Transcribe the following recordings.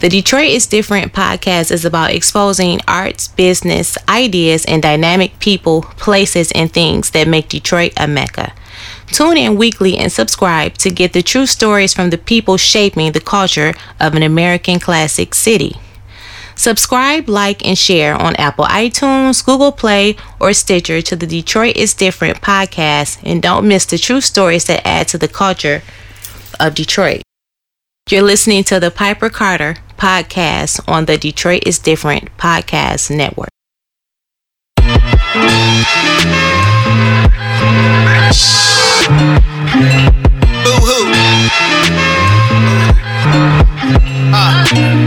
The Detroit is Different podcast is about exposing arts, business, ideas, and dynamic people, places, and things that make Detroit a mecca. Tune in weekly and subscribe to get the true stories from the people shaping the culture of an American classic city. Subscribe, like, and share on Apple iTunes, Google Play, or Stitcher to the Detroit is Different podcast, and don't miss the true stories that add to the culture of Detroit. You're listening to the Piper Carter podcast on the Detroit is Different podcast network. Boo hoo. Uh.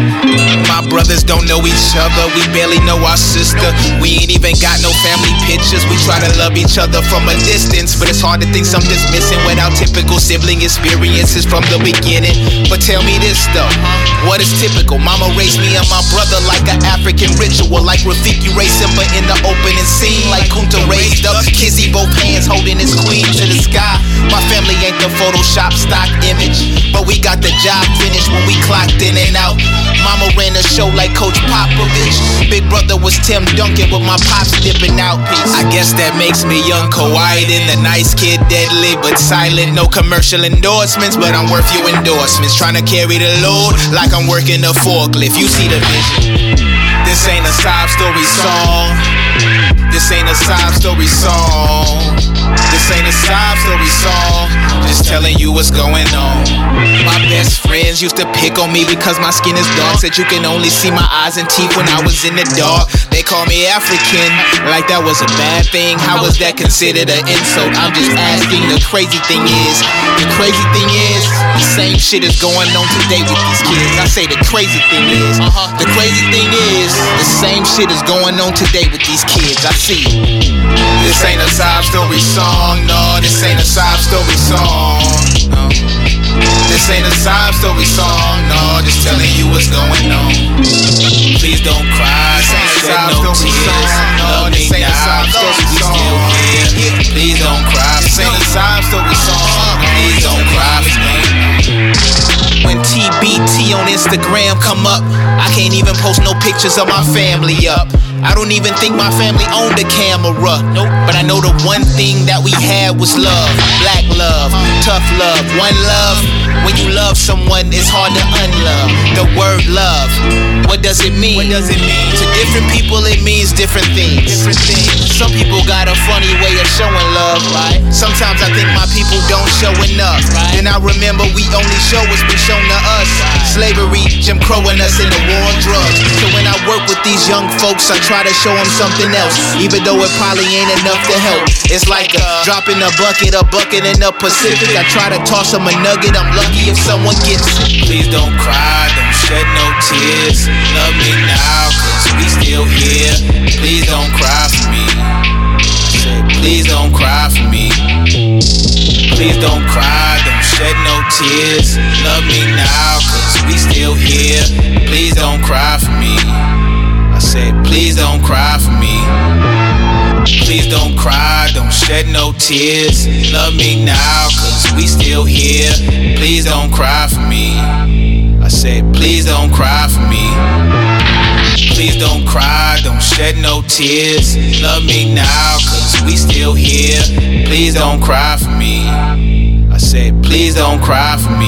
My brothers don't know each other, we barely know our sister. We ain't even got no family pictures. We try to love each other from a distance, but it's hard to think something's missing without typical sibling experiences from the beginning. But tell me this though, what is typical? Mama raised me and my brother like an African ritual, like Rafiki raised Simba in the opening scene, like Kunta raised up Kizzy, both hands holding his queen to the sky. My family ain't the Photoshop stock image, but we got the job finished when we clocked in and out. Mama ran a show like Coach Popovich. Big brother was Tim Duncan with my pops dipping out. I guess that makes me young Kawhi and the nice kid, deadly but silent. No commercial endorsements, but I'm worth your endorsements. Trying to carry the load like I'm working a forklift. You see the vision. This ain't a sob story song. This ain't a sob story song. This ain't a sob story song. Just telling you what's going on. My best friends used to pick on me because my skin is dark. Said you can only see my eyes and teeth when I was in the dark. They call me African, like that was a bad thing. How was that considered an insult? I'm just asking. The crazy thing is, the crazy thing is, the same shit is going on today with these kids. I say the crazy thing is, the crazy thing is, the same shit is going on today with these kids. I see. This ain't a sob story song, no. This ain't a sob story song, no. This ain't a sob story song, no. Just telling you what's going on. Please don't cry, this ain't a sob story song, no. This ain't a sob story song. Please don't cry, this ain't a sob story song. Please don't cry. When TBT on Instagram come up, I can't even post no pictures of my family up. I don't even think my family owned a camera. Nope. But I know the one thing that we had was love. Black love, tough love, one love. When you love someone, it's hard to unlove. The word love, what does it mean? What does it mean? To different people, it means different things. Different things. Some people got a funny way of showing love, right? Sometimes I think my people don't show enough. Right. And I remember we only show what's been shown to us. Right. Slavery, Jim Crow and us in the war on drugs. So when I work with these young folks, I try to show them something else, even though it probably ain't enough to help. It's like a dropping a bucket, a bucket in the Pacific. I try to toss them a nugget. I'm lucky if someone gets it. Please don't cry, don't shed no tears. Love me now, cause we still here. Please don't cry for me. Please don't cry for me. Please don't cry, don't shed no tears. Love me now, cause we still here. Please don't cry for me. Said, please don't cry for me. Please don't cry, don't shed no tears. Love me now, cause we still here. Please don't cry for me. I said, please don't cry for me. Please don't cry, don't shed no tears. Love me now, cause we still here. Please don't cry for me. I said, please don't cry for me.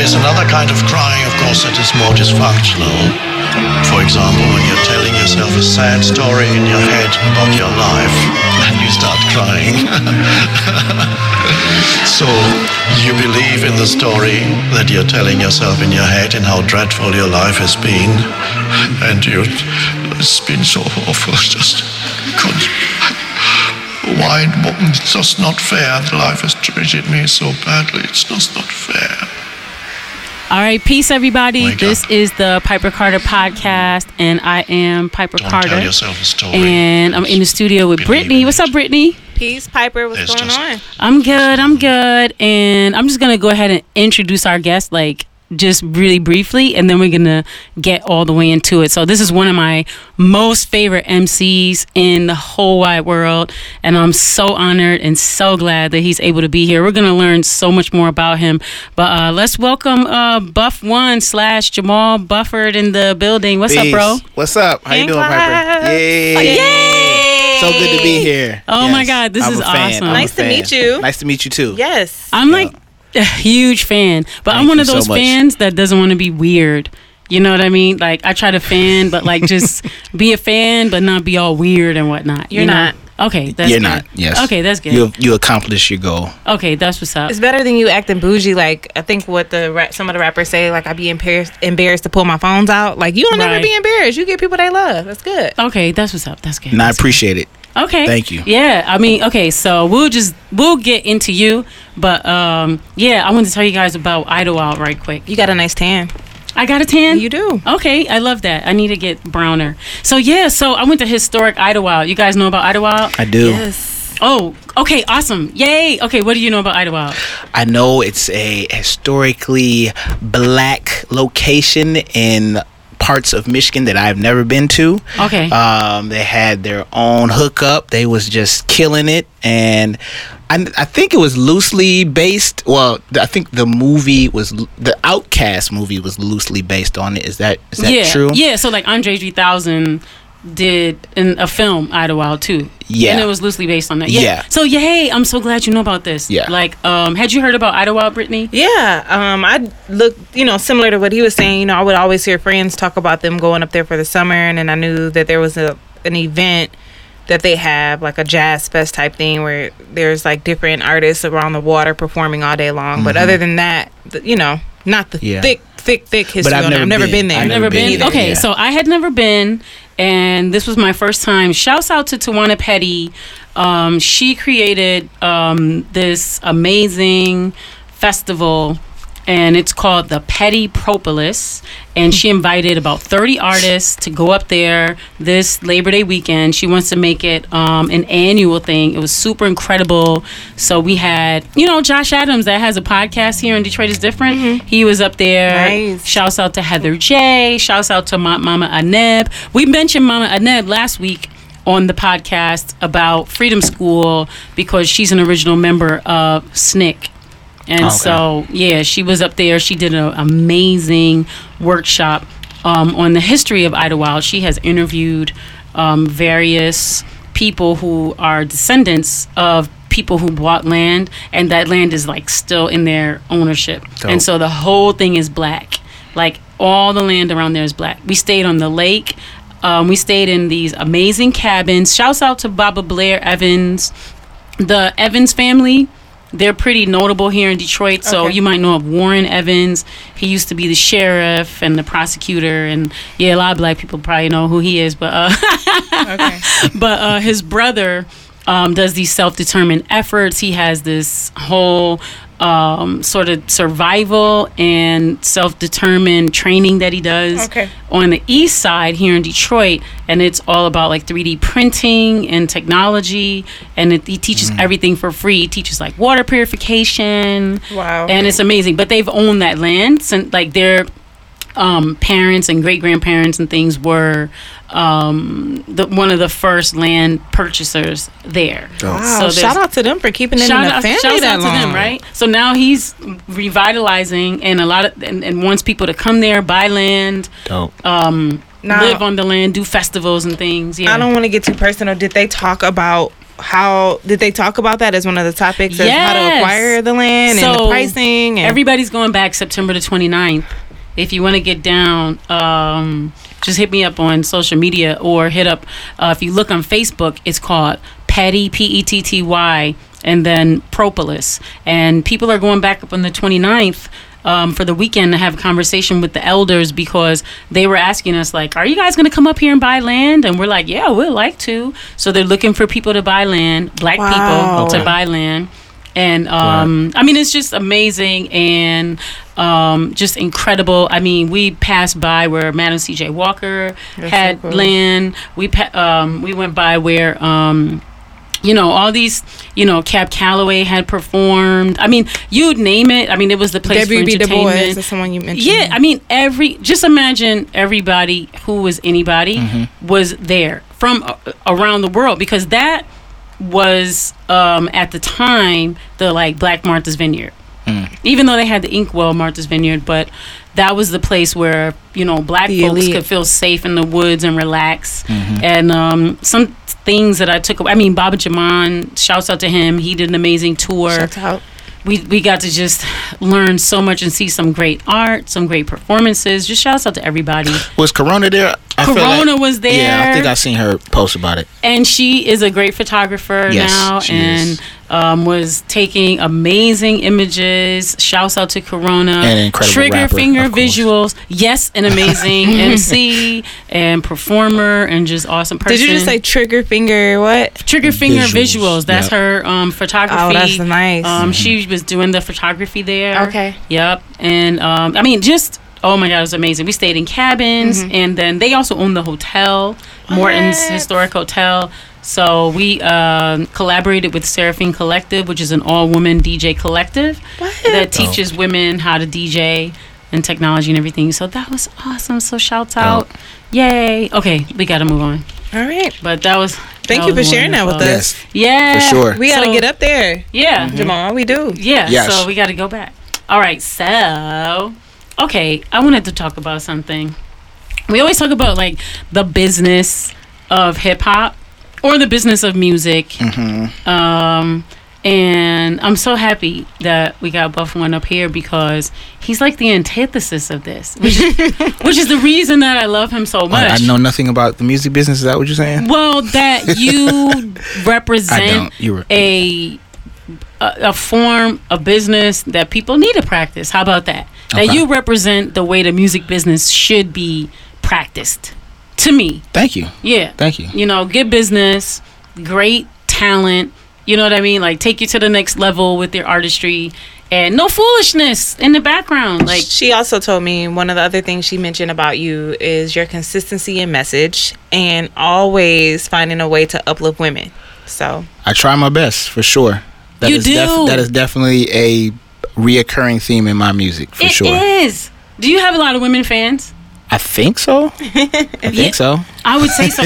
There's another kind of crying, of course, that is more dysfunctional. For example, when you're telling yourself a sad story in your head about your life and you start crying. so you believe in the story that you're telling yourself in your head and how dreadful your life has been. And you, it's been so awful. Just. Why? It's just not fair. Life has treated me so badly. It's just not fair. All right, peace, everybody. Wake this up. is the Piper Carter podcast, and I am Piper Don't Carter. tell yourself a story. and I'm in the studio with Brittany. What's up, Brittany? Peace, Piper. What's It's going just- on? I'm good. I'm good. And I'm just gonna go ahead and introduce our guest. Like just really briefly, and then we're gonna get all the way into it. So this is one of my most favorite MCs in the whole wide world, and I'm so honored and so glad that he's able to be here. We're gonna learn so much more about him. But uh, let's welcome uh, Buff One slash Jamal Bufford in the building. What's up, bro? What's up? How you doing, claps. Piper? Yay! Yay! So good to be here. Oh my God, this I'm is awesome. Nice to meet you. Nice to meet you too. Yes. I'm like a huge fan, but I'm one of those much. fans that doesn't want to be weird. You know what I mean? Like I try to fan, but like just be a fan, but not be all weird and whatnot. You're you know? not. Okay, that's You're good. not. Yes. Okay, that's good. You you accomplish your goal. okay, that's what's up. It's better than you acting bougie. Like I think what the ra- some of the rappers say. Like I be embarrassed embarrassed to pull my phones out. Like you don't Right. ever be embarrassed. You get people they love. That's good. Okay, that's what's up. That's good. And I That's good. appreciate it. Okay. Thank you. Yeah, I mean, okay, so we'll just we'll get into you, but um, yeah, I want to tell you guys about Idlewild right quick. You got a nice tan. I got a tan. You do. Okay, I love that. I need to get browner. So yeah, so I went to historic Idlewild. You guys know about Idlewild? I do. Yes. Oh, okay, awesome. Yay. Okay, what do you know about Idlewild? I know it's a historically black location in parts of Michigan that I've never been to. Okay. Um, they had their own hookup. They was just killing it, and I, I think it was loosely based. Well, I think the movie was the OutKast movie was loosely based on it. Is that is that yeah. true? Yeah, so like Andre 3000 did in a film Idlewild too. Yeah. And it was loosely based on that. Yeah. Yeah. So yay, I'm so glad you know about this. Yeah. Like, um, had you heard about Idlewild, Brittany? Yeah, um, I look, you know, similar to what he was saying. You know, I would always hear friends talk about them going up there for the summer, and then I knew that there was a an event that they have, like a jazz fest type thing, where there's like different artists around the water performing all day long. But other than that, th- you know, not the Mm-hmm. Yeah. thick, thick, thick history. I've on never I've never been. been, there. I've Never been. either, Okay, yeah. so I had never been, and this was my first time. Shouts out to Tawana Petty. Um, she created um, this amazing festival, and it's called the Petty Propolis. And she invited about 30 artists to go up there this Labor Day weekend. She wants to make it um, an annual thing. It was super incredible. So we had, you know, Josh Adams that has a podcast here in Detroit is different. He was up there. Nice. Shouts out to Heather J. Shouts out to Ma- Mama Aneb. We mentioned Mama Aneb last week on the podcast about Freedom School because she's an original member of SNCC. And Okay. so, yeah, she was up there. She did an amazing workshop um, on the history of Idlewild. She has interviewed um, various people who are descendants of people who bought land, and that land is like still in their ownership. Dope. And so the whole thing is black. Like all the land around there is black. We stayed on the lake. Um, we stayed in these amazing cabins. Shouts out to Baba Blair Evans, the Evans family. They're pretty notable here in Detroit. So Okay. you might know of Warren Evans. He used to be the sheriff and the prosecutor, and yeah, a lot of black people probably know who he is. But uh, Okay. but uh, his brother um, does these self-determined efforts. He has this whole um, sort of survival and self-determined training that he does Okay. on the east side here in Detroit, and it's all about like 3D printing and technology, and it, he teaches everything for free. He teaches like water purification, Wow. and it's amazing. But they've owned that land since like their um, parents and great grandparents and things were um, the, one of the first land purchasers there. Wow. there's- shout out to them for keeping it in Shout the out, family shouts that out long. to them, right? So now he's revitalizing and a lot of and, and wants people to come there, buy land, Dope. um, Now- live on the land, do festivals and things. Yeah. I don't want to get too personal. Did they talk about how? Did they talk about that as one of the topics? As how to acquire the land and the pricing? And, Everybody's going back September the 29th. If you want to get down, um, just hit me up on social media or hit up, uh, if you look on Facebook, it's called Petty, P E T T Y, and then Propolis. And people are going back up on the 29th. Um, for the weekend to have a conversation with the elders because they were asking us like are you guys going to come up here and buy land and we're like yeah we'd like to so they're looking for people to buy land black Wow. people to buy land and um, I mean it's just amazing and um, just incredible. I mean, we passed by where Madam C.J. Walker That's had so cool. land. We pa- um, we went by where um, you know, all these, you know, Cab Calloway had performed. I mean, you'd name it. I mean, it was the place W.B. for Du Bois entertainment. is someone you mentioned. Yeah, I mean, every just imagine everybody who was anybody Mm-hmm. was there from uh, around the world because that was um, at the time the like Black Martha's Vineyard. Mm. Even though they had the Inkwell Martha's Vineyard, but that was the place where you know black The folks elite. could feel safe in the woods and relax. Mm-hmm. And um, some things that I took. I mean, Baba Jaman. Shouts out to him. He did an amazing tour Shout out. We we got to just learn so much and see some great art, some great performances. Just shouts out to everybody. Was Corona there? I Corona was there. Yeah, I think I seen her post about it. And she is a great photographer Yes, now she and is. Um, was taking amazing images. Shouts out to Corona. And incredible Trigger rapper, finger of visuals. Yes, an amazing MC and performer and just awesome person. Did you just say trigger finger? What? Trigger finger Visuals, visuals. That's yep. her um, photography. Oh, that's nice. Um, she was doing the photography there. Okay. Yep. And um, I mean, just oh my god, it was amazing. We stayed in cabins, and then they also own the hotel, Morton's What? Historic Hotel. So we um, collaborated with Seraphine Collective, which is an all-woman DJ collective that teaches women how to DJ and technology and everything. So that was awesome. So shouts out, yay! Okay, we got to move on. All right. But that was. Thank that you for was sharing that with us. Yes, Yeah, for sure. We got to So- get up there, Yeah, Jamal. We do. yeah. Yes. So we got to go back. All right. So, okay, I wanted to talk about something. We always talk about like the business of hip hop or the business of music. Mm-hmm. Um, and I'm so happy that we got Buff One up here because he's like the antithesis of this, which is, which is the reason that I love him so much. I, I know nothing about the music business. Is that what you're saying? Well, that you represent were. a, a a form of business that people need to practice. How about that? That you represent the way the music business should be practiced. To me, Thank you. yeah. Thank you. You know, good business, great talent. You know what I mean? Like take you to the next level with your artistry, and no foolishness in the background. Like she also told me one of the other things she mentioned about you is your consistency in message and always finding a way to uplift women. So I try my best for sure. That You is do. that is definitely a reoccurring theme in my music for it sure. is. Do you have a lot of women fans? I think so. I think Yeah. so. I would say so.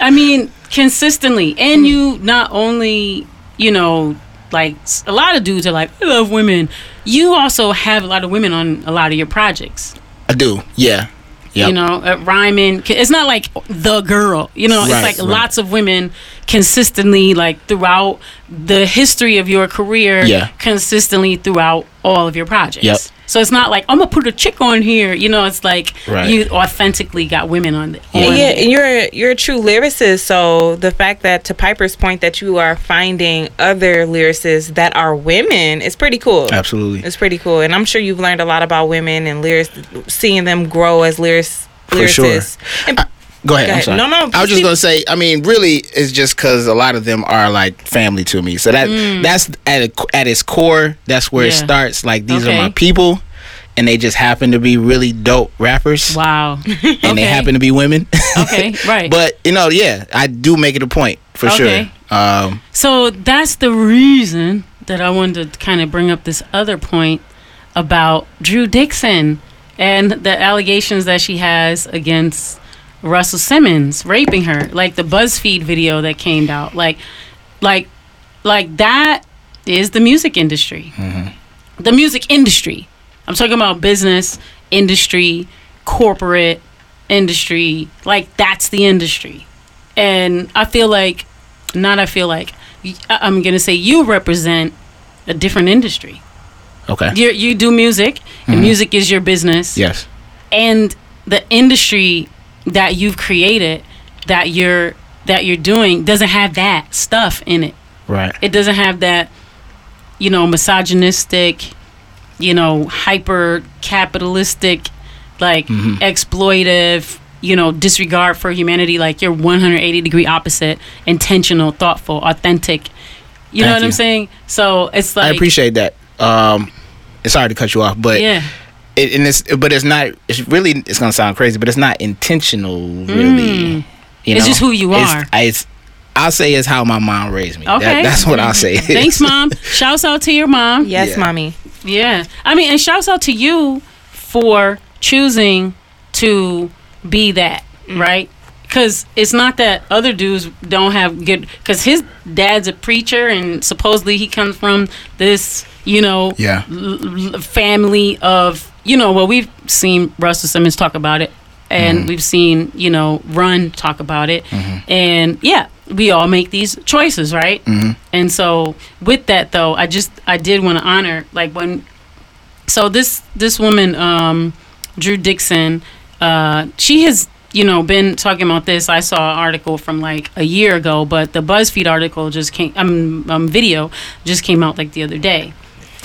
I mean, consistently, and you not only you know like a lot of dudes are like I love women. You also have a lot of women on a lot of your projects. I do. Yeah. Yep. You know, uh, rhyming. It's not like the girl. You know, it's like right. lots of women consistently, like throughout the history of your career. Yeah. Consistently throughout all of your projects. Yep. So it's not like I'm gonna put a chick on here. You know, it's like Right. you authentically got women on. The, yeah, on yeah, and you're you're a true lyricist. So the fact that to Piper's point that you are finding other lyricists that are women is pretty cool. Absolutely. It's pretty cool, and I'm sure you've learned a lot about women and lyrics, seeing them grow as lyrics, For sure. lyricists. And Go ahead. Go I'm ahead. sorry. No, no, I was just gonna say. I mean, really, it's just because a lot of them are like family to me. So that that's at a, at its core. That's where it Mm. Starts. Like these are my people, and they just happen to be really dope rappers, Wow. and they happen to be women. Okay, right. but you know, yeah, I do make it a point for Okay. sure. Um, So that's the reason that I wanted to kind of bring up this other point about Drew Dixon and the allegations that she has against Russell Simmons raping her, like the BuzzFeed video that came out, like, like, like that is the music industry. Mm-hmm. The music industry. I'm talking about business, industry, corporate industry. Like that's the industry, and I feel like, not I feel like, I'm gonna say you represent a different industry. okay. You you do music, and mm-hmm. music is your business, Yes. and the industry that you've created, that you're that you're doing, doesn't have that stuff in it. Right. It doesn't have that, you know, misogynistic, you know, hyper capitalistic, like Mm-hmm. exploitive, you know, disregard for humanity. Like you're 180 degree opposite, intentional, thoughtful, authentic. You know Thank what I'm saying? So it's like, I appreciate that. Um, it's sorry to cut you off, but yeah, it, and it's but it's not. It's really it's gonna sound crazy, but it's not intentional. Really, you Mm. It's just who you It's- are. I- It's I'll say is how my mom raised me. That- Okay. that's what I'll say. Thanks, mom. Shouts out to your mom. Yes, Yeah. mommy. Yeah. I mean, and shouts out to you for choosing to be that, right? Because it's not that other dudes don't have good. Because his dad's a preacher, and supposedly he comes from this, you know, Yeah. l- l- family of, you know, well, we've seen Russell Simmons talk about it, and we've seen, you know, Run talk about it, and yeah, we all make these choices, right? And so, with that though, I just I did want to honor like when so this this woman um drew dixon uh she has you know been talking about this. I saw an article from like a year ago but the buzzfeed article just came um, um video just came out like the other day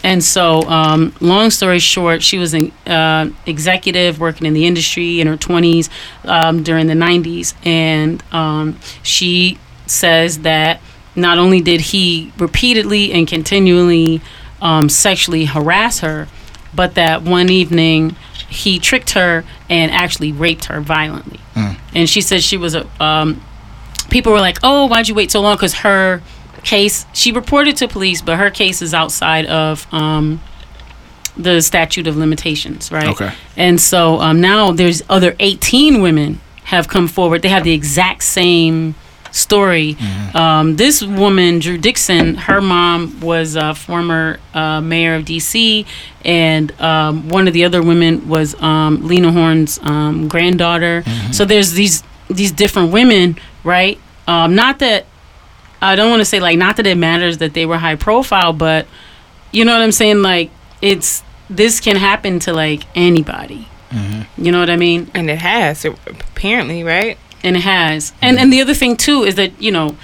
and so um long story short she was an uh, executive working in the industry in her 20s um, during the 90s and um she says that not only did he repeatedly and continually um, sexually harass her, but that one evening he tricked her and actually raped her violently. And she said she was a. Um, people were like, "Oh, why'd you wait so long?" Because her case, she reported to police, but her case is outside of um, the statute of limitations, right? Okay. And so um, now there's other 18 women have come forward. They have the exact same story. Um, this woman, Drew Dixon, her mom was a former uh, mayor of D.C., and um, one of the other women was um, Lena Horne's um, granddaughter. So there's these these different women, right? Um, not that I don't want to say like not that it matters that they were high profile, but you know what I'm saying? Like it's this can happen to like anybody. Mm-hmm. You know what I mean? And it has apparently, right? and it has and and the other thing too is that you know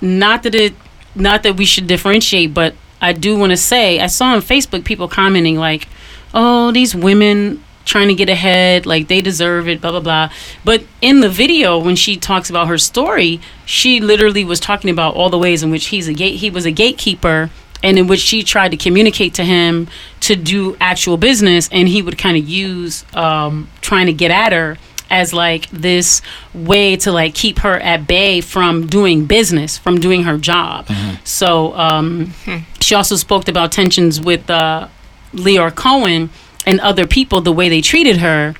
not that it not that we should differentiate but i do want to say i saw on facebook people commenting like oh these women trying to get ahead like they deserve it blah blah blah. But in the video when she talks about her story she literally was talking about all the ways in which he's a gate he was a gatekeeper and in which she tried to communicate to him to do actual business. And he would kind of use um, trying to get at her as like this way to like keep her at bay from doing business from doing her job. So um, she also spoke about tensions with uh, Lyor Cohen and other people the way they treated her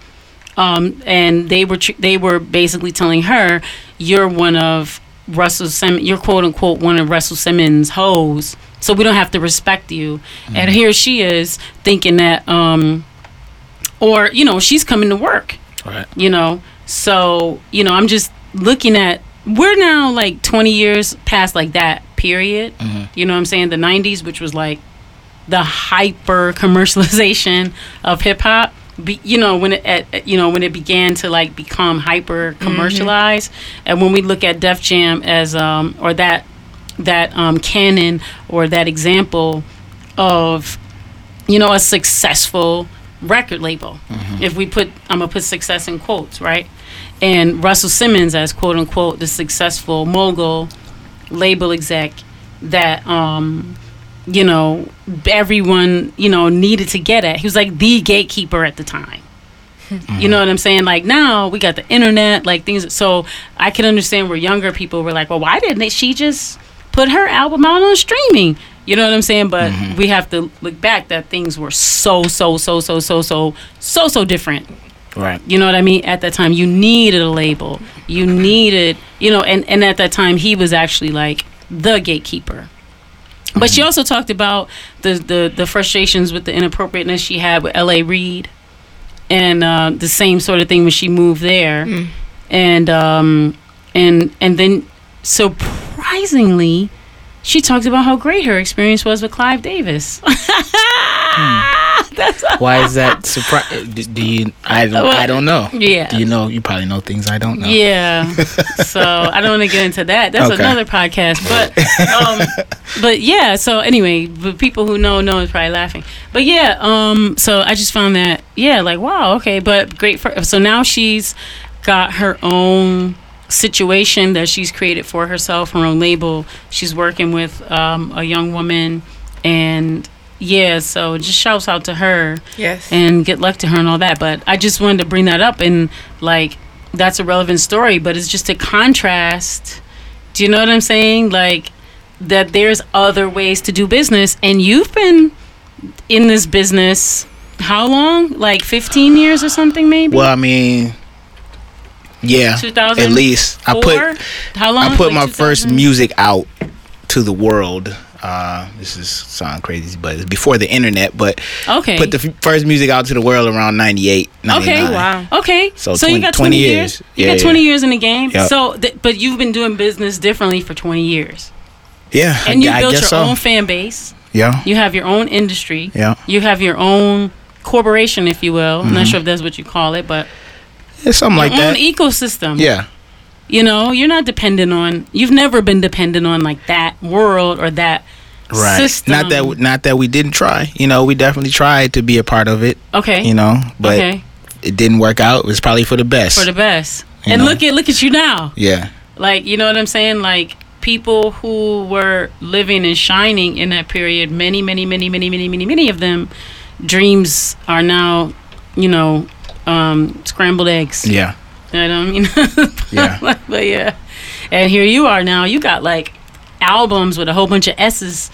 um, and they were tr- they were basically telling her you're one of Russell Simmons you're quote unquote one of Russell Simmons hoes so we don't have to respect you. And here she is thinking that um or you know she's coming to work. Right. you know? So you know i'm just looking at we're now like 20 years past like that period. You know what i'm saying? The 90s which was like the hyper commercialization of hip hop be, you know when it at, you know when it began to like become hyper commercialized. And when we look at def jam as um or that that um canon or that example of you know a successful record label. If we put i'm gonna put success in quotes right? And russell simmons as quote unquote the successful mogul label exec that um you know, everyone, you know, needed to get at. He was like the gatekeeper at the time. Mm-hmm. You know what I'm saying? Like now we got the internet, like things. So I can understand where younger people were like, well, why didn't she just put her album out on streaming? You know what I'm saying? But mm-hmm. we have to look back that things were so, so, so, so, so, so, so, so different. Right. You know what I mean? At that time, you needed a label. You needed, you know, and, and at that time, he was actually like the gatekeeper. But she also talked about the, the, the frustrations with the inappropriateness she had with L.A. Reid and uh, the same sort of thing when she moved there. And, um, and, and then surprisingly, she talked about how great her experience was with Clive Davis. Why is that surprise? Do, do you? I don't. I don't know. Yeah. Do you know? You probably know things I don't know. Yeah. so I don't want to get into that. That's Okay. another podcast. But um but yeah, so anyway, the people who know know is probably laughing. But yeah, um so I just found that yeah, like wow, okay, but great for so now she's got her own situation that she's created for herself, her own label. She's working with um a young woman and yeah, so just shouts out to her Yes. and good luck to her and all that. But I just wanted to bring that up and like that's a relevant story, but it's just a contrast Do you know what I'm saying? Like that there's other ways to do business and you've been in this business how long? Like 15 years or something maybe? Well, I mean, yeah, 2004? at least I put How long? I put Like my first music out to the world. Uh, this is sound crazy, but it's before the internet. But Okay. put the f- first music out to the world around 98, 99. Okay. Wow. Okay. So So, 20 you got 20 20, years. years. You Yeah, got 20 yeah. years in the game. Yep. So, th- but you've been doing business differently for 20 years. Yeah, And you I, I built your so. own fan base. Yeah, You have your own industry. yeah, You have your own corporation, if you will. I'm not sure if that's what you call it, but it's something like that. ecosystem. yeah, You know, you're not dependent on. You've never been dependent on like that world or that right. system. Not that not that we didn't try. You know, we definitely tried to be a part of it. Okay. You know, but okay. it didn't work out. It was probably for the best. For the best. You and know. look at look at you now. yeah, Like, you know what I'm saying? Like people who were living and shining in that period, many, many, many, many, many, many, many of them dreams are now, you know, um, scrambled eggs. yeah, You know what I mean? yeah. but yeah. And here you are now. You got like albums with a whole bunch of S's,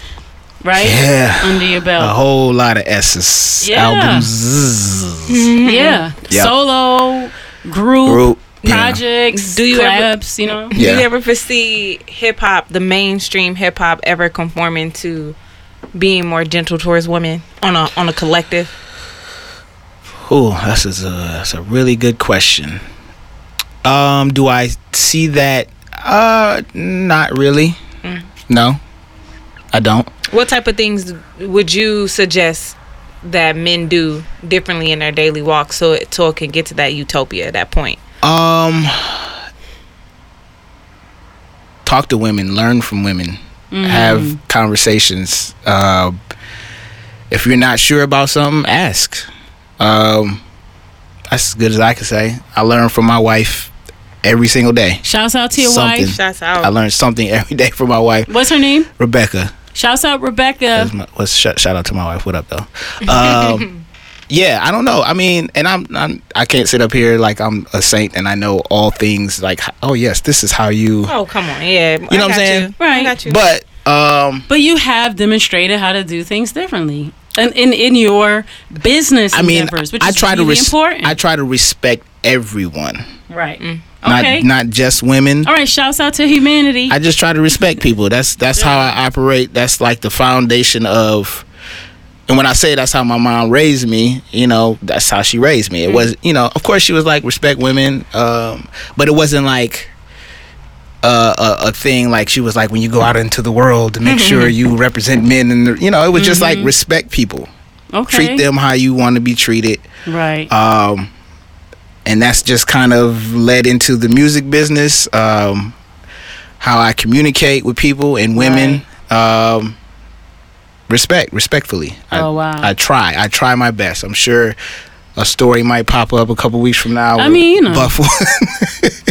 right? Yeah. Under your belt. A whole lot of S's. Yeah. Albums. yeah. Yeah. Solo, group, Group. yeah. projects, Do you ever- collabs, you know? Do Yeah. you ever foresee hip hop, the mainstream hip hop, ever conforming to being more gentle towards women on a on a collective? Oh, that's a that's a really good question. Um, do I see that? Uh, not really. Mm. No, I don't. What type of things would you suggest that men do differently in their daily walk so it so it can get to that utopia, at that point? Um, talk to women, learn from women, Mm-hmm. have conversations. Uh, if you're not sure about something, ask. Um, that's as good as I can say. I learn from my wife every single day. Shouts out to your Something. wife. Shouts out. I learn something every day from my wife, What's her name? Rebecca. Shouts out Rebecca. My, what's sh- shout out to my wife. What up though? Um, yeah, I don't know. I mean, and I'm, I'm I can't sit up here like I'm a saint and I know all things. Like, oh yes, this is how you. oh come on, yeah. You know what I'm saying? I Right. got you. But um, But you have demonstrated how to do things differently. And in, in your business I mean, endeavors, which I is try to really res- important. I try to respect everyone, right. Mm. Okay. not not just women. All right. Shouts out to humanity. I just try to respect people. That's that's how I operate. That's like the foundation of. And when I say that's how my mom raised me, you know, that's how she raised me. It was, you know, of course she was like respect women, um, but it wasn't like uh, a, a thing like she was like when you go out into the world to make sure you represent men and you know, it was just like respect people, okay. treat them how you want to be treated. Right. um, and that's just kind of led into the music business. Um, how I communicate with people and women. Um, respect, respectfully. I, Oh, wow. I try. I try my best. I'm sure a story might pop up a couple weeks from now. I mean, you know. Buffalo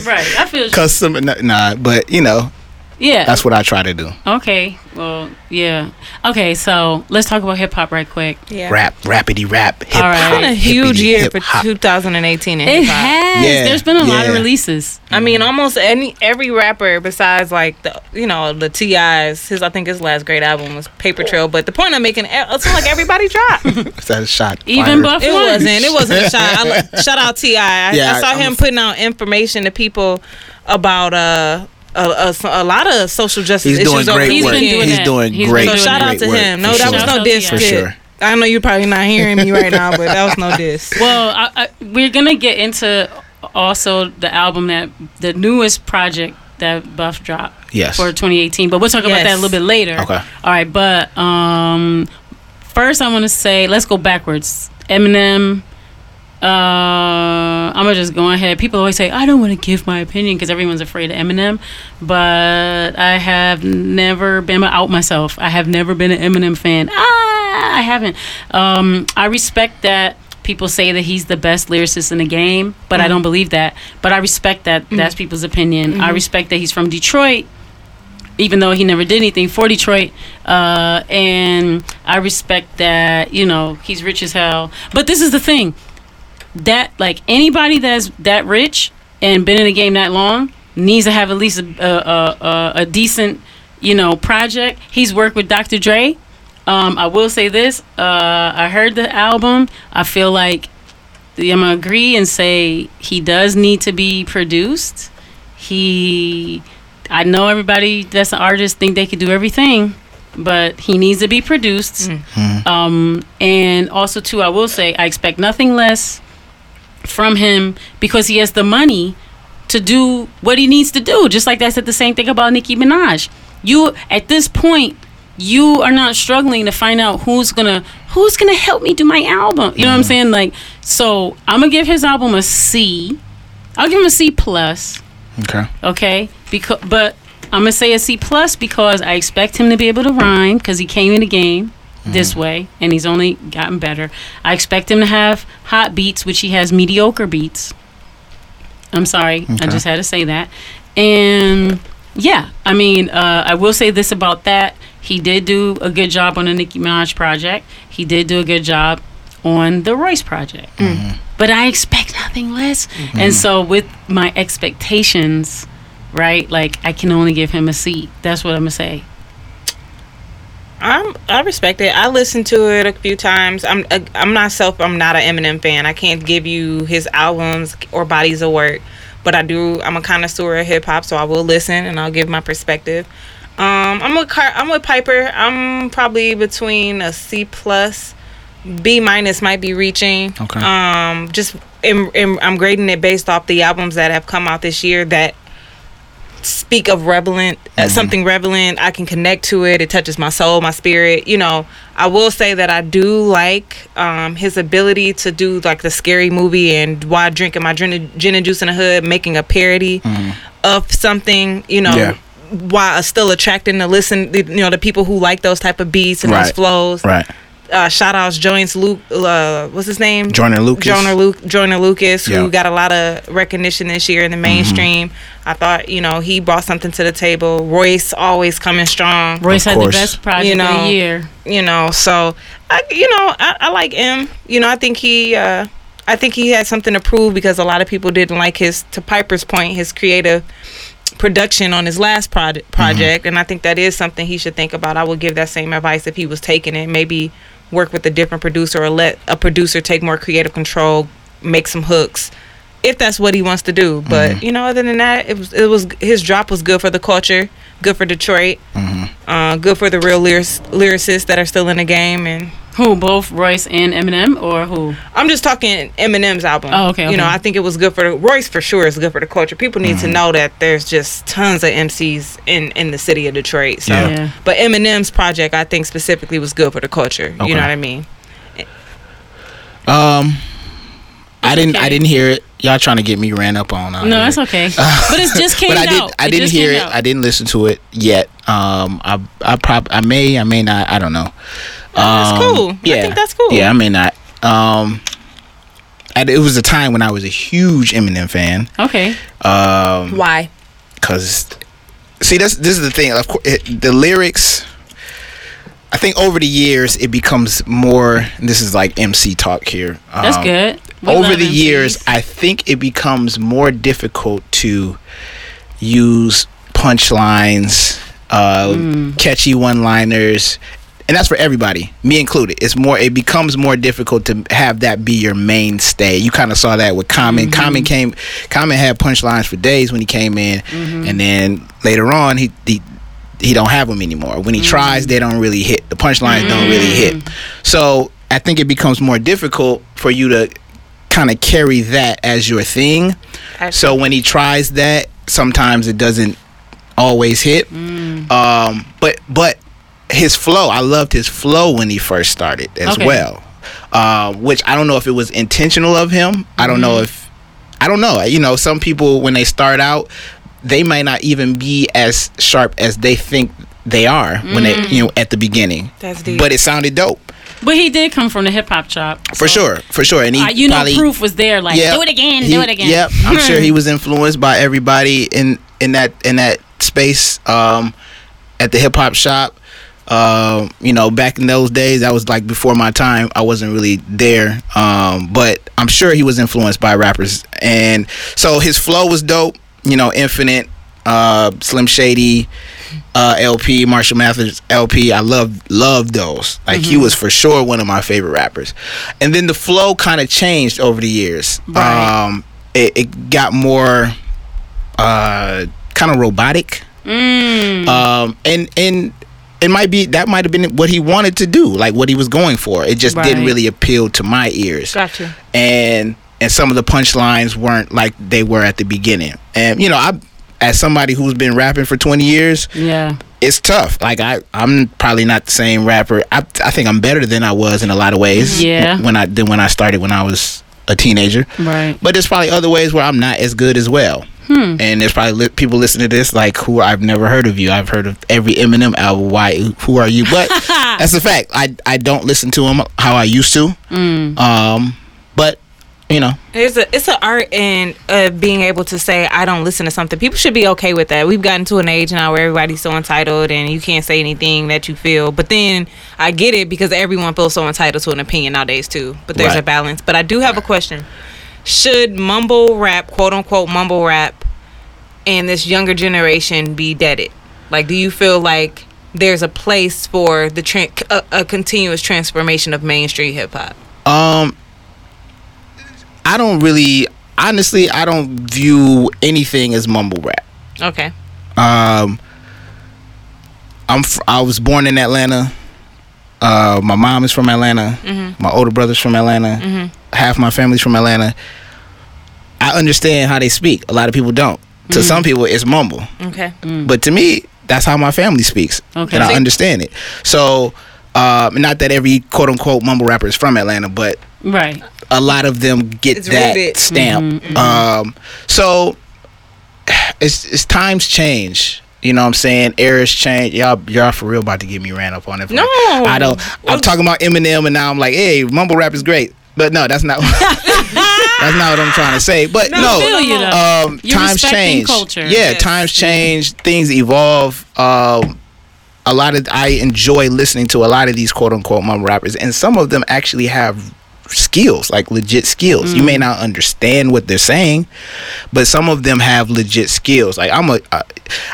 right. I feel. custom. Nah, but you know, Yeah. that's what I try to do. okay. Well. Yeah. Okay. So let's talk about hip hop right quick. yeah. Rap, rapidy rap, hip All right. hop. It's been a huge year hip for 2018 in It hip hop. has. Yeah, There's been a lot of yeah. releases. I mean, almost any every rapper besides like the you know the T.I.'s. His I think his last great album was Paper Trail. But the point I'm making, it seems like everybody dropped. it Is that a shot? Even fired? Buff one. wasn't. It wasn't a shot. I, li- shout out Ti. I, Yeah, I saw I'm him a- putting out information to people about uh. A, a, a lot of social justice He's issues doing over great the He's work. been doing He's that. doing He's been great. So doing shout that. out to great him. No, for that was no Shout diss. For sure. I know you're probably not hearing me right now, but that was no diss. Well, I, I, we're gonna get into also the album that the newest project that Buff dropped Yes. for 2018, but we'll talk about that a little bit later. Okay. All right, but um, first I want to say let's go backwards. Eminem. Uh, I'm gonna just go ahead. People always say I don't want to give my opinion because everyone's afraid of Eminem, but I have never been out myself. I have never been an Eminem fan. Ah, I haven't. Um, I respect that people say that he's the best lyricist in the game, but I don't believe that. But I respect that. That's people's opinion. I respect that he's from Detroit even though he never did anything for Detroit. Uh, and I respect that, you know, he's rich as hell. But this is the thing that, like, anybody that's that rich and been in the game that long needs to have at least a a, a, a decent, you know, project. He's worked with Dr. Dre. Um, I will say this: uh, I heard the album. I feel like I'm gonna agree and say he does need to be produced. He, I know everybody that's an artist think they could do everything, but he needs to be produced. Um, and also too, I will say I expect nothing less from him because he has the money to do what he needs to do. Just like I said the same thing about Nicki Minaj. You at this point, you are not struggling to find out who's gonna who's gonna help me do my album. You know what I'm mm-hmm. saying? Like, so I'm gonna give his album a C. I'll give him a C plus. Okay. Okay, because but I'm gonna say a C plus because I expect him to be able to rhyme because he came in the game Mm-hmm. this way and he's only gotten better. I expect him to have hot beats, which he has mediocre beats. I'm sorry, I just had to say that. And yeah, I mean, uh, I will say this about that. He did do a good job on the Nicki Minaj project. He did do a good job on the Royce project. Mm-hmm. But I expect nothing less. Mm-hmm. And so with my expectations, right, like I can only give him a C. That's what I'm gonna say. I'm I respect it. I listened to it a few times. I'm uh, I'm not self. I'm not an Eminem fan. I can't give you his albums or bodies of work, but I do. I'm a connoisseur of hip hop, so I will listen and I'll give my perspective. Um, I'm with Car- I'm with Piper. I'm probably between a C plus, B minus might be reaching. Okay. Um, just in, in, I'm grading it based off the albums that have come out this year that speak of relevant uh, something relevant i can connect to it it touches my soul my spirit you know. I will say that i do like um, his ability to do like the scary movie and while drinking my gin, gin and juice in the hood making a parody of something you know Yeah. while still attracting to listen you know the people who like those type of beats and those flows. Right. Uh, shout outs Joyce Luke uh, what's his name? Joyner Lucas. Joyner, Luke, Joyner Lucas who Yeah. got a lot of recognition this year in the mainstream. I thought you know he brought something to the table. Royce always coming strong. Royce had the best project You of the year. you know so I you know I, I like him. You know I think he uh I think he had something to prove because a lot of people didn't like his to Piper's point his creative production on his last project. Project and I think that is something he should think about. I would give that same advice if he was taking it. Maybe work with a different producer or let a producer take more creative control make some hooks if that's what he wants to do. But you know other than that it was it was his drop was good for the culture good for Detroit uh, good for the real lyric- lyricists that are still in the game and Who both Royce and Eminem or who? I'm just talking Eminem's album. Oh, okay, You know. I think it was good for the Royce for sure. It's good for the culture. People need to know that there's just tons of MCs in in the city of Detroit. So, Yeah. Yeah. but Eminem's project, I think specifically was good for the culture. Okay. You know what I mean? Um, I didn't. okay. I didn't hear it. Y'all trying to get me ran up on? No, here. that's okay. but it just came but I did. out. I didn't hear it. out. I didn't listen to it yet. Um, I I prob I may I may not. I don't know. That's Um, cool. I Yeah, think that's cool. Yeah, I may not. Um, and it was a time when I was a huge Eminem fan. Okay. Um, Why? because see that's this is the thing of course it, the lyrics i think over the years it becomes more this is like mc talk here That's um, good. We over the MCs. years i think it becomes more difficult to use punchlines uh, Mm. catchy one liners and that's for everybody me included. It's more it becomes more difficult to have that be your mainstay. You kind of saw that with common. Mm-hmm. common came common had punchlines for days when he came in. Mm-hmm. and then later on he, he he don't have them anymore. When he tries Mm-hmm. they don't really hit. The punchlines don't really hit. So i think it becomes more difficult for you to kind of carry that as your thing. So when he tries that sometimes it doesn't always hit. Um but but his flow i loved his flow when he first started as Okay. well uh, which i don't know if it was intentional of him i don't know if i don't know you know some people when they start out they might not even be as sharp as they think they are when they you know at the beginning That's deep. but it sounded dope But he did come from the hip hop shop. for so, sure for sure and he uh, you know, proof was there. Like, Yep. do it again, He- do it again. Yep, I'm sure he was influenced by everybody in in that in that space um, at the hip hop shop. Um, you know, back in those days, that was like before my time. I wasn't really there, um, but I'm sure he was influenced by rappers, and so his flow was dope. you know, Infinite, uh, Slim Shady, uh, LP, Marshall Mathers LP. I love love those. Like he was for sure one of my favorite rappers. And then the flow kind of changed over the years. Right. Um, it, it got more uh, kind of robotic. Mm. Um, and and it might be that might have been what he wanted to do, like what he was going for. It just didn't really appeal to my ears Gotcha. and and some of the punchlines weren't like they were at the beginning. And you know, I as somebody who's been rapping for 20 years, Yeah. it's tough. Like I I'm probably not the same rapper. I I think I'm better than I was in a lot of ways. Yeah. When I than when I started when I was a teenager. Right. But there's probably other ways where I'm not as good as well. Hmm. And there's probably li- people listening to this like who I've never heard of you. I've heard of every Eminem album. Why? Who are you? But that's a fact. I I don't listen to him how I used to. Mm. Um, but you know, It's a it's an art in uh, being able to say I don't listen to something. People should be okay with that. We've gotten to an age now where everybody's so entitled and you can't say anything that you feel. But then I get it because everyone feels so entitled to an opinion nowadays too. But there's a balance. But I do have a question: Should mumble rap, quote unquote mumble rap, and this younger generation be deaded? Like, do you feel like there's a place for the tra- a, a continuous transformation of mainstream hip hop? Um, I don't really, honestly, I don't view anything as mumble rap. Okay. Um, I'm fr- I was born in Atlanta. Uh, my mom is from Atlanta. My older brother's from Atlanta. Half my family's from Atlanta. I understand how they speak. A lot of people don't. To some people, it's mumble. Okay. But to me, that's how my family speaks, Okay. and I understand it. So, uh, not that every quote unquote mumble rapper is from Atlanta, but Right. a lot of them get It's that rooted. stamp. Um, so it's it's times change. You know what I'm saying? Eras change. Y'all y'all for real about to get me ran up on it. No. I don't. I'm talking about Eminem, and now I'm like, hey, mumble rap is great. But no, that's not. that's not what I'm trying to say. But no, you, um, times change. culture. Yeah, Yes. times change. Things evolve. Um, a lot of I enjoy listening to a lot of these quote unquote mumble rappers, and some of them actually have skills, like legit skills. You may Mm. not understand what they're saying, but some of them have legit skills. Like I'm a, I,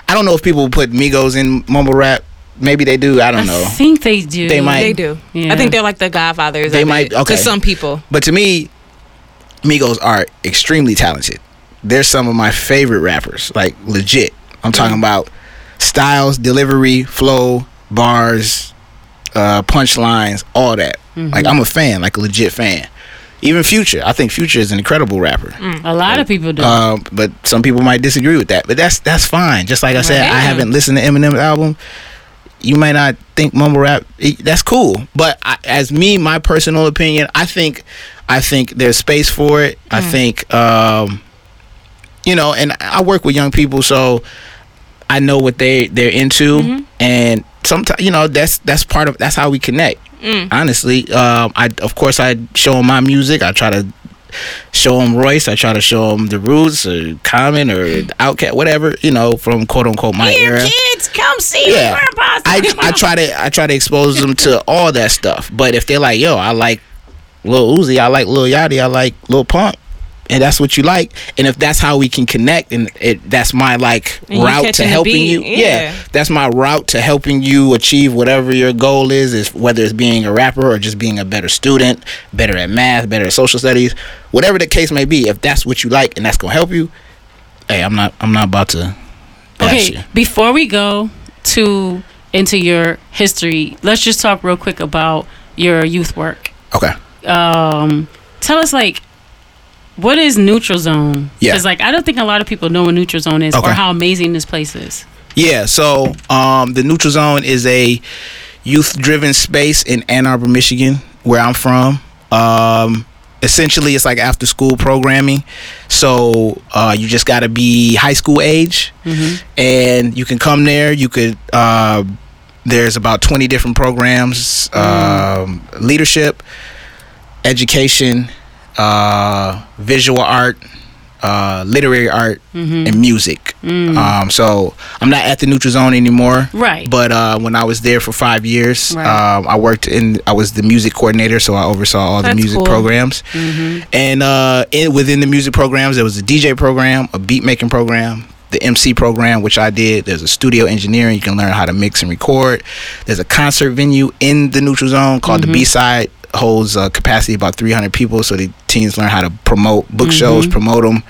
I don't know if people put Migos in mumble rap. Maybe they do. I don't I know. I think they do. They might- They do. Yeah. I think they're like the godfathers. They of might- it, okay. To some people. But to me, Migos are extremely talented. They're some of my favorite rappers, like legit. I'm talking about styles, delivery, flow, bars, uh, punchlines, all that. Like I'm a fan, like a legit fan. Even Future, I think Future is an incredible rapper. A lot of people do. Um, but some people might disagree with that. But that's that's fine. Just like I said, I haven't listened to Eminem's album. You might not think mumble rap. it- that's cool. But I, as me, my personal opinion, I think I think there's space for it. I think um, you know, and I work with young people, so I know what they they're into, and sometimes you know that's that's part of that's how we connect. Honestly, um, I of course I show them my music. I try to show them Royce. I try to show them the Roots or Common or OutKast, whatever you know from quote unquote my era. kids, come see Yeah, I I try to I try to expose them to all that stuff. But if they're like, yo, I like Lil Uzi, I like Lil Yachty, I like Lil Pump, and that's what you like, and if that's how we can connect, and it that's my like And route to helping you, yeah. that's my route to helping you achieve whatever your goal is. Is whether it's being a rapper or just being a better student, better at math, better at social studies, whatever the case may be. If that's what you like and that's gonna help you, hey, I'm not I'm not about to. Okay, you. before we go to into your history, let's just talk real quick about your youth work. Okay. Um, tell us like what is neutral zone? Yeah. Because like I don't think a lot of people know what neutral zone is Okay. or how amazing this place is. Yeah, so um, the Neutral Zone is a youth-driven space in Ann Arbor, Michigan, where I'm from. Um, essentially, it's like after-school programming. So uh, you just got to be high school age, and you can come there. You could. Uh, there's about 20 different programs: um, leadership, education, uh, visual art, uh, literary art, and music. Um, so I'm not at the Neutral Zone anymore. Right. But uh, when I was there for five years, Right. um, I worked in. I was the music coordinator, so I oversaw all the music cool. programs. And uh, in within the music programs, there was a DJ program, a beat making program. The MC program, which I did, there's a studio engineering. You can learn how to mix and record. There's a concert venue in the neutral zone called the B Side. Holds uh, capacity about 300 people, so the teens learn how to promote book shows, promote them,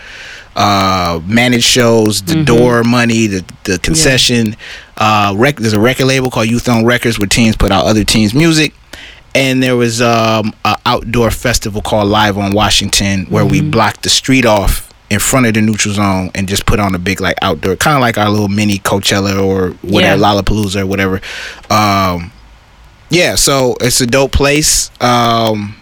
uh, manage shows, the door money, the the concession. Uh, rec- there's a record label called Youth Owned Records where teens put out other teens' music. And there was um, an outdoor festival called Live on Washington where we blocked the street off in front of the neutral zone and just put on a big like outdoor, kind of like our little mini Coachella or whatever, Yeah. Lollapalooza or whatever. Um, yeah, so it's a dope place. Um,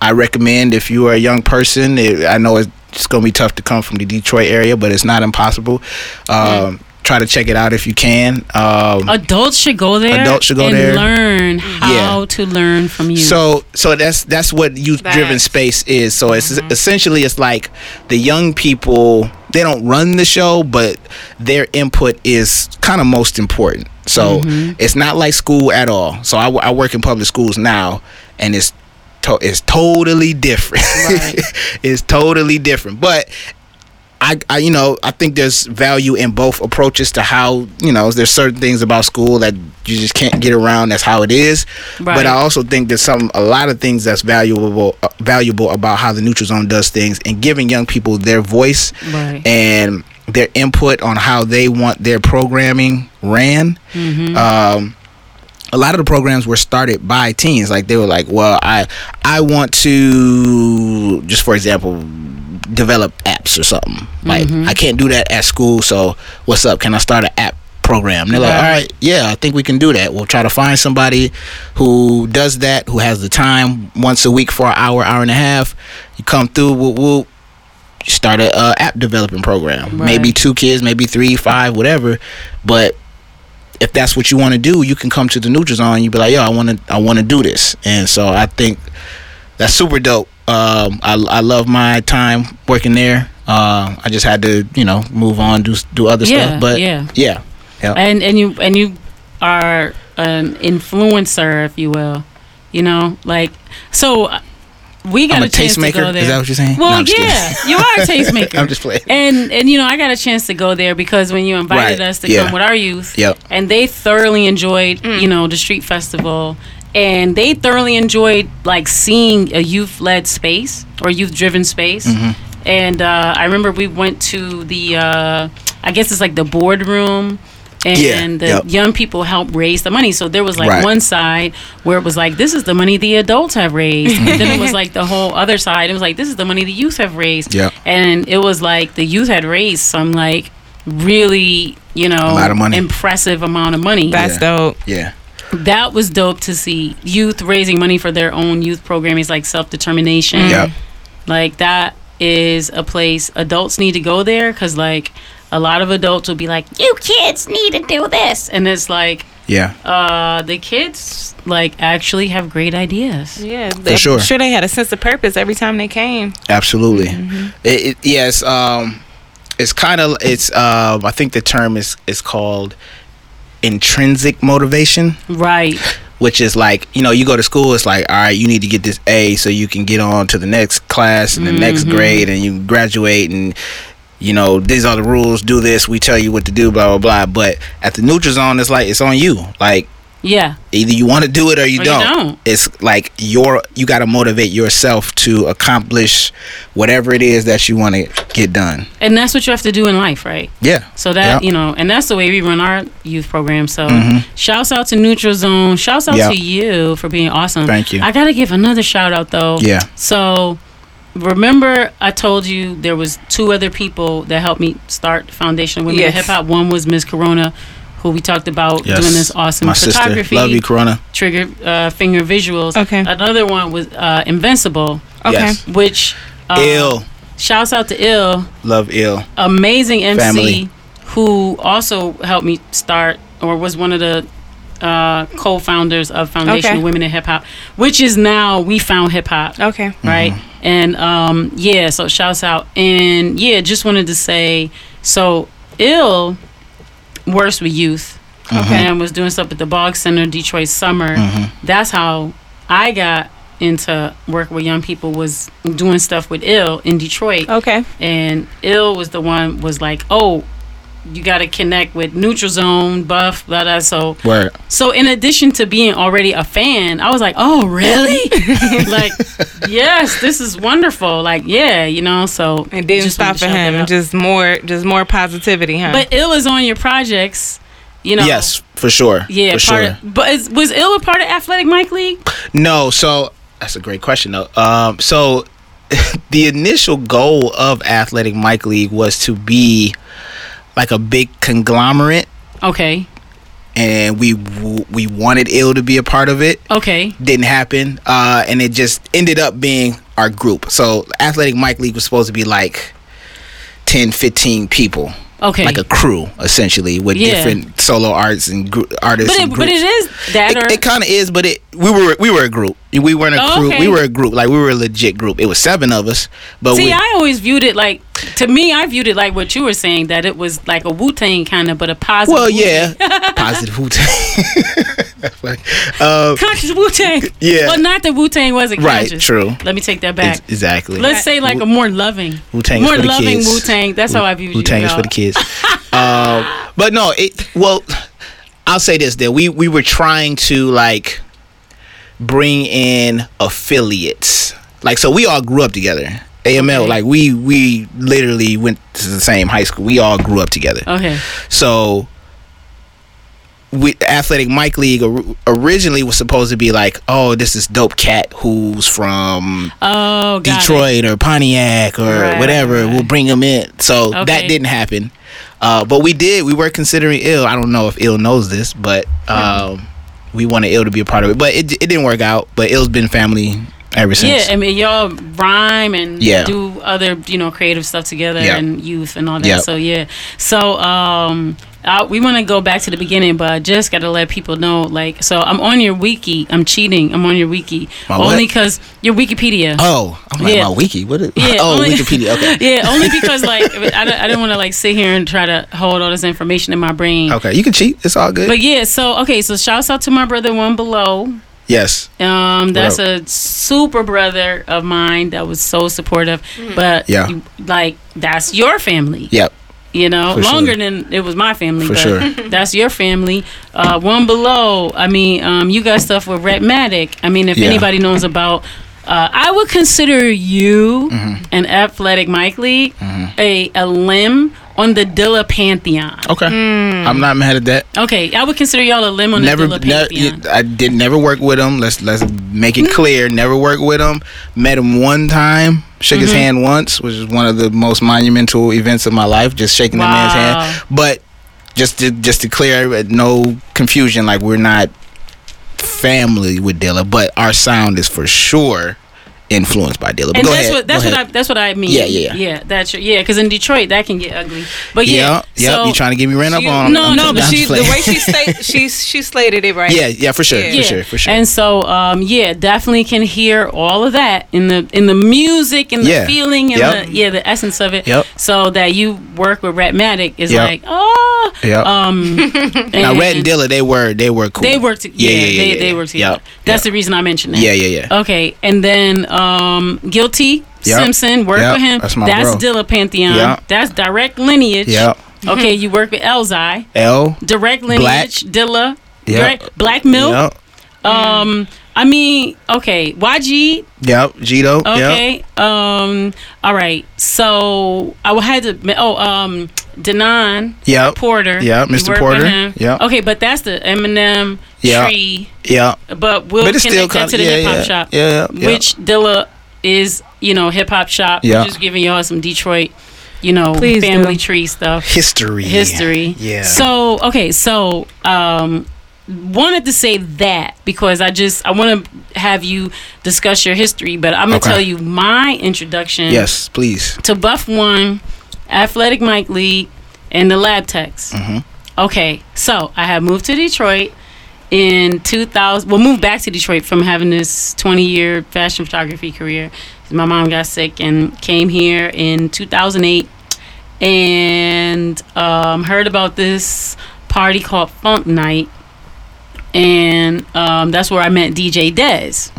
I recommend if you are a young person. It, I know it's gonna be tough to come from the Detroit area, but it's not impossible. Um, Try to check it out if you can. Um, Adults should go there. Adults should go and there. learn how Yeah. to learn from you. So so that's that's what youth driven Facts. space is. So it's Mm-hmm. essentially it's like the young people they don't run the show, but their input is kind of most important. So Mm-hmm. it's not like school at all. So I, I work in public schools now, and it's to, it's totally different. it's totally different, but. I, I, you know, I think there's value in both approaches to how, you know, there's certain things about school that you just can't get around. That's how it is. But I also think there's some, a lot of things that's valuable, uh, valuable about how the Neutral Zone does things and giving young people their voice Right. and their input on how they want their programming ran. Mm-hmm. Um, a lot of the programs were started by teens. Like they were like, well, I I want to just for example develop apps or something. Like Mm-hmm. I can't do that at school, so what's up? Can I start an app program? They're like, all right, yeah, I think we can do that. We'll try to find somebody who does that, who has the time once a week for an hour, hour and a half. You come through, we'll, we'll start a uh, app developing program. Right. Maybe two kids, maybe three, five, whatever. But if that's what you want to do, you can come to the Neutral Zone. You be like, yo, I want to, I want to do this. And so I think that's super dope. Um, I, I love my time working there. Uh, I just had to, you know, move on, do do other Yeah, stuff. But yeah. yeah, yeah. and and you and you are an influencer, if you will. You know, like so. We got I'm a, a chance to tastemaker. go there. Is that what you're saying? No, Well, I'm just yeah, kidding. you are a tastemaker. I'm just playing. And and you know, I got a chance to go there because when you invited Right, us to yeah. come with our youth, Yep. and they thoroughly enjoyed, you know, the street festival, and they thoroughly enjoyed like seeing a youth-led space or youth-driven space. Mm-hmm. And uh, I remember we went to the, uh, I guess it's like the boardroom. And Yeah, the yep. young people helped raise the money. So there was like Right. one side where it was like, this is the money the adults have raised. and then it was like the whole other side. It was like, this is the money the youth have raised. Yep. And it was like the youth had raised some like really, you know, lot of money. impressive amount of money. That's Yeah. dope. Yeah. that was dope to see youth raising money for their own youth programs like self determination. Yep. Like that is a place adults need to go there because like a lot of adults will be like, you kids need to do this, and it's like Yeah. uh the kids like actually have great ideas. Yeah, For sure. I'm sure they had a sense of purpose every time they came. Absolutely. Mm-hmm. It, it, yes. Um, it's kind of it's. Um, I think the term is is called intrinsic motivation, Right. which is like you know you go to school. It's like all right, you need to get this A so you can get on to the next class and the next Mm-hmm. grade, and you graduate and. You know, these are the rules. Do this. We tell you what to do. Blah blah blah. But at the neutral zone, it's like it's on you. Like Yeah. either you want to do it or you, Or don't. don't. It's like your you got to motivate yourself to accomplish whatever it is that you want to get done. And that's what you have to do in life, right? Yeah. So that Yep. you know, and that's the way we run our youth program. So Mhm. shouts out to Neutral Zone. Shouts out Yep. to you for being awesome. Thank you. I gotta give another shout out though. Yeah. So remember I told you there was two other people that helped me start Foundation of Women in Hip Hop. One was Miss Corona, who we talked about doing this awesome My sister. photography, Love you, Corona. trigger uh, finger visuals. Okay. Another one was uh, Invincible, Okay. Yes. which uh, Ill. Shouts out to Ill Love ill. amazing MC Family. who also helped me start or was one of the uh, co-founders of Foundation Okay. of Women in Hip Hop, which is now We Found Hip Hop, Okay. right? And um, yeah, so shouts out. And yeah, just wanted to say, so ill works with youth. Okay. And was doing stuff at the Boggs Center, Detroit Summer. That's how I got into work with young people was doing stuff with ill in Detroit Okay. and ill was the one was like oh you got to connect with neutral zone buff blah blah so Word. so in addition to being already a fan i was like oh really like yes this is wonderful like yeah you know so It didn't stop for him. out. Just more, just more positivity, huh? but ill is on your projects you know Yes, for sure. yeah for part sure. of, but is, was ill a part of athletic mic league No, so that's a great question though. Um, so the initial goal of Athletic Mic League was to be like a big conglomerate, okay and we w- we wanted Ill to be a part of it. okay Didn't happen, uh, and it just ended up being our group. So Athletic Mic League was supposed to be like 10, 15 people. okay Like a crew, essentially, with Yeah. different solo arts and gr- artists. but and it, but it is that or It, it kind of is, but it we were we were a group. We weren't a Oh, crew. okay. We were a group. Like we were a legit group. It was seven of us, but See, we, I always viewed it like, to me, I viewed it like what you were saying, that it was like a Wu Tang kind of, but a positive. well, Wu-Tang. yeah, positive Wu Tang. um, Conscious Wu Tang. Yeah. Well, not that Wu Tang wasn't Right, conscious. true. Let me take that back. ex- exactly. Let's say like a more loving. Wu Tang More loving. Wu Tang. That's how I viewed Wu Tang is for the kids. um, but no, it. Well, I'll say this: that we we were trying to like bring in affiliates. Like, so we all grew up together. AML, like we we literally went to the same high school. We all grew up together. Okay. So, we Athletic Mic League originally was supposed to be like, oh, this is dope cat who's from Oh, got it. Detroit or Pontiac or Right, whatever. right. We'll bring him in. So Okay. that didn't happen. Uh, but we did. We were considering Ill. I don't know if Ill knows this, but um, we wanted Ill to be a part of it. But it, it didn't work out. But Ill's been family ever since. Yeah, I mean, y'all rhyme and Yeah. do other, you know, creative stuff together Yeah. and youth and all that. Yep. So yeah, so um, uh, we want to go back to the beginning, but I just got to let people know, like, so I'm on your wiki. I'm cheating. I'm on your wiki My only because your Wikipedia. Oh, I'm like Yeah. my wiki. What is? Yeah, oh, only- Wikipedia. Okay. Yeah, only because like I, don't- I didn't want to like sit here and try to hold all this information in my brain. Okay, you can cheat. It's all good. But yeah, so okay, so shouts out to my brother one below. Yes. Um, that's a super brother of mine that was so supportive. But Yeah. you- like that's your family. Yep. You know, For sure. longer than it was my family. For but sure. That's your family. Uh, one below. I mean, um, you got stuff with Redmatic. I mean, if Yeah. anybody knows about. Uh, I would consider you Mm-hmm. an athletic Mic League a, a limb on the Dilla Pantheon. Okay. I'm not mad at that. Okay, I would consider y'all a limb on never, the Dilla ne- Pantheon. I did never work with him. Let's let's make it clear. Never worked with him. Met him one time. Shook his Mm-hmm. hand once, which is one of the most monumental events of my life. Just shaking the man's hand. But just to just to clear, no confusion. Like we're not family with Dilla, but our sound is for sure influenced by Dilla. But and go that's ahead. what that's what I that's what I mean. Yeah, yeah. yeah. That's your, yeah. Because in Detroit, that can get ugly. But yeah, yeah, yeah. so- you trying to get me ran up on? no, I'm- no, No, I'm but just she the way she state she she slated it right. Yeah, yeah, for sure, Yeah. for sure, for sure. And so, um, yeah, definitely can hear all of that in the in the music and the Yeah. feeling and Yep. the yeah the essence of it. Yep. So that you work with Rapmatic is Yep. like oh Yep. um now, Red and Dilla, they were they were cool. they work together. Yeah, Yeah, yeah, yeah, they yeah, they yeah. together. Yep, That's the reason I mentioned that. Yeah, yeah, yeah. Okay, and then um, Guilty Yep. Simpson work Yep. with him. That's my That's bro. Dilla Pantheon. Yep. That's direct lineage. Yep. Okay, you work with Elzhi. L. Direct lineage. Dilla. Yep. Direct, Black Milk. Yep. Um, I mean, okay, YG. Yep. Gito. Yep. Okay. Um. All right. So I had to. Oh. Um. Denaun Yep. Porter. Yep, You Mr. Porter. with him. Yep. Okay, but that's the Eminem Yep. tree. Yep. But we'll But it's connect still that to the yeah, hip hop yeah. shop. Yeah, yeah, yeah. Which Dilla is, you know, hip hop shop. Yeah. We're just giving y'all some Detroit, you know, Please do. family tree stuff. History. History. Yeah. So okay, so um wanted to say that because I just I want to have you discuss your history, but I'm gonna Okay. tell you my introduction yes, please. to Buff One, Athletic Mic League, and the Lab Techs. Mm-hmm. Okay, so I have moved to Detroit in 2000. Well, moved back to Detroit from having this 20 year fashion photography career. my mom got sick and came here in 2008 and um, heard about this party called Funk Night. And um, that's where I met DJ Dez.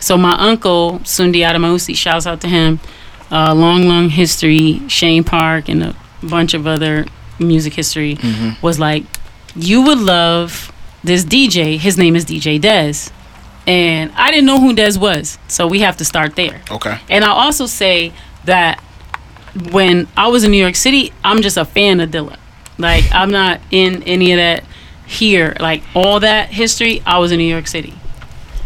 So my uncle, Sundi Adamausi, shouts out to him. Uh, long, long history, Shane Park and a bunch of other music history, was like, you would love this DJ. His name is DJ Dez. And I didn't know who Dez was. So we have to start there. Okay. And I'll also say that when I was in New York City, I'm just a fan of Dilla. Like I'm not in any of that here. Like all that history, I was in New York City.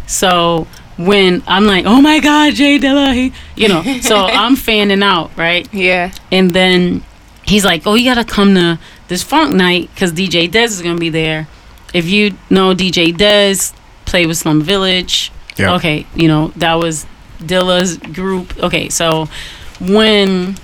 So when I'm like, oh my God, Jay Dilla, he, you know, so I'm fanning out, right? Yeah. And then he's like, "Oh, you gotta come to this funk night because DJ Dez is gonna be there. If you know DJ Dez, play with Slum Village. Yeah. Okay, you know that was Dilla's group. Okay, so when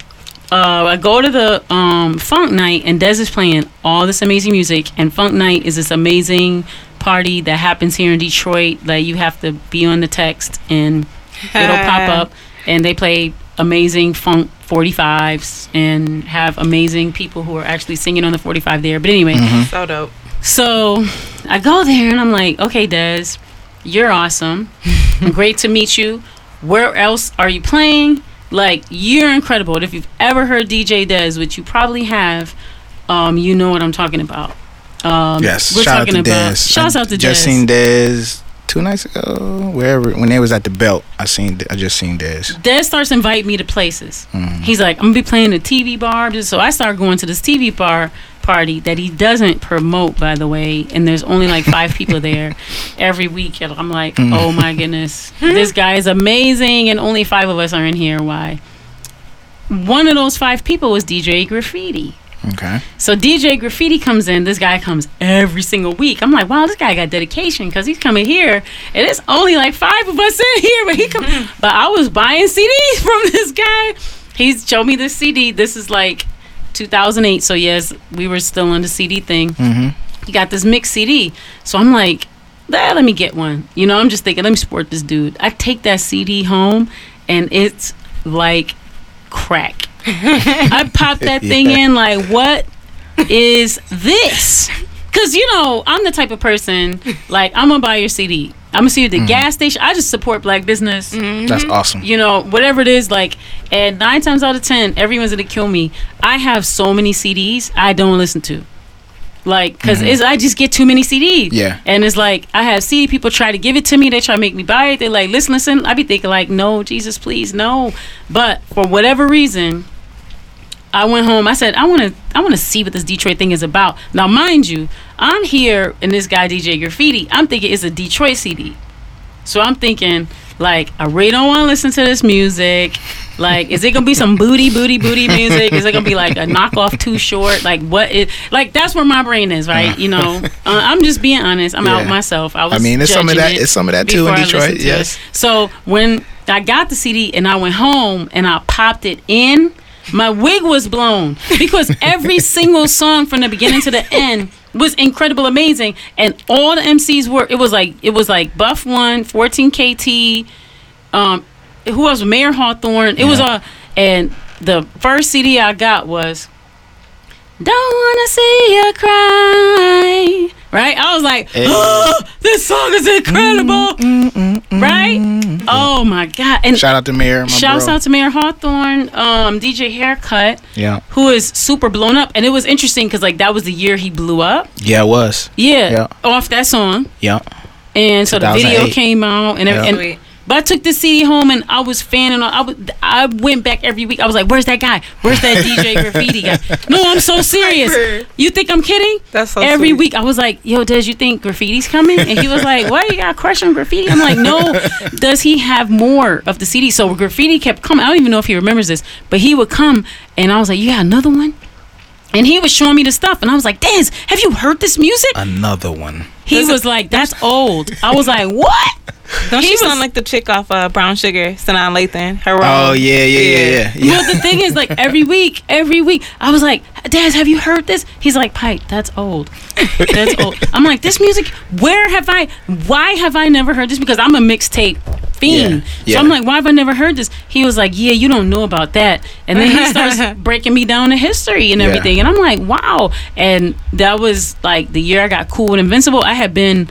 uh, I go to the um, funk night and Dez is playing all this amazing music, and funk night is this amazing party that happens here in Detroit. That you have to be on the text and it'll pop up and they play amazing funk 45s and have amazing people who are actually singing on the 45 there but anyway So dope. so i go there and i'm like okay dez you're awesome great to meet you where else are you playing like you're incredible and if you've ever heard dj dez which you probably have um, you know what i'm talking about um, Yes. we're shout talking out to about Dez. shouts out to just Dez. seen Dez two nights ago. Wherever when they was at the belt, I seen. I just seen Dez. Dez starts inviting me to places. Mm-hmm. He's like, I'm gonna be playing a TV bar. So I start going to this TV bar party that he doesn't promote, by the way. And there's only like five people there every week. And I'm like, Mm. oh my goodness, this guy is amazing, and only five of us are in here. Why? One of those five people was DJ Graffiti. Okay. So DJ Graffiti comes in. This guy comes every single week. I'm like, wow, this guy got dedication because he's coming here, and it's only like five of us in here, but he come. but I was buying CDs from this guy. He's showed me this CD. This is like 2008. So yes, we were still on the CD thing. Mm-hmm. He got this mixed CD. So I'm like, "Ah, let me get one. You know, I'm just thinking, let me support this dude. I take that CD home, and it's like crack. I pop that thing Yeah. in like, what is this? Because you know, I'm the type of person like I'm gonna buy your CD. I'm gonna see you at the mm-hmm. gas station. I just support black business. Mm-hmm. That's mm-hmm. awesome. You know, whatever it is, like, and nine times out of ten, everyone's gonna kill me. I have so many CDs I don't listen to. Like, because it's I just get too many CDs. Yeah. And it's like, I have CD people try to give it to me. They try to make me buy it. They're like, listen, listen. I be thinking, like, no, Jesus, please, no. But for whatever reason, I went home. I said, I want to, I want to see what this Detroit thing is about. Now, mind you, I'm here and this guy DJ Graffiti. I'm thinking it's a Detroit CD. So I'm thinking, like, I really don't want to listen to this music. Like, is it gonna be some booty, booty, booty music? Is it gonna be like a knockoff Too Short? Like, what is? Like, that's where my brain is, right? You know, uh, I'm just being honest. I'm out myself. I was. I mean, it's some of that- it it's some of that too in Detroit, yes. So when I got the CD and I went home and I popped it in, my wig was blown because every single song from the beginning to the end was incredible, amazing, and all the MCs were. It was like it was like Buff One, 14 KT, um, who else? Mayer Hawthorne. It was Yeah. a and the first CD I got was "Don't Wanna See You Cry." Right? I was like, Hey. oh, this song is incredible. Mm, mm, mm, right? Oh my god! And Shout out to Mayer. My shouts bro. out to Mayer Hawthorne, um, DJ Haircut, Yeah. who is super blown up. And it was interesting because like that was the year he blew up. Yeah, it was. Yeah, Yeah. off that song. Yeah. And so the video came out, and, Yeah. and. But I took the CD home, and I was fanning. I was I went back every week. I was like, "Where's that guy? Where's that DJ Graffiti guy?" No, I'm so serious. You think I'm kidding? That's so every sweet. week I was like, "Yo, does you think Graffiti's coming?" And he was like, "Why You got a crush on Graffiti?" I'm like, "No." Does he have more of the CD? So Graffiti kept coming. I don't even know if he remembers this, but he would come, and I was like, "You got another one?" And he was showing me the stuff, and I was like, "Dez, have you heard this music?" Another one. He was like, "That's old." I was like, "What?" Don't He she was- sound like the chick off uh, Brown Sugar, Sanaa Lathan? Her Oh own- yeah, yeah, yeah, yeah. yeah. Well, the thing is, like every week, every week, I was like, "Daz, have you heard this?" He's like, "Pike, that's old. That's old." I'm like, "This music, where have I? Why have I never heard this?" Because I'm a mixtape Fiend. Yeah, yeah. So I'm like, why have I never heard this? He was like, yeah, you don't know about that. And then he starts breaking me down the history and Yeah. everything. And I'm like, wow. And that was like the year I got cool with Invincible. I had been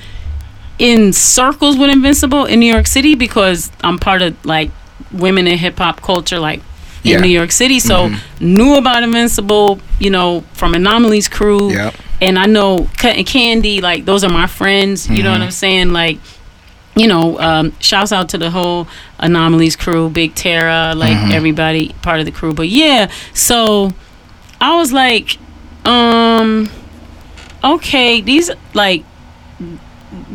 in circles with Invincible in New York City because I'm part of like women in hip hop culture, like in Yeah. Mm-hmm. New York City. So knew about Invincible, you know, from Anomalies crew. Yep. And I know Kuttin Kandi, like those are my friends. You know Mm-hmm. what I'm saying? Like, you know, um, shouts out to the whole Anomalies crew, Big Terra, like Mm-hmm. everybody part of the crew. But yeah, so I was like, um, okay, these like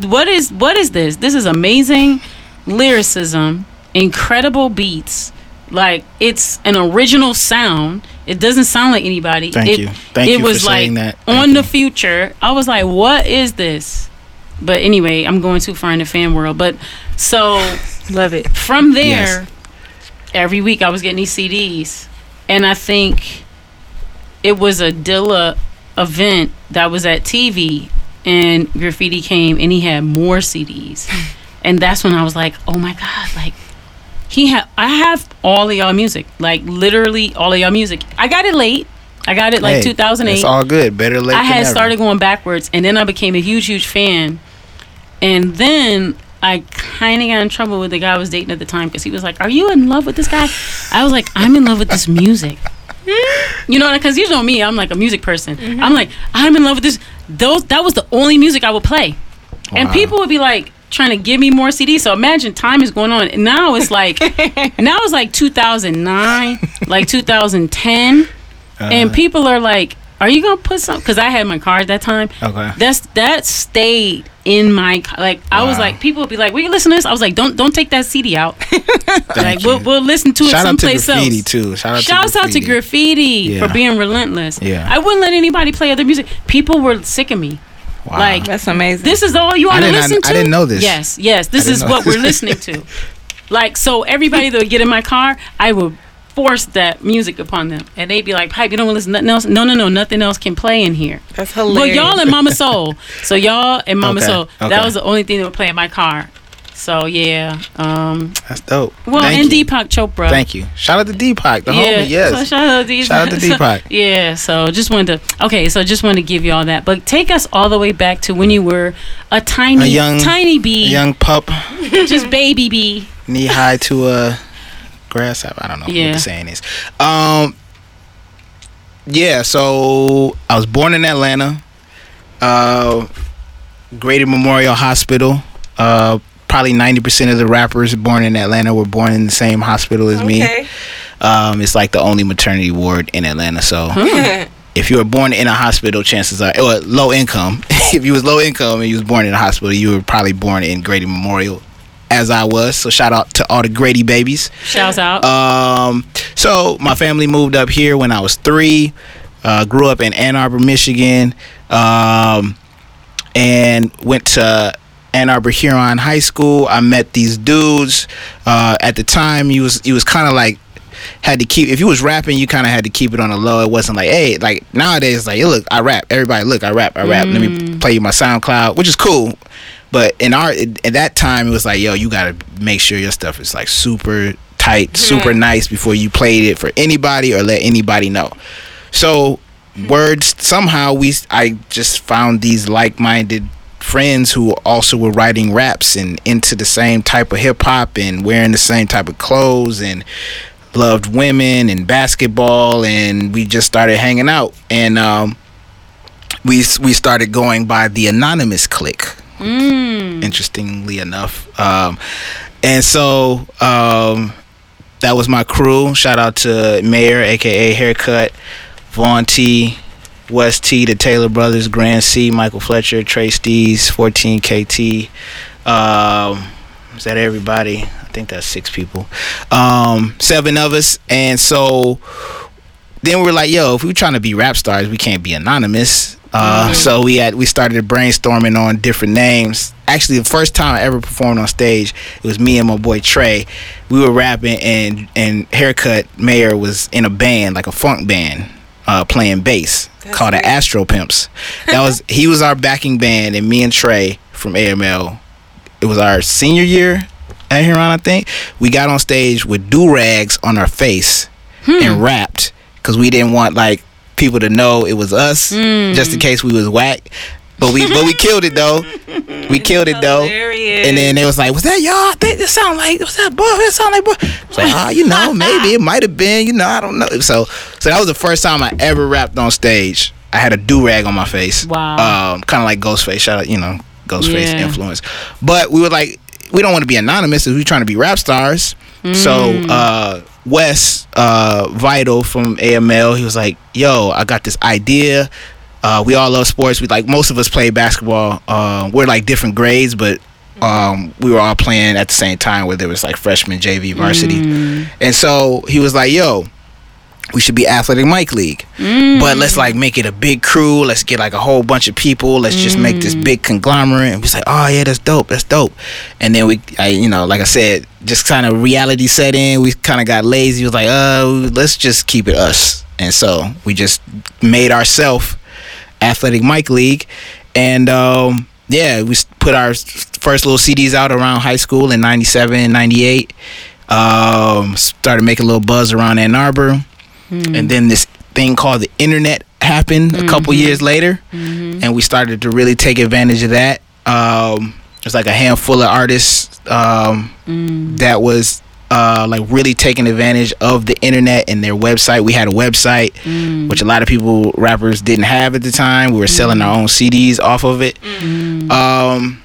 what is what is this? This is amazing lyricism, incredible beats. Like it's an original sound. It doesn't sound like anybody. Thank it, you. Thank it you for was like saying that. Thank on the future. I was like, what is this? But anyway, I'm going too far in the fan world. But so Love it. from there, Yes. every week I was getting these CDs, and I think it was a Dilla event that was at TV, and Graffiti came and he had more CDs, and that's when I was like, oh my god, like he had I have all of y'all music, like literally all of y'all music. I got it late. I got it like Hey, 2008. It's all good. Better late I than had never. started going backwards, and then I became a huge, huge fan. And then I kind of got in trouble with the guy I was dating at the time because he was like, "Are you in love with this guy?" I was like, "I'm in love with this music." You know, because you know me, I'm like a music person. I'm like, I'm in love with this. Those that was the only music I would play, and people would be like trying to give me more CDs. So imagine time is going on, and now it's like, now it's like 2009, like 2010 and Uh-huh. people are like, "Are you gonna put some?" Because I had my car at that time. Okay. That's that stayed in my ca- like. I was like, people would be like, "We can listen to this." I was like, "Don't don't take that CD out. like Thank we'll we'll listen to it Shout out to someplace graffiti else." too. Shout out Shouts to out to graffiti Yeah. for being relentless. Yeah. I wouldn't let anybody play other music. People were sick of me. Wow. Like That's amazing. this is all you want to didn't- listen I to. didn't know this. Yes, yes. This is what this. we're listening to. Like so, everybody that would get in my car, I would force that music upon them, and they'd be like, "Pipe, you don't want to listen to nothing else? No, no, no, nothing else can play in here." That's hilarious. Well, y'all and Mama Soul. So y'all and Mama Okay, Soul. okay. That was the only thing that would play in my car. So yeah. Um. That's dope. Well, Thank and you. Deepak Chopra. Thank you. Shout out to Deepak, the yeah. homie. Yes. So shout out to Deepak. Shout out to So- Deepak. yeah. So just wanted to. Okay. So just wanted to give you all that, but take us all the way back to when you were a tiny, A young- tiny bee, A young pup, just baby bee. knee high to a grasshopper. I don't know Yeah. what the saying is. Um. Yeah. So I was born in Atlanta. Uh, Grady Memorial Hospital. Uh, probably ninety percent of the rappers born in Atlanta were born in the same hospital as me. Um, it's like the only maternity ward in Atlanta. So if you were born in a hospital, chances are, or low income. if you was low income and you was born in a hospital, you were probably born in Grady Memorial, as I was. So shout out to all the Grady babies. Shouts out. Um, so my family moved up here when I was three. Uh, grew up in Ann Arbor, Michigan, um, and went to Ann Arbor Huron High School. I met these dudes. Uh, at the time, you was you was kind of like had to keep if you was rapping, you kind of had to keep it on the low. It wasn't like hey, like nowadays, like hey, look, I rap. Everybody, look, I rap, I rap. Let me play you my SoundCloud, which is cool. But in our at that time, it was like, yo, you gotta make sure your stuff is like super tight, super nice before you played it for anybody or let anybody know. So words somehow we I just found these like-minded friends who also were writing raps and into the same type of hip hop and wearing the same type of clothes and loved women and basketball and we just started hanging out. And um we we started going by the anonymous clique interestingly enough um and so um that was my crew. Shout out to mayer aka haircut vaughn t west t the taylor brothers grand c michael fletcher trey stees 14 kt um is that everybody? I think that's six people. Um seven of us. And so then we were like, yo, if we are trying to be rap stars, we can't be anonymous. Uh, So we had we started brainstorming on different names. Actually, the first time I ever performed on stage, it was me and my boy Trey. We were rapping, and and Haircut Mayer was in a band, like a funk band, uh, playing bass called the Astro Pimps. That was he was our backing band, and me and Trey from AML. It was our senior year at Huron, I think. We got on stage with do rags on our face and rapped because we didn't want like people to know it was us, just in case we was whack. But we but we killed it though. We killed it though. Hilarious. And then they was like, "Was that y'all? Think sound like was that boy? It sound like boy." It's like, "Ah, you know, maybe it might have been. You know, I don't know." So so that was the first time I ever rapped on stage. I had a do rag on my face. Wow. Um, kind of like Ghostface. Shout out, you know, Ghostface Yeah. influence. But we were like, we don't want to be anonymous. We trying to be rap stars. So Mm. uh, Wes uh, Vital from AML, he was like, "Yo, I got this idea. Uh, we all love sports. We like most of us play basketball. Uh, we're like different grades, but um, we were all playing at the same time. Where there was like freshman, JV, varsity, Mm. and so he was like, "Yo." We should be athletic Mic League, but let's like make it a big crew. Let's get like a whole bunch of people. Let's just make this big conglomerate. And we like, oh yeah, that's dope. That's dope. And then we, I, you know, like I said, just kind of reality set in. We kind of got lazy. It was like, oh let's just keep it us. And so we just made ourselves Athletic Mic League, and um, yeah, we put our first little CDs out around high school in '97, '98. Um, started making a little buzz around Ann Arbor, and then this thing called the internet happened a couple years later, and we started to really take advantage of that. Um, there's like a handful of artists um, that was uh, like really taking advantage of the internet and their website. We had a website, which a lot of people rappers didn't have at the time. We were selling our own CDs off of it. Um,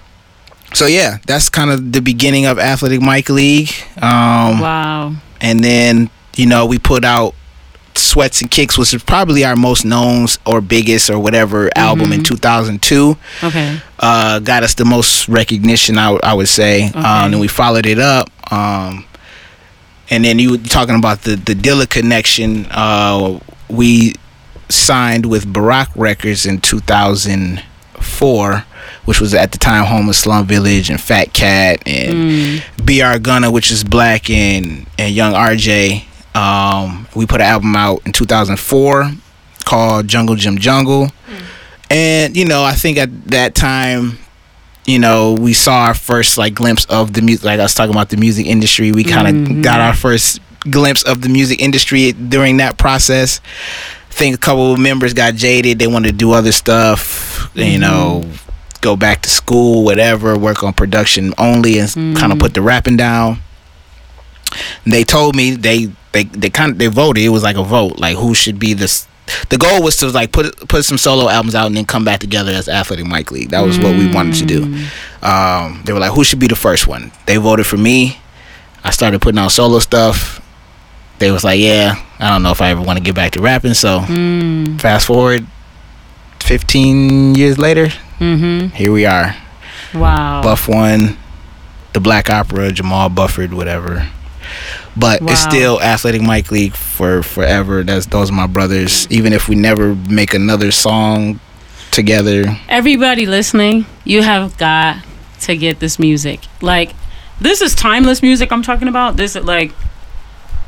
so yeah, that's kind of the beginning of Athletic Mic League. Um, Wow. and then you know we put out Sweats and Kicks, which is probably our most known or biggest or whatever album in 2002 Okay. uh, got us the most recognition, I, w- I would say. Um, and we followed it up. Um, and then you were talking about the, the Dilla connection. Uh, we signed with Barak Records in 2004, which was at the time home of Slum Village and Fat Kat and BR Gunna, which is black, and, and Young RJ. Um, we put an album out in 2004 called Jungle Gym Jungle. Hmm. And you know, I think at that time, you know, we saw our first like glimpse of the music. Like I was talking about the music industry, we kind of mm-hmm. got our first glimpse of the music industry during that process. I think a couple of members got jaded. They wanted to do other stuff. You mm-hmm. know, go back to school, whatever, work on production only, and kind of mm-hmm. put the rapping down. They told me they they they kind of they voted. It was like a vote, like who should be this. The goal was to like put put some solo albums out and then come back together as Athletic Mic League. That was what we wanted to do. Um, they were like, who should be the first one? They voted for me. I started putting out solo stuff. They was like, yeah, I don't know if I ever want to get back to rapping. So fast forward, fifteen years later, Mm-hmm. here we are. Wow. Buff one, the Black Opera, Jamal Bufford, whatever. But it's still Athletic Mic League for forever. That's those are my brothers. Even if we never make another song together, Everybody listening, you have got to get this music. Like, this is timeless music I'm talking about. This is like,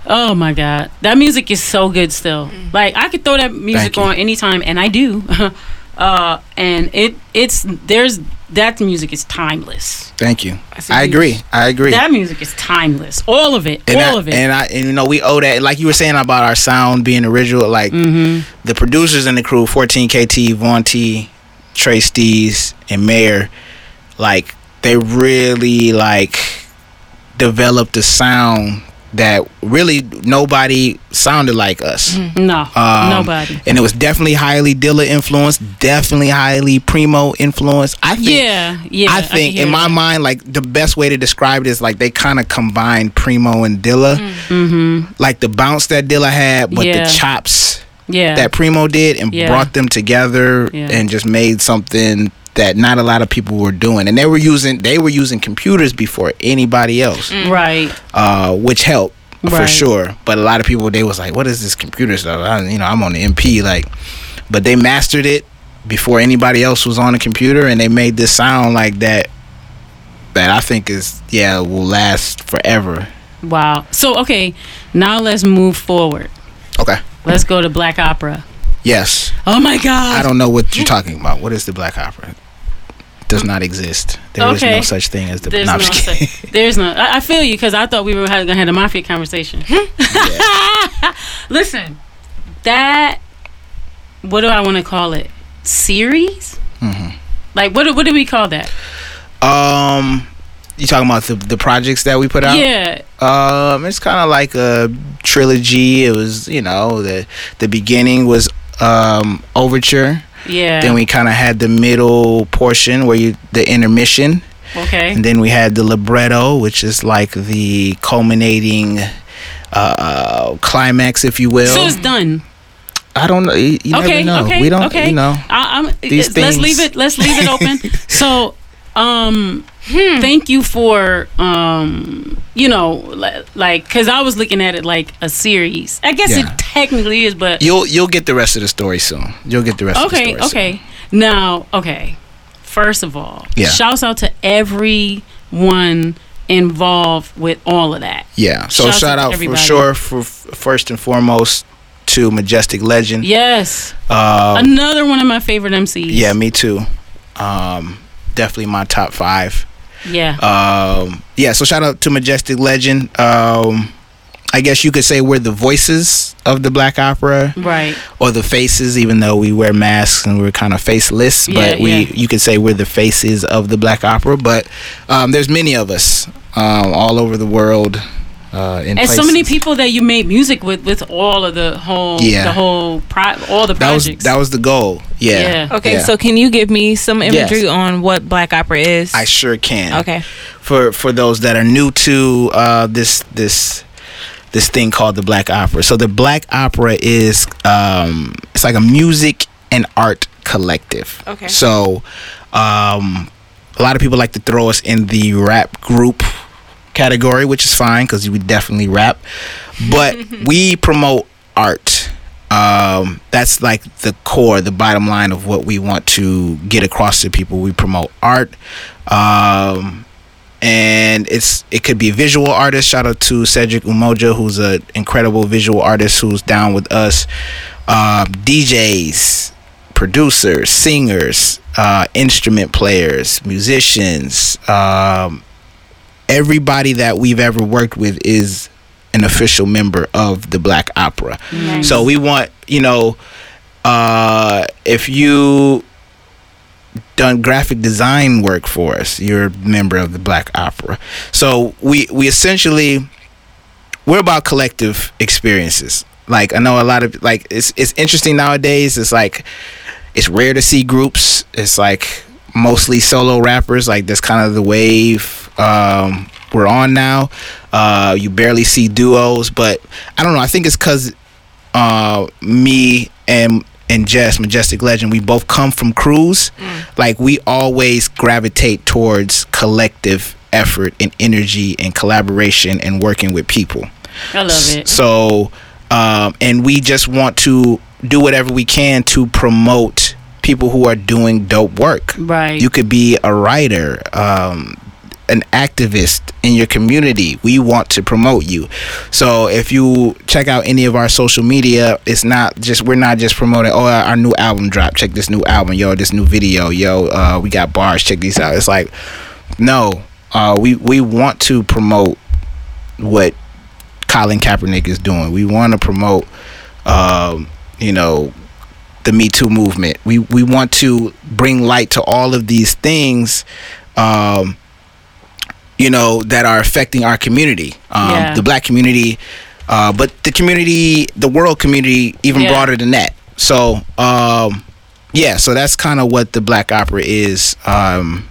oh my god, that music is so good still. Like, I could throw that music on anytime, and I do. uh, and it it's there's that music is timeless. thank you. I agree. I agree. That music is timeless. All of it. and all I, of it. And I and you know we owe that like you were saying about our sound being original. Like Mm-hmm. the producers in the crew, 14 KT, Vaughn T, Trey Stees, and Mayer, like they really like developed the sound that really nobody sounded like us. no, Um, nobody. And it was definitely highly Dilla influenced, definitely highly Primo influenced. I think Yeah, yeah. I think hear in my that. mind, like the best way to describe it is like they kind of combined Primo and Dilla. mm-hmm. Like the bounce that Dilla had, but Mm-hmm. Yeah. the chops yeah, that Primo did and Yeah. brought them together Yeah. and just made something that not a lot of people were doing. And they were using they were using computers before anybody else, right. uh, which helped for sure. But a lot of people they was like, "What is this computer stuff?" I, you know, I'm on the MP like, but they mastered it before anybody else was on the computer, and they made this sound like that. That I think is yeah will last forever. Wow. So okay, now let's move forward. Okay. Let's go to Black Opera. Yes. Oh my God. I don't know what you're talking about. What is the Black Opera? Does not exist. There is Okay. no such thing as the. There's no, no, I'm just kidding. such- there's no. I, I feel you because I thought we were gonna have a mafia conversation. Listen, that what do I want to call it? Series? Mm-hmm. Like what? do- What do we call that? Um, you talking about the the projects that we put out? Yeah. Um, it's kind of like a trilogy. It was, you know, the the beginning was um overture. Yeah. Then we kind of had the middle portion where you the intermission, okay. and then we had the libretto, which is like the culminating uh climax, if you will. So it's done. I don't know. You, you okay. never know. Okay. we don't. Okay. You know. I, I'm. These let's things- leave it. Let's leave it open. so, um, thank you for um, you know, like, cause I was looking at it like a series. I guess Yeah. it technically is, but You'll you'll get the rest of the story soon. You'll get the rest okay. of the story. Okay. Okay. Now, okay. First of all, Yeah. shouts out to everyone involved with all of that. Yeah. So Shouts shout out out for sure for first and foremost to Majestic Legend. Yes. Um, Another one of my favorite MCs. yeah, me too. Um, definitely my top five. Yeah. Um, yeah, so shout out to Majestic Legend. Um, I guess you could say we're the voices of the black opera right. or the faces, even though we wear masks and we're kind of faceless. Yeah, but we, yeah. you could say we're the faces of the black opera. But um, there's many of us um, all over the world. Uh, in and so many people that you made music with with all of the whole Yeah. the whole pro- all the That was projects that was the goal. Yeah. Yeah. Okay, Yeah. so can you give me some imagery Yes. on what black opera is? I sure can. Okay. for for those that are new to uh, this this this thing called the black opera. So the black opera is um, it's like a music and art collective. Okay. So um, a lot of people like to throw us in the rap group category, which is fine because we definitely rap, but we promote art. Um, that's like the core, the bottom line of what we want to get across to people. We promote art. Um, and it's it could be visual artist. Shout out to Cedric Umoja, who's an incredible visual artist who's down with us. Um, DJs, producers, singers, uh, instrument players, musicians. Um, everybody that we've ever worked with is an official member of the Black Opera. So we want you know, uh, if you done graphic design work for us. You're a member of the Black Opera. So we we essentially we're about collective experiences. Like I know a lot of like it's it's interesting nowadays. It's like it's rare to see groups. It's like mostly solo rappers. Like that's kind of the wave um, we're on now. Uh, you barely see duos, but I don't know. I think it's because uh, me and and Jess, Majestic Legend, we both come from crews. Like we always gravitate towards collective effort and energy and collaboration and working with people. I love it. So, um, and we just want to do whatever we can to promote people who are doing dope work. Right. You could be a writer, um, an activist in your community. We want to promote you. So if you check out any of our social media, it's not just we're not just promoting. Oh, our our new album drop. Check this new album, yo. This new video, yo. Uh, we got bars. Check these out. It's like, no, uh, we we want to promote what Colin Kaepernick is doing. We want to promote, um, you know, the Me Too movement. We we want to bring light to all of these things, um, you know, that are affecting our community, um, Yeah. the Black community, uh, but the community, the world community, even Yeah. broader than that. So, um, yeah, so that's kind of what the Black Opera is. Um,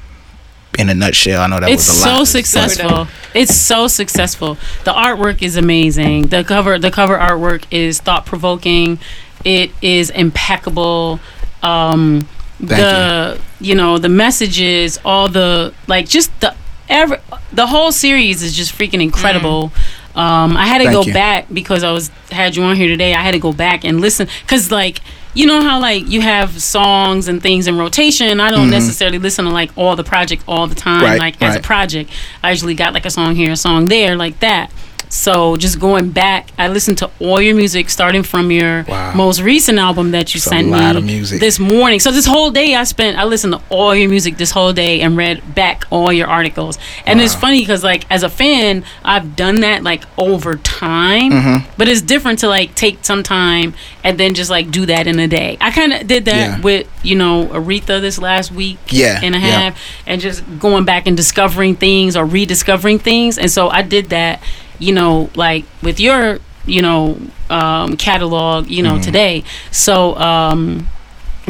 in a nutshell, I know that it's was a so lot. successful. It's so successful. The artwork is amazing. The cover the cover artwork is thought provoking. It is impeccable. Um the you. know, the messages, all the like just the every the whole series is just freaking incredible. Um I had to Thank go you. back because I was had you on here today. I had to go back and listen cuz like you know how like you have songs and things in rotation. I don't necessarily listen to like all the project all the time Mm-hmm. Right, like as a project. I usually got like a song here, a song there, like that. So just going back, I listened to all your music starting from your Wow. most recent album that you It's sent lot me of music. this morning. So this whole day I spent I listened to all your music this whole day and read back all your articles. And it's funny because like as a fan, I've done that like over time, Mm-hmm. but it's different to like take some time and then just like do that in a day. I kind of did that Yeah. with you know Aretha this last week Yeah, and a yeah. half, and just going back and discovering things or rediscovering things. And so I did that, you know, like with your, you know, um, catalog, you Mm-hmm. know, today. So um,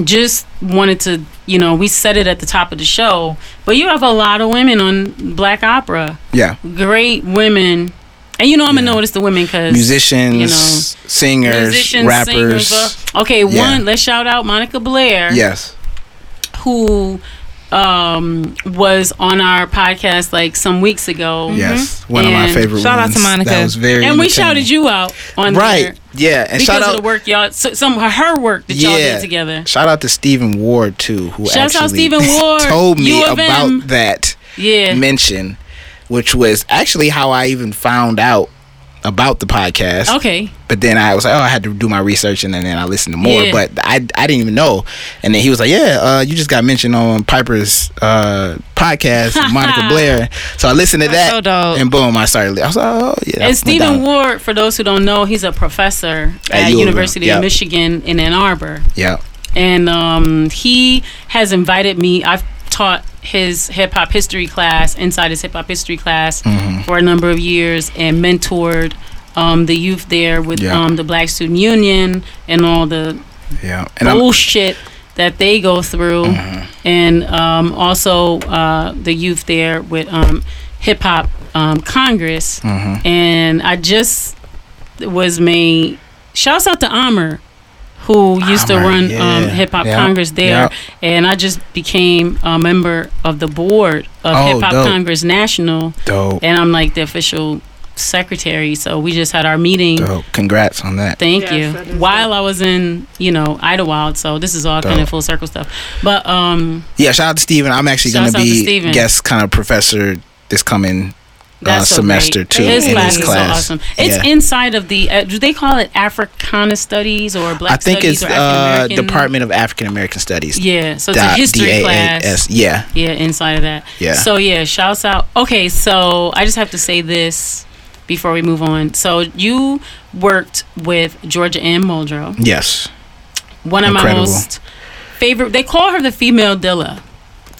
just wanted to, you know, we said it at the top of the show, but you have a lot of women on Black Opera, Yeah. great women. And you know I'm gonna notice the women because Musicians, you know, singers, musicians, rappers. singers. uh, okay, Yeah. one. Let's shout out Monica Blair yes. who um was on our podcast like some weeks ago. Yes. One of my favorite shout out to Monica. That was very And we shouted you out on Right. there Yeah. And because shout of out the work y'all so, some of her work that y'all Yeah. did together. Shout out to Stephen Ward too, who Shouts actually out Stephen Ward, told me U M. about that Yeah. mention, which was actually how I even found out about the podcast. Okay. But then I was like, oh, I had to do my research, and then, I listened to more. Yeah. But I, I didn't even know. And then he was like, yeah, uh, you just got mentioned on Piper's uh, podcast, Monica Blair. So I listened to that, so and boom, I started. I was like, oh yeah. And Stephen. Ward, for those who don't know, he's a professor At at, U of M, University yep. of Michigan in Ann Arbor. Yeah. and um, he has invited me. I've taught his hip hop history class inside his hip hop history class Mm-hmm. for a number of years and mentored um, the youth there with Yeah. um, the Black Student Union and all the Yeah. And I'm, bullshit that they go through, Mm-hmm. and um, also uh, the youth there with um, Hip Hop um, Congress. Mm-hmm. And I just was made. Shouts out to Amr, who used to Amr, run um, yeah. Hip Hop Yep, Congress there, yep. and I just became a member of the board of Oh, Hip Hop. Congress National, dope. and I'm like the official secretary. So we just had our meeting. Dope. Congrats on that. Thank Yes, you. is While I was in, you know, Idlewild, so this is all kind of full circle stuff. But um, Yeah. Shout out to Steven. I'm actually going to be guest kind of professor this coming uh, so semester great. too His in class his is class. so awesome. It's Yeah. inside of the. Uh, do they call it Africana Studies or Black I think Studies it's uh, Department of African American Studies. Yeah, so it's a history DAAS. class. Yeah. Yeah, inside of that. Yeah. So yeah, shouts out. Okay, so I just have to say this before we move on. So you worked with Georgia Anne Muldrow, Yes. one of Incredible. my most favorite. They call her the female Dilla.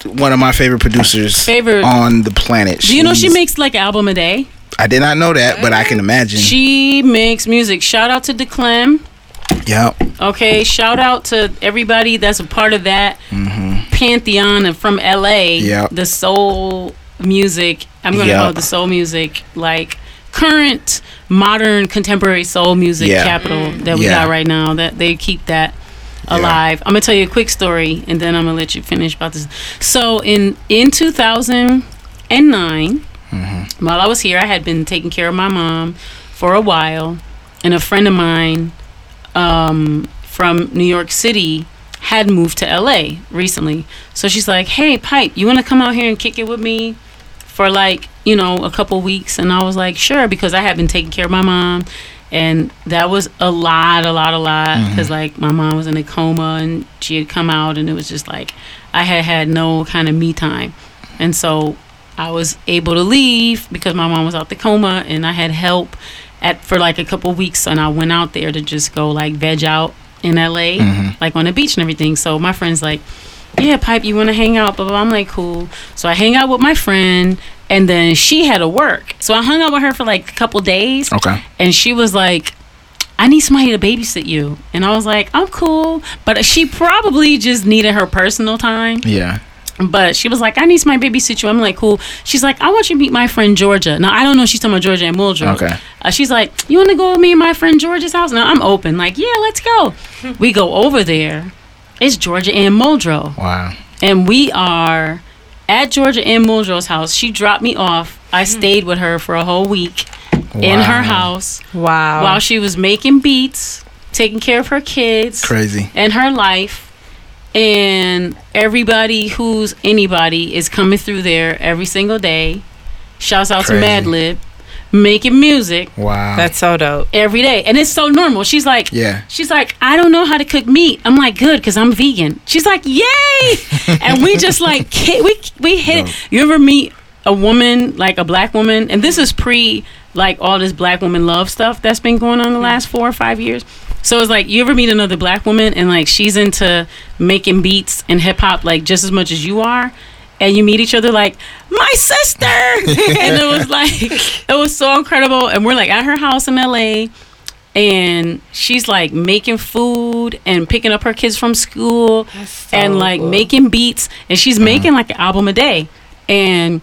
One of my favorite producers Favorite- on the planet. Do you know she She's- makes like an album a day? I did not know that, but I can imagine. She makes music. Shout out to Declaime. yep. Okay, shout out to everybody that's a part of that pantheon of- from LA. Mm-hmm. Yep. The soul music. I'm gonna Yep. call it the soul music, like current modern contemporary soul music Yeah. capital that we Yeah. got right now. That they keep that Yeah. alive. I'm gonna tell you a quick story, and then I'm gonna let you finish about this. So in in 2009, Mm-hmm. while I was here, I had been taking care of my mom for a while, and a friend of mine um, from New York City had moved to LA recently. So she's like, "Hey, Pipe, you want to come out here and kick it with me for like, you know, a couple weeks?" And I was like, "Sure," because I had been taking care of my mom, and that was a lot, a lot, a lot, mm-hmm. because like my mom was in a coma and she had come out, and it was just like I had had no kind of me time, and so I was able to leave because my mom was out the coma, and I had help at for like a couple weeks, and I went out there to just go like veg out in LA, mm-hmm. like on the beach and everything. So my friend's like, "Yeah, pipe, you want to hang out?" Blah. I'm like, "Cool." So I hang out with my friend, and then she had to work, so I hung out with her for like a couple days, Okay. and she was like. I need somebody to babysit you. And I was like, I'm cool. But she probably just needed her personal time. Yeah. But she was like, I need somebody to babysit you. I'm like, cool. She's like, I want you to meet my friend Georgia. Now, I don't know she's talking about Georgia Anne Muldrow. Okay. Uh, she's like, you want to go with me and my friend Georgia's house? Now, I'm open. Like, yeah, let's go. we go over there. It's Georgia Anne Muldrow. Wow. And we are at Georgia Anne Muldrow's house. She dropped me off. I mm. stayed with her for a whole week in her house Wow. while she was making beats, taking care of her kids Crazy. and her life and everybody who's anybody is coming through there every single day shouts out Crazy. to madlib making music. Wow. That's so dope. every day. And it's so normal. She's like Yeah. she's like i don't know how to cook meat. I'm like good because i'm vegan. She's like yay! And we just like we we hit it you ever meet a woman like a black woman? And this is pre like all this black woman love stuff that's been going on the last four or five years. So it's like you ever meet another black woman and like she's into making beats and hip hop like just as much as you are and you meet each other like my sister! And it was like it was so incredible. And we're like at her house in LA and she's like making food and picking up her kids from school so and like cool. making beats. And she's uh-huh. making like an album a day. And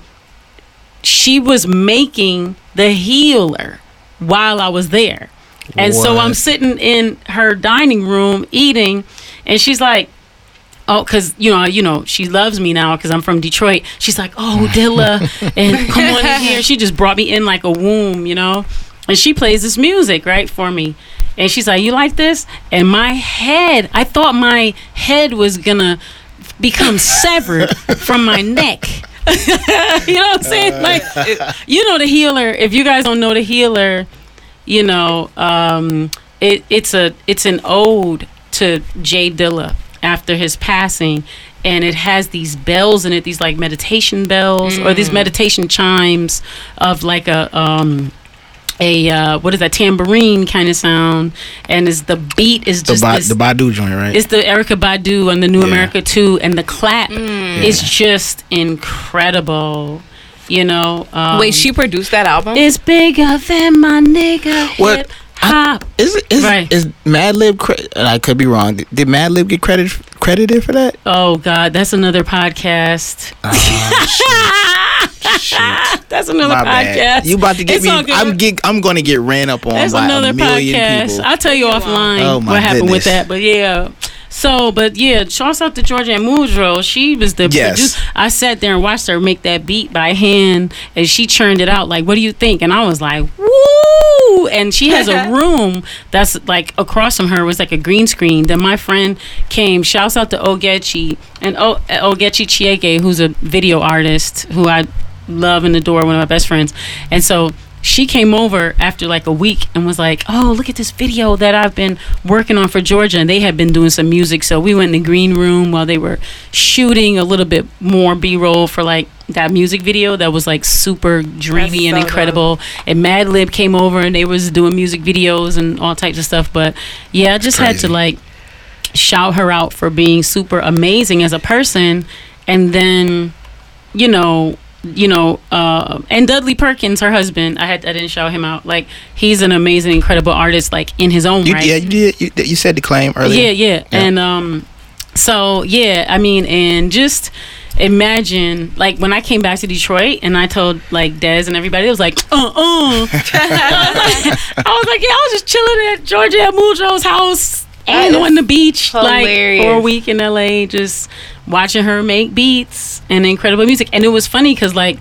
she was making the healer while I was there. And so I'm sitting in her dining room eating and she's like Oh, cause you know, you know, she loves me now because I'm from Detroit. She's like, "Oh, Dilla, and come on in here." She just brought me in like a womb, you know. And she plays this music right for me, and she's like, "You like this?" And my head, I thought my head was gonna become severed from my neck. you know what I'm saying? Like, you know, the healer. If you guys don't know the healer, you know, um, it, it's a it's an ode to J Dilla after his passing, and it has these bells in it, these like meditation bells or these meditation chimes of like a um a uh, what is that tambourine kind of sound, and is the beat is the, just ba- this, the Badu joint, right? it's the Erykah Badu on the New Yeah. Amerykah 2 and the clap is just incredible. You know, um, Wait, she produced that album? it's bigger than my nigga What? hip hop. is it is, Right. is Madlib? Cre- I could be wrong. Did, did Madlib get credit credited for that? Oh God, that's another podcast. Oh, that's another My podcast. bad. You about to get It's me? I'm get. I'm going to get ran up on That's by another a million podcast. people. I'll tell you offline Oh, my what happened with that. But yeah. So, but yeah, shouts out to Georgia Anne Muldrow. She was the Yes. producer. I sat there and watched her make that beat by hand, and she churned it out. Like, what do you think? And I was like, woo! And she has a room that's like across from her was like a green screen. Then my friend came. Shouts out to Ogechi and o- Ogechi Chiege, who's a video artist who I love and adore, one of my best friends. And so she came over after like a week and was like, "Oh, look at this video that I've been working on for Georgia." And they had been doing some music, so we went in the green room while they were shooting a little bit more B-roll for like that music video that was like super dreamy and so incredible. And Madlib came over and they was doing music videos and all types of stuff. But yeah, I just had to like shout her out for being super amazing as a person, and then you know you know uh and dudley perkins her husband i had i didn't shout him out like he's an amazing incredible artist like in his own You, right Yeah, you did. You, you said Declaime earlier. yeah, yeah, And um so yeah, I mean and just imagine like when I came back to Detroit and I told like Dez and everybody, it was like, uh uh I was like, yeah, I was just chilling at Georgia at Mudro's house and on the beach like for a week in LA just watching her make beats and incredible music. And it was funny cuz like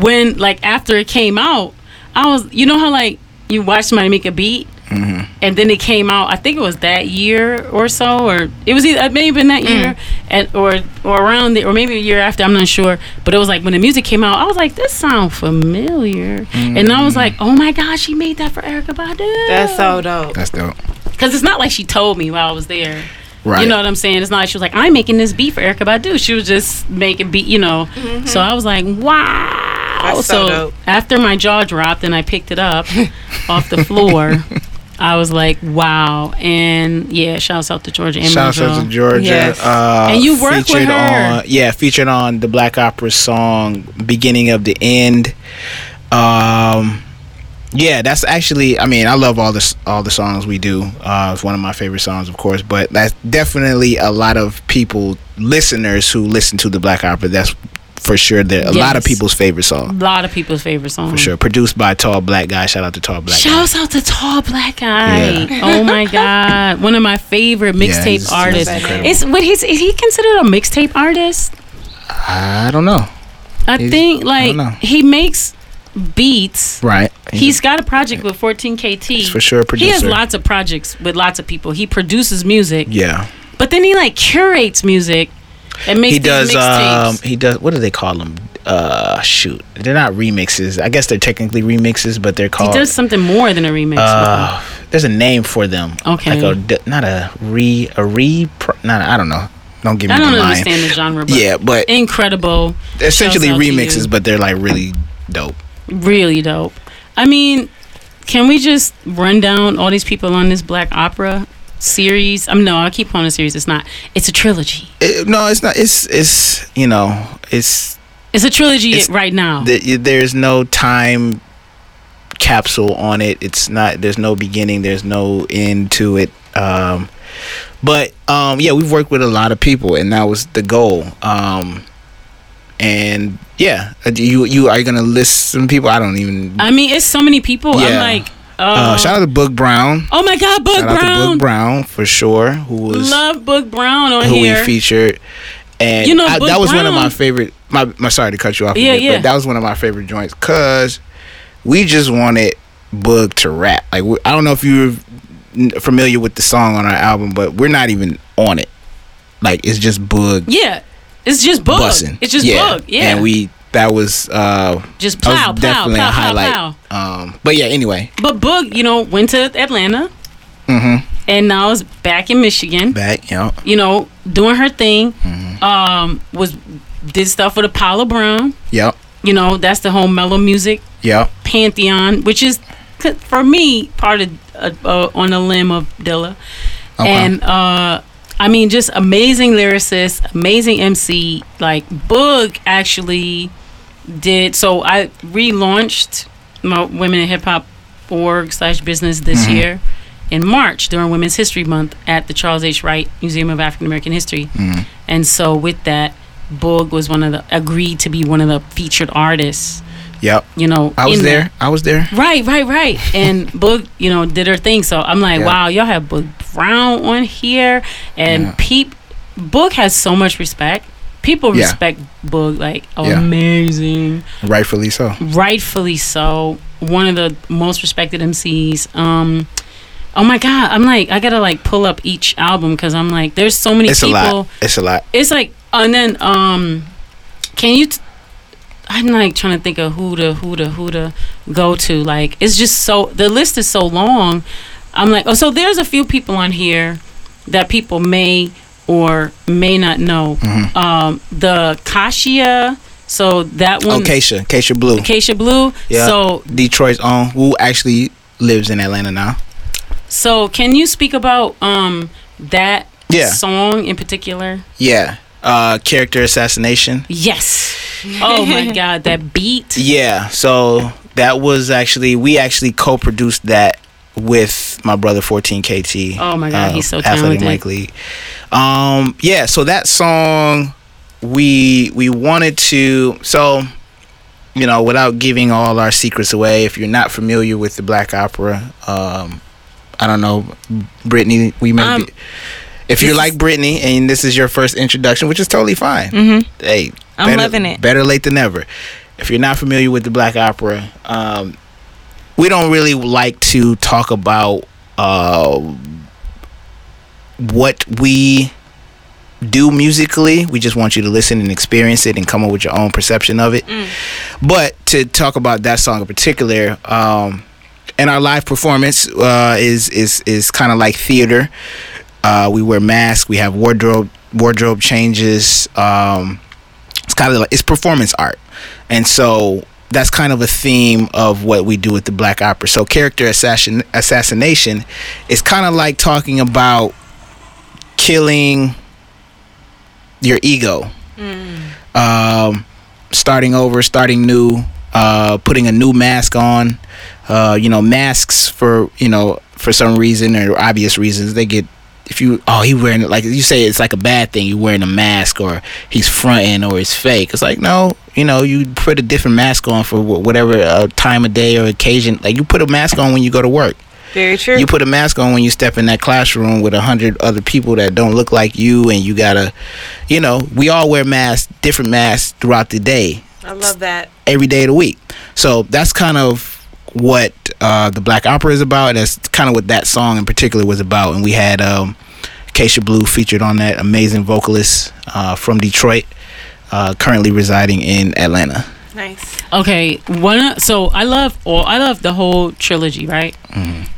when like after it came out, I was you know how like you watch somebody make a beat mm-hmm. and then it came out. I think it was that year or so, or it was either uh, it may have been that year, mm. and or or around the, or maybe a year after. I'm not sure, but it was like when the music came out, I was like, this sound familiar, mm. and I was like, oh my gosh, she made that for Erykah Badu. That's so dope. That's dope. because it's not like she told me while I was there. Right. You know what I'm saying? It's not like she was like, I'm making this beat for Erykah Badu. She was just making beat, you know. So I was like, wow. That's so dope. after my jaw dropped and I picked it up off the floor, I was like, wow. And yeah, shouts out to Georgia and Shouts out Monroe. to Georgia. Yes. Uh, And you worked with featured her. On, yeah, featured on the Black Opera song "Beginning of the End." Um, yeah, that's actually. I mean, I love all this, all the songs we do. Uh, it's one of my favorite songs, of course. But that's definitely a lot of people, listeners who listen to the Black Opera. That's for sure. That a lot of people's favorite song. A lot of people's favorite song. For sure. Produced by Tall Black Guy. Shout out to Tall Black Guy. Shouts out to Tall Black Guy. Yeah. Oh my God. One of my favorite mixtape he's artists. Is what he's is he considered a mixtape artist? I don't know. I He's- think I like know. he makes beats. Right. He's got a project with 14KT. He's for sure a He has lots of projects with lots of people. He produces music, Yeah. but then he like curates music That makes he these does. Um, he does. What do they call them? Uh, shoot, they're not remixes. I guess they're technically remixes, but they're called he does something more than a remix. uh, there's a name for them. Okay. Like a not a re a re. Not I don't know. Don't give me I don't the line. understand the genre, but Yeah, but incredible. essentially Shouts out to remixes, but they're like really dope. Really dope. I mean, can we just run down all these people on this black opera series? I'm no, I keep calling it a series. It's not. It's a trilogy. It- no, it's not. It's it's you know it's It's a trilogy It's- right now. th- there's no time capsule on it. It's not. There's no beginning. There's no end to it. Um, but um, yeah, we've worked with a lot of people, and that was the goal. Um, and yeah, uh, you you are you gonna list some people? I don't even. I mean, it's so many people. I'm like, uh, Uh, shout out to Boog Brown. oh my God, Boog shout out to Brown. Boog Brown for sure, who was Love Boog Brown on who here. we featured. And You know, I, that was one of my favorite. My, my sorry to cut you off. Yeah, again, yeah. But that was one of my favorite joints because we just wanted Boog to rap. Like we, I don't know if you're familiar with the song on our album, but we're not even on it. Like it's just Boog yeah, it's just Boog. It's just Boog. Yeah, And we that was uh just that was plow, plow, definitely plow, a plow, highlight. plow. Um, but yeah. Anyway, But Boog, you know, went to Atlanta, mm-hmm. and now is back in Michigan. back. Know. you know, doing her thing. Mm-hmm. Um, was did stuff with Apollo Brown. Yep. You know, that's the whole Mello Music Yep. pantheon, which is for me part of uh, uh, on the limb of Dilla. Okay. And uh, I mean, just amazing lyricist, amazing MC. Like Boog actually did. So I relaunched my Women in Hip Hop org slash business this Mm-hmm. year in March during Women's History Month at the Charles H. Wright Museum of African American History. Mm-hmm. And so with that, Boog was one of the agreed to be one of the featured artists. Yep. You know, I was there. that. I was there. Right, right, right. And Boog, you know, did her thing. So I'm like, wow, y'all have Boog Brown on here, and Yeah. Peep. Boog has so much respect. People Yeah. respect Boog like Yeah. amazing, Rightfully so. rightfully so. One of the most respected MCs. Um, oh my god, I'm like, I gotta like pull up each album because I'm like, there's so many It's a people lot. It's a lot. it's like and then um can you t- i'm like trying to think of who to who to who to go to like it's just so the list is so long i'm like oh so there's a few people on here that people may or may not know Mm-hmm. um the kashia so that Oh, one Keisha. Keisha Blue. Keisha Blue. Yeah. So Detroit's own, who actually lives in Atlanta now. so can you speak about um that Yeah. song in particular? Yeah. Uh, character assassination. Yes. Oh my god, that beat. Yeah. So that was actually we actually co-produced that with my brother 14 KT. Oh my God, he's so Athletic talented. Mike Lee. Um, yeah. So that song, we we wanted to so. You know, without giving all our secrets away, if you're not familiar with the Black Opera, um, I don't know, Brittany, we may Um, be. If you like Britney and this is your first introduction, which is totally fine. Mm-hmm. Hey, I'm better, loving it. Better late than never. If you're not familiar with the Black Opera, um, we don't really like to talk about uh, what we do musically. We just want you to listen and experience it and come up with your own perception of it. But to talk about that song in particular, um, and our live performance uh, is is is kind of like theater. Uh, we wear masks. We have wardrobe wardrobe changes. Um, it's kind of like it's performance art, and so that's kind of a theme of what we do with the Black Opera. So character assassin assassination is kind of like talking about killing your ego, um, starting over, starting new, uh, putting a new mask on. Uh, you know, masks for you know for some reason or obvious reasons they get if you oh he wearing like you say it's like a bad thing you wearing a mask or he's fronting or it's fake it's like no you know you put a different mask on for whatever uh, time of day or occasion like you put a mask on when you go to work Very true. you put a mask on when you step in that classroom with a hundred other people that don't look like you and you gotta you know we all wear masks different masks throughout the day I love that. every day of the week. So that's kind of what uh, the Black Opera is about. That's kind of what that song in particular was about. And we had um, Keisha Blue featured on that amazing vocalist uh, from Detroit, uh, currently residing in Atlanta. Nice. Okay, one. So I love, or I love the whole trilogy, right?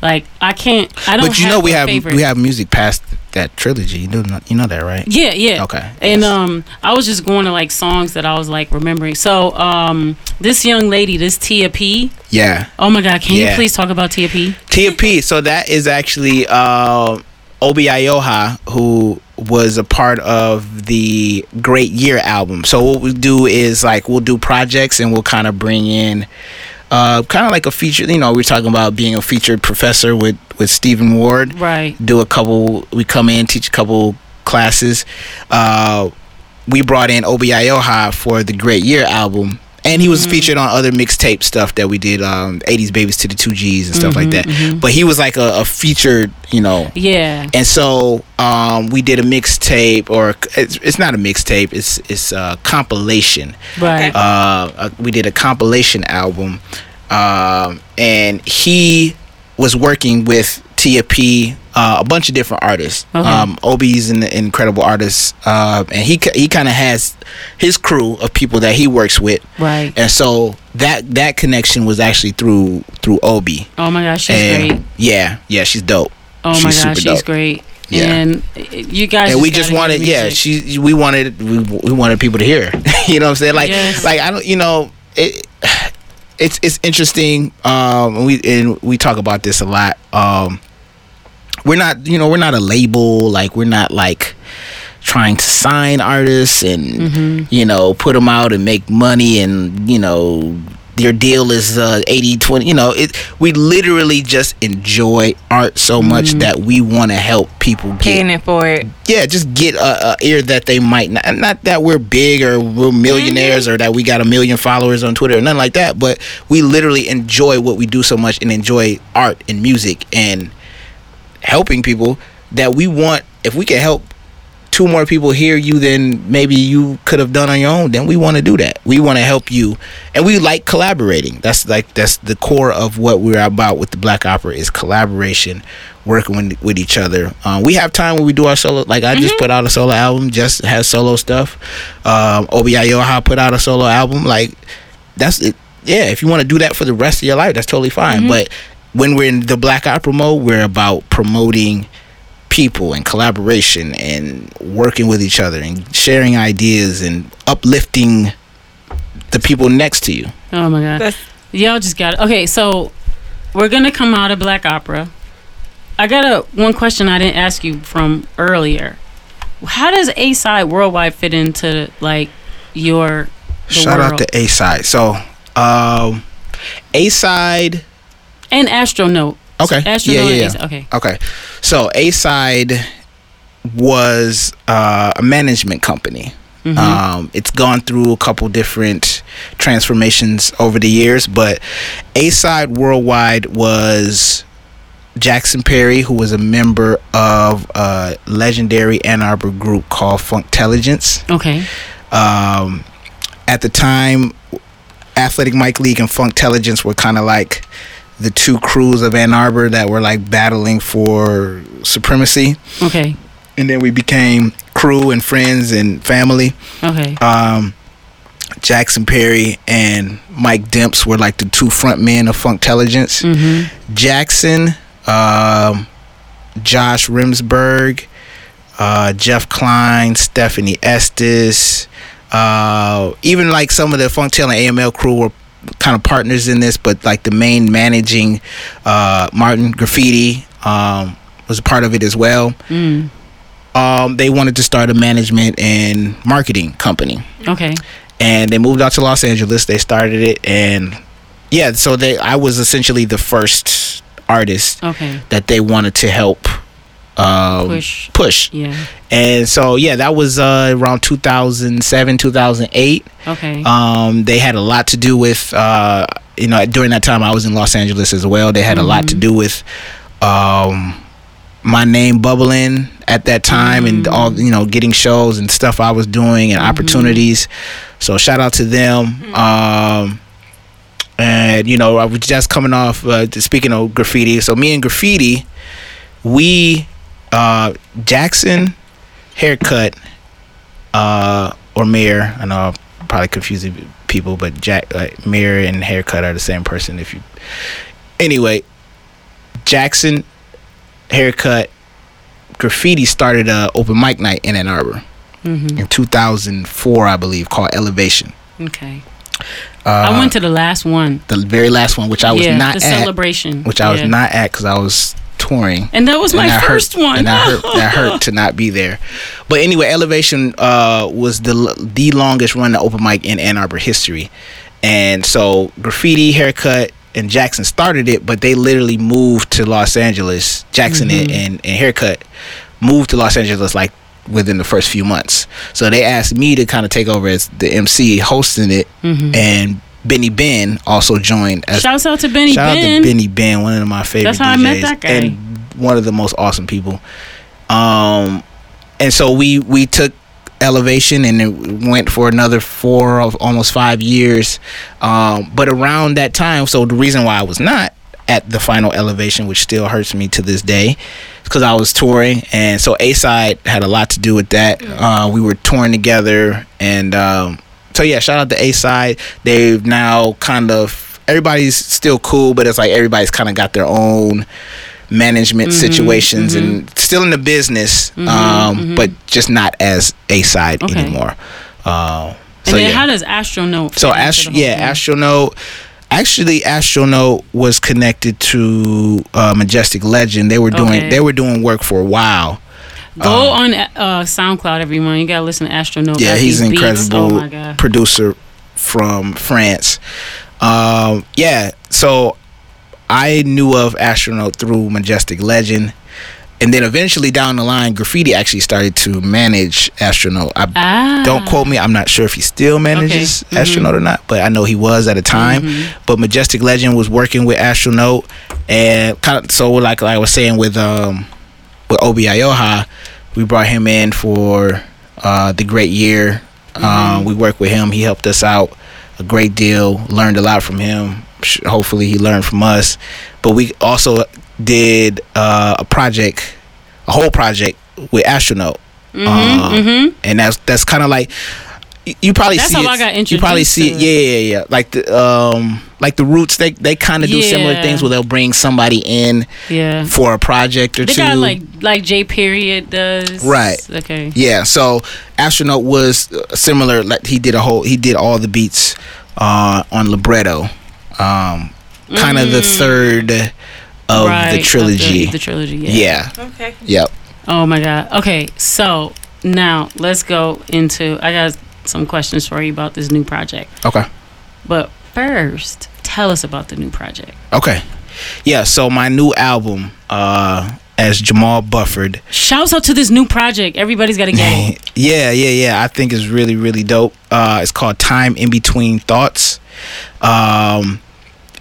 Like I can't. I don't. Mm-hmm. But you know we have favorite. we have music past that trilogy. You know you know that right? Yeah, yeah. Okay, And yes. um, I was just going to like songs that I was like remembering. So um, this young lady, this Tia P. Yeah. Oh my God, can you please talk about Tia P? Tia P. So that is actually uh, Obi Ioha, who was a part of the Great Year album. So what we do is like we'll do projects and we'll kind of bring in. Uh, kind of like a feature, you know. We're talking about being a featured professor with with Stephen Ward. Right. Do a couple. We come in, teach a couple classes. Uh, we brought in Obi Ioha for the Great Year album, and he was featured on other mixtape stuff that we did, um, '80s Babies to the Two Gs and stuff like that. But he was like a, a featured, you know. Yeah. And so um, we did a mixtape, or it's, it's not a mixtape. It's it's a compilation. Right. Uh, uh, we did a compilation album, um, and he was working with Tia P, uh, a bunch of different artists. Okay. Um, Obi's an incredible artist, uh, and he he kind of has his crew of people that he works with. Right. And so that that connection was actually through through Obi. Oh my gosh, she's and great. yeah, yeah, she's dope. Oh my she's gosh, super she's dope. great. Yeah. And you guys. and we just wanted yeah she we wanted we, we wanted people to hear you know what i'm saying like Yes. like i don't you know it it's it's interesting um and we and we talk about this a lot um we're not you know we're not a label like we're not like trying to sign artists and Mm-hmm. you know put them out and make money and you know your deal is uh 80 20 you know it we literally just enjoy art so much Mm-hmm. that we want to help people get Paying it for it. yeah, just get a, a ear that they might not. Not that we're big or we're millionaires or that we got a million followers on Twitter or nothing like that. But we literally enjoy what we do so much and enjoy art and music and helping people that we want. If we can help two more people hear you than maybe you could have done on your own, then we want to do that. We want to help you, and we like collaborating. That's like that's the core of what we're about with the Black Opera is collaboration, working with, with each other. Um, we have time when we do our solo. Like I just put out a solo album, just has solo stuff. Um, Obi Ioha put out a solo album. Like that's it. Yeah, if you want to do that for the rest of your life, that's totally fine. But when we're in the Black Opera mode, we're about promoting people and collaboration and working with each other and sharing ideas and uplifting the people next to you. Oh my god. That's Y'all just got it. Okay, so we're gonna come out of Black Opera. I got a one question I didn't ask you from earlier. How does A Side Worldwide fit into like your the Shout world? out to A Side. So, um, A Side. And Astronaut. Okay. Astronaut. Yeah, yeah, and yeah. Okay. Okay. So A Side was uh, a management company. Um, it's gone through a couple different transformations over the years, but A Side Worldwide was Jackson Perry, who was a member of a legendary Ann Arbor group called Funktelligence. Okay. Um, at the time, Athletic Mic League and Funktelligence were kind of like the two crews of Ann Arbor that were like battling for supremacy. Okay. And then we became crew and friends and family. Okay. Um, Jackson Perry and Mike Demps were like the two front men of Funktelligence. Mm-hmm. Jackson, um, Josh Rimsberg, uh, Jeff Klein, Stephanie Estes, uh, even like some of the Funktail and AML crew were kind of partners in this, but like the main managing uh, Martin Graffiti um, was a part of it as well. Mm. Um, they wanted to start a management and marketing company Okay. and they moved out to Los Angeles. They started it, and yeah, so they I was essentially the first artist Okay. that they wanted to help um, Push. push. Yeah. And so yeah, that was uh, around 2007, 2008. Okay. Um, they had a lot to do with uh, you know during that time I was in Los Angeles as well. They had a lot to do with um, my name bubbling at that time and all you know getting shows and stuff I was doing and opportunities. So shout out to them. Um, and you know I was just coming off uh, speaking of graffiti. So me and graffiti, we uh, Jackson, haircut, uh, or Mayer. I know I'm probably confusing people, but Jack, like Mayer and haircut are the same person. If you, anyway, Jackson, haircut, graffiti started a open mic night in Ann Arbor Mm-hmm. in 2004, I believe, called Elevation. Okay. Uh, I went to the last one. the very last one, which I was yeah, not the at, celebration. which I was not at because I was touring. And that was my that first hurt, one. and that hurt. That hurt to not be there. But anyway, Elevation uh, was the the longest run of open mic in Ann Arbor history, and so graffiti, haircut, and Jackson started it, but they literally moved to Los Angeles. Jackson Mm-hmm. and, and haircut moved to Los Angeles like within the first few months. So they asked me to kind of take over as the MC hosting it, and Benny Ben also joined as Shouts out to Benny Shout Ben. out to Benny Ben, one of my favorite That's how I DJs, met that guy. and one of the most awesome people. Um, and so we we took elevation and it went for another four of almost five years. Um, but around that time, so the reason why I was not at the final elevation, which still hurts me to this day, because I was touring, and so A side had a lot to do with that. Uh, we were touring together, and um, so yeah, shout out to A side. They've now kind of everybody's still cool, but it's like everybody's kind of got their own management Mm-hmm, situations and still in the business, um, but just not as A side Okay. anymore. Uh, and so then yeah. how does Astronaut? So fit into Ast- yeah, thing? Astronaut. Actually, Astronaut was connected to uh, Majestic Legend. They were doing Okay. they were doing work for a while. Go on uh, SoundCloud, everyone. You gotta listen to Astronaut. Yeah, he's an incredible Oh producer from France. Um, yeah, so I knew of Astronaut through Majestic Legend. And then eventually down the line, Graffiti actually started to manage Astronaut. I Ah. don't quote me. I'm not sure if he still manages Okay. Mhm. Astronaut or not, but I know he was at a time. Mm-hmm. But Majestic Legend was working with Astronaut, and kind of so like, like I was saying with um with Obi Ayoha, we brought him in for uh, the Great Year. Mm-hmm. Um, we worked with him. He helped us out a great deal. Learned a lot from him. Hopefully, he learned from us. But we also did uh, a project, a whole project with Astronaut. Mm-hmm, Um, and that's that's kind of like you, you probably That's see how it, I got you probably see it to it. yeah yeah yeah like the um like the roots they they kind of do similar things where they'll bring somebody in Yeah. for a project or They two got like like J Period does. Right. Okay. yeah so astronaut was uh, similar like he did a whole he did all the beats uh on libretto um kind of the third of Mm. Right, the of trilogy The, the trilogy. Yeah. yeah Okay. yep Oh my god. Okay, so now let's go into. I got some questions for you about this new project. okay But first, tell us about the new project. okay yeah so my new album uh as jamal bufford Shouts out to this new project. Everybody's got a game. yeah, yeah, yeah. I think it's really, really dope. Uh, it's called Time in Between Thoughts. Um,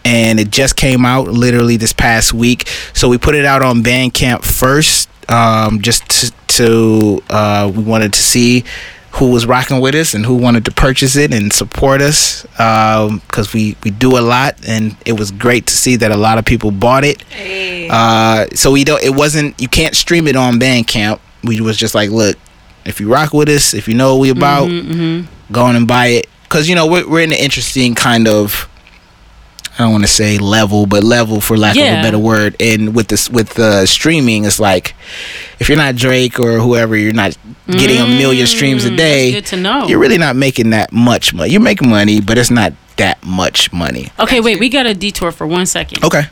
and it just came out literally this past week. So we put it out on Bandcamp first, um, just to, to uh, we wanted to see who was rocking with us and who wanted to purchase it and support us um, because we, we do a lot and it was great to see that a lot of people bought it. Uh, so we don't. It wasn't. You can't stream it on Bandcamp. We was just like, look, if you rock with us, if you know what we about, mm-hmm, mm-hmm. go on and buy it. Cause you know we're we're in an interesting kind of. I don't want to say level, but level for lack of a better word. And with this, with uh, streaming, it's like if you're not Drake or whoever, you're not getting a million streams a Mm, day. that's good to know. You're really not making that much money. You're making money, but it's not that much money. Okay, wait. We got a detour for one second. Okay.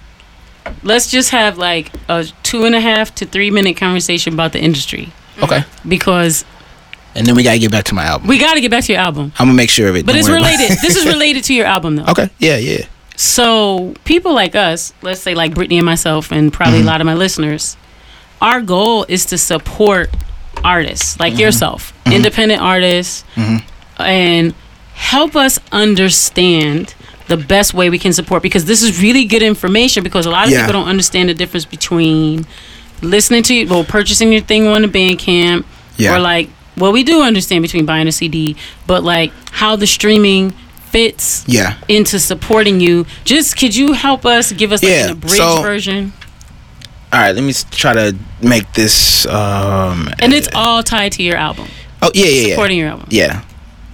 Let's just have like a two and a half to three minute conversation about the industry Okay. because And then we gotta get back to my album. we got to get back to your album. I'm gonna make sure of it. But Don't it's it. related. this is related to your album, though. Okay. Yeah. Yeah. So people like us, let's say like Brittany and myself, and probably Mm-hmm. a lot of my listeners, our goal is to support artists like Mm-hmm. yourself, independent artists, and help us understand the best way we can support because this is really good information because a lot of Yeah. people don't understand the difference between listening to you, well, purchasing your thing on the Bandcamp, Yeah. or like, well, we do understand between buying a CD, but like how the streaming fits Yeah. into supporting you. Just could you help us give us like Yeah, an abridged so- version? all right, let me try to make this. Um, And it's all tied to your album, oh yeah, yeah, yeah. supporting your album. Yeah.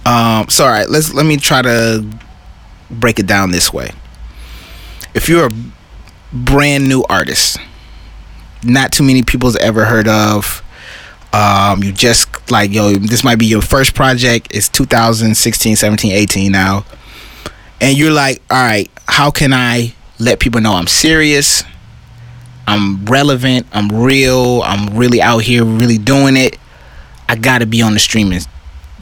Um, so all right, let's let me try to break it down this way. If you're a brand new artist, not too many people's ever heard of. Um, you just like yo, this might be your first project. It's 2016, 17, 18 now, and you're like, all right, how can I let people know I'm serious? I'm relevant. I'm real. I'm really out here, really doing it. I gotta be on the streaming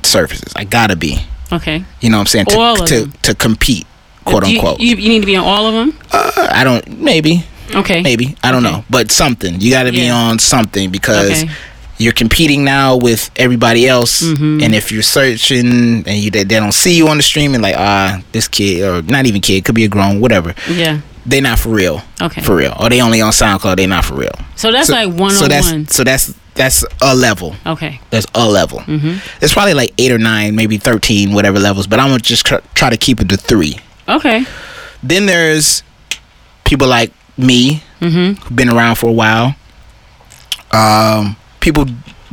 services. I gotta be. Okay. You know what I'm saying? To All of to, them. to compete, quote you- unquote. You, you need to be on all of them. Uh, I don't. Maybe. Okay. Maybe. I don't Okay. know. But something. You gotta be Yeah. on something because. Okay. You're competing now with everybody else, Mm-hmm. and if you're searching and you they, they don't see you on the stream and like ah this kid or not even kid could be a grown whatever Yeah. they not for real Okay. for real or they only on SoundCloud they not for real So that's so, like one so on that's one. so that's that's a level Okay. That's a level. Mm-hmm. It's probably like eight or nine, maybe thirteen, whatever levels. But I'm gonna just tr- try to keep it to three. Okay. Then there's people like me Mm-hmm. who've been around for a while. Um, people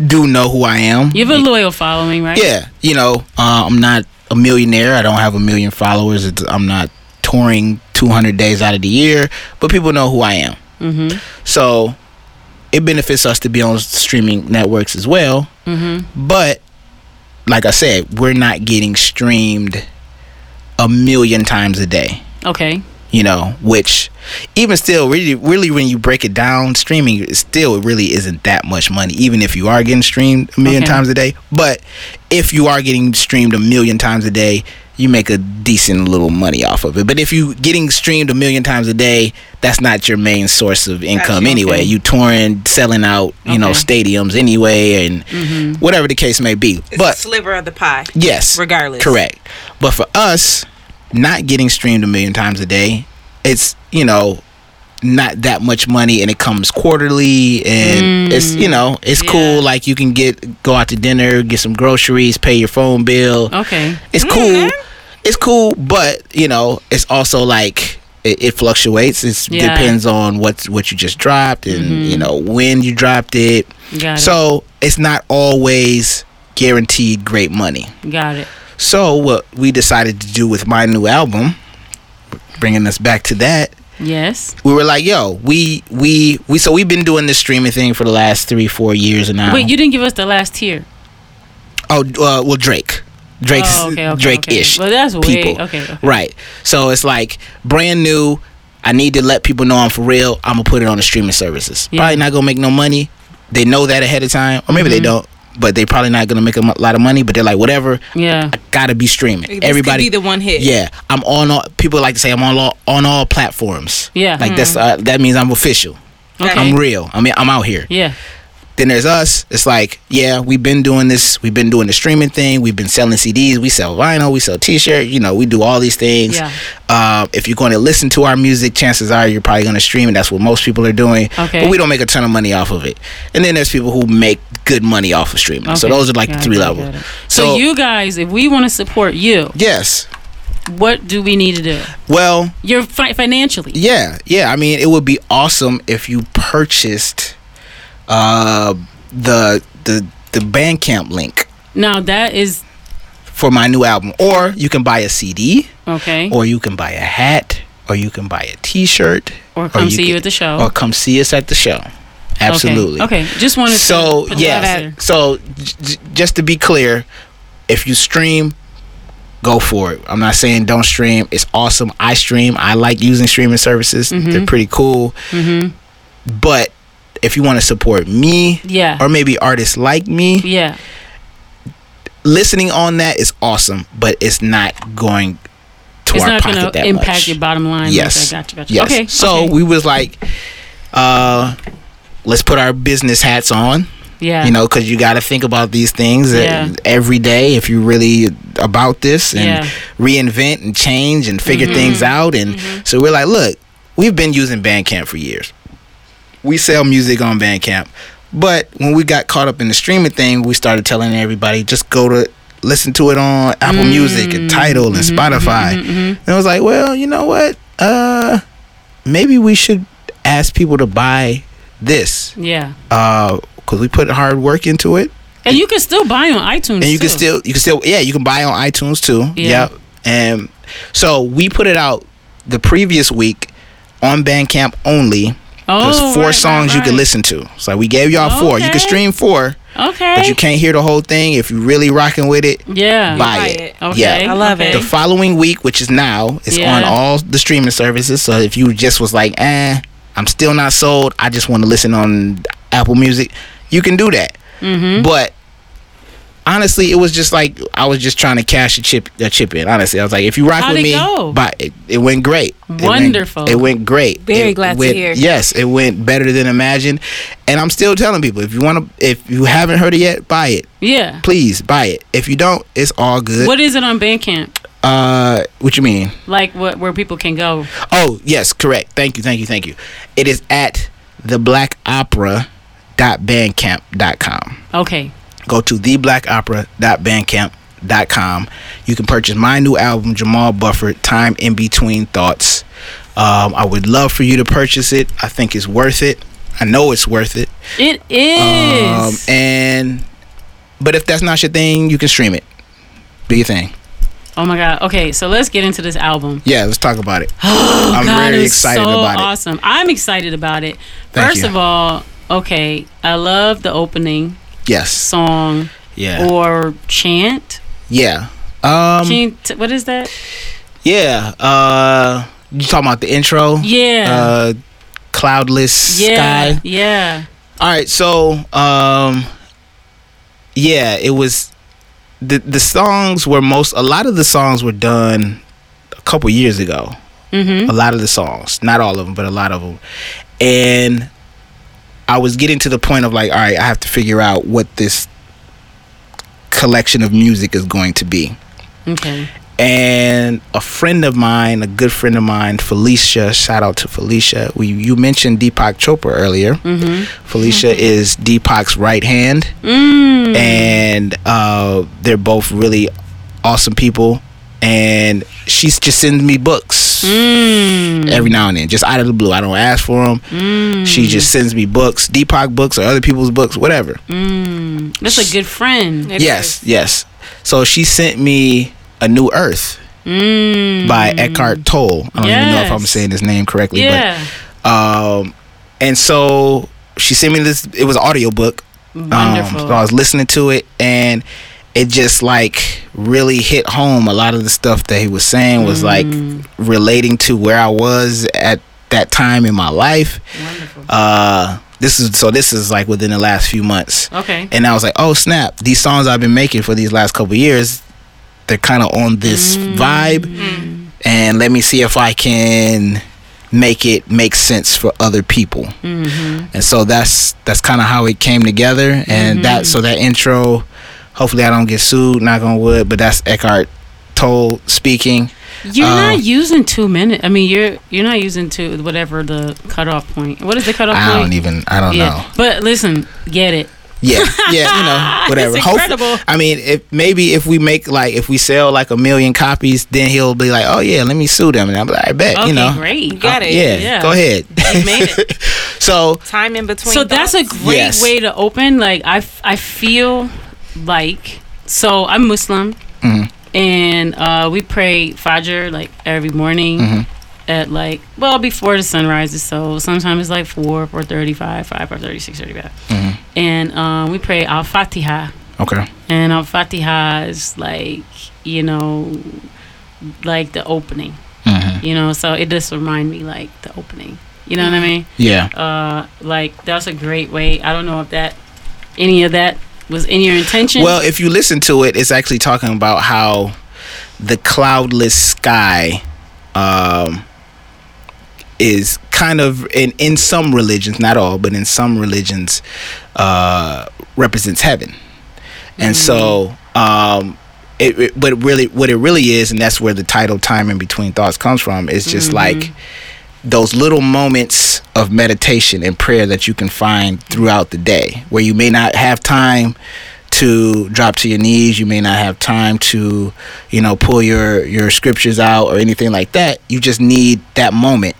do know who I am. You have a loyal following, right? yeah, you know, uh, I'm not a millionaire. I don't have a million followers. It's, I'm not touring 200 days out of the year, but people know who I am. Mm-hmm. So it benefits us to be on streaming networks as well. Mm-hmm. But like I said, we're not getting streamed a million times a day. Okay. You know, which even still, really, really, when you break it down, streaming is still really isn't that much money. Even if you are getting streamed a million Okay. times a day, but if you are getting streamed a million times a day, you make a decent little money off of it. But if you getting streamed a million times a day, that's not your main source of income Gotcha. anyway. Okay. You touring, selling out, you know, stadiums anyway, and Mm-hmm. whatever the case may be. It's but a sliver of the pie. Yes. Regardless. Correct. But for us, not getting streamed a million times a day, it's, you know, not that much money and it comes quarterly and it's you know it's mm. Yeah. cool like you can get go out to dinner get some groceries pay your phone bill Okay. it's mm, cool it's cool but you know it's also like it, it fluctuates it Yeah. depends on what what you just dropped and mm-hmm. you know when you dropped it Got it. so it's not always guaranteed great money Got it. So what we decided to do with my new album, bringing us back to that, Yes. we were like, "Yo, we we we." So we've been doing this streaming thing for the last three four years now. Wait, you didn't give us the last tier. oh, uh, well, Drake, Drake's Oh, okay, okay, Drake-ish. okay. Well, that's way- people. okay, okay. Right. So it's like brand new. I need to let people know I'm for real. I'm gonna put it on the streaming services. Yeah. Probably not gonna make no money. They know that ahead of time, or maybe they Mm-hmm. don't. But they're probably not gonna make a lot of money. But they're like, whatever. Yeah. I gotta be streaming. This Everybody could be the one hit. Yeah, I'm on all. People like to say I'm on all on all platforms. Yeah. like that's uh, that means I'm official. Okay. I'm real. I mean, I'm out here. Yeah. Then there's us. It's like, yeah, we've been doing this. We've been doing the streaming thing. We've been selling CDs. We sell vinyl. We sell T-shirt. You know, we do all these things. Yeah. Uh, if you're going to listen to our music, chances are you're probably going to stream, and that's what most people are doing. Okay. But we don't make a ton of money off of it. And then there's people who make good money off of streaming. So those are like Got the three it, levels. it. So, you guys, if we want to support you, yes. what do we need to do? Well, You're fi- financially. Yeah, yeah. I mean, it would be awesome if you purchased uh, the the the Bandcamp link Now that is for my new album, or you can buy a CD, okay. or you can buy a hat, or you can buy a T-shirt, Or come see you can- at the show. or come see us at the show. Absolutely. Okay. okay. Just wanted So to yeah. So j- j- just to be clear, if you stream, go for it. I'm not saying don't stream. It's awesome. I stream. I like using streaming services. Mm-hmm. They're pretty cool. But if you want to support me, Yeah. or maybe artists like me, Yeah. listening on that is awesome. But it's not going to It's our not pocket going to that impact much. your bottom line. Yes. Okay, gotcha, gotcha. Yes. Okay. So okay. we was like, uh, let's put our business hats on. yeah. you know because you got to think about these things Yeah. every day if you really about this and Yeah. Mm-hmm. reinvent and change and figure things out and so we're like look we've been using bandcamp for years we sell music on bandcamp but when we got caught up in the streaming thing we started telling everybody just go to listen to it on apple mm. music and Tidal and mm-hmm, spotify mm-hmm, mm-hmm, and i was like well you know what uh maybe we should ask people to buy this Yeah. Uh, because we put hard work into it, And you can still buy on iTunes. and you can still you can still yeah you can buy on iTunes too. Yeah. Yep. And so we put it out the previous week on Bandcamp only. There's Oh, four right, songs right, you can listen to. So we gave y'all four. You can stream four, Okay. but you can't hear the whole thing. If you're really rocking with it, Yeah. buy, Buy it. it. Okay. Yeah. I love okay. it. The following week, which is now, is Yeah. on all the streaming services. So if you just was like, eh, I'm still not sold. I just want to listen on Apple Music. You can do that. Mm-hmm. But honestly, it was just like I was just trying to cash a chip a chip in. Honestly, I was like, if you rock How'd with it me, go? but it, it went great. It went- Wonderful. It went, great. Very It glad to hear. Yes, it went better than imagined. And I'm still telling people if you want to, if you haven't heard it yet, buy it. Yeah. Please buy it. If you don't, it's all good. What is it on Bandcamp? Uh, what you mean? Like what where people can go? Oh, yes, correct. Thank you, thank you, thank you. It is at theblackopera.bandcamp.com. Okay. Go to theblackopera.bandcamp.com. You can purchase my new album, Jamal Bufford, Time in Between Thoughts. Um, I would love for you to purchase it. I think it's worth it. I know it's worth it. It is. Um, and but if that's not your thing, you can stream it. Do your thing. oh my god. Okay, so let's get into this album. Yeah, let's talk about it. I'm God, very excited so about it. awesome. I'm excited about it. Thank First you. of all, okay, I love the opening Yes. song Yeah. or chant. Yeah. Um. chant. What is that? Yeah. Uh. You talking about the intro? Yeah. Uh. Cloudless yeah. sky. Yeah. All right. So. Um. Yeah. It was. The the songs were most. A lot of the songs were done a couple years ago. Mm-hmm. a lot of the songs not all of them but a lot of them and i was getting to the point of like all right i have to figure out what this collection of music is going to be Okay. and a friend of mine a good friend of mine felicia shout out to felicia we you mentioned deepak chopra earlier Mm-hmm. felicia is deepak's right hand Mm. and uh, they're both really awesome people and she's just sends me books Mm. every now and then, just out of the blue. I don't ask for them. Mm. She just sends me books, Deepak books or other people's books, whatever. Mm. That's a good friend. It yes, is. yes. So she sent me A New Earth Mm. by Eckhart Tolle. I don't even know if I'm saying his name correctly, Yeah. but um, and so she sent me this. It was an audio book. Um, Wonderful. so I was listening to it and it just like really hit home. A lot of the stuff that he was saying was like Mm. relating to where I was at that time in my life. Wonderful. Uh, this is so this is like within the last few months. Okay. And I was like, oh snap! These songs I've been making for these last couple years, they're kind of on this Mm. vibe, and let me see if I can make it make sense for other people. Mm-hmm. And so that's that's kind of how it came together. And that so that intro, hopefully I don't get sued, knock on wood. But that's Eckhart Tolle speaking. You're Um, not using two minutes. I mean, you're you're not using two whatever the cutoff point. What is the cutoff I point? I don't even I don't yeah. know. But listen, get it. Yeah, yeah, you know, whatever. It's Hope- incredible. I mean, if maybe if we make like if we sell like a million copies, then he'll be like, oh yeah, let me sue them, and I'm like, I bet, Okay, you know, great. You got it. yeah, Yeah. go ahead. You made it. so Time in between. so that's a great Yes. way to open. Like I, I feel like so I'm Muslim, Mhm. and uh, we pray Fajr like every morning Mhm. at like well before the sun rises. So sometimes it's like four, four thirty five, five, four thirty, six thirty five, Mhm. and um, we pray Al Fatiha. okay, And Al Fatiha is like, you know, like the opening, Mhm. you know, so it just remind me like the opening. You know what I mean? yeah, Uh, like that's a great way. I don't know if that any of that was in your intention. Well, if you listen to it, it's actually talking about how the cloudless sky um, is kind of in in some religions, not all, but in some religions, uh, represents heaven, and so. Um, it, it, but really, what it really is, and that's where the title "Time in Between Thoughts" comes from. Is just like those little moments of meditation and prayer that you can find throughout the day where you may not have time to drop to your knees you may not have time to you know pull your your scriptures out or anything like that you just need that moment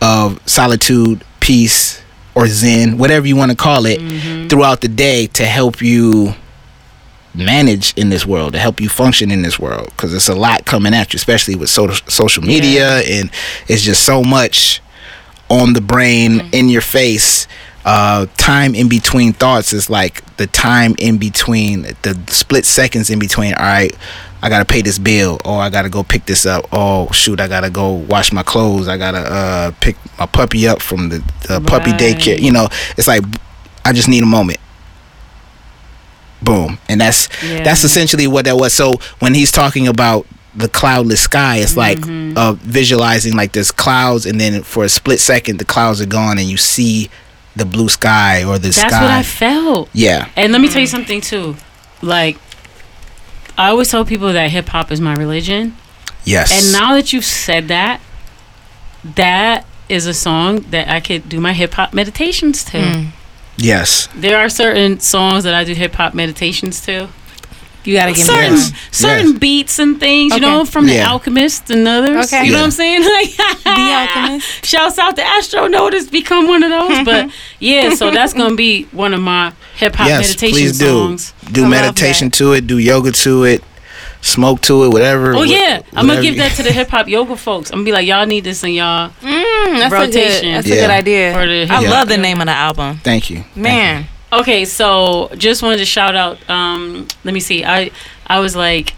of solitude peace or zen, whatever you want to call it, Mm-hmm. throughout the day to help you manage in this world, to help you function in this world, because it's a lot coming at you, especially with so- social media, and it's just so much on the brain, Mm-hmm. in your face. Uh, time in between thoughts is like the time in between the split seconds in between. All right, I gotta pay this bill, or I gotta go pick this up. Oh shoot, I gotta go wash my clothes. I gotta uh, pick my puppy up from the, the puppy daycare. Right. You know, it's like I just need a moment. Boom, and that's Yeah. that's essentially what that was. So when he's talking about the cloudless sky, it's like Mm-hmm. uh, visualizing like there's clouds, and then for a split second the clouds are gone, and you see the blue sky or the sky. That's what I felt. yeah, And let me tell you something too. Like, I always tell people that hip hop is my religion. yes, And now that you've said that, that is a song that I could do my hip hop meditations to. Yes, There are certain songs that I do hip hop meditations to. You gotta give certain me Yes. certain Yes. beats and things, you Okay. know, from the Yeah. Alchemist and others. Okay. You know Yeah. what I'm saying? Like The Alchemist. Shouts out to Astro Notice become one of those. But yeah, so that's gonna be one of my hip hop yes. meditation Please do songs. do I meditation to it, do yoga to it, smoke to it, whatever. Oh wh- yeah, I'm gonna give that to the hip hop yoga folks. I'm gonna be like, y'all need this in y'all Mm, that's Rotation. A good, that's a good idea. I Yeah. love the name of the album. Thank you, Thank you. Man, Okay, so just wanted to shout out. Um, let me see. I I was like,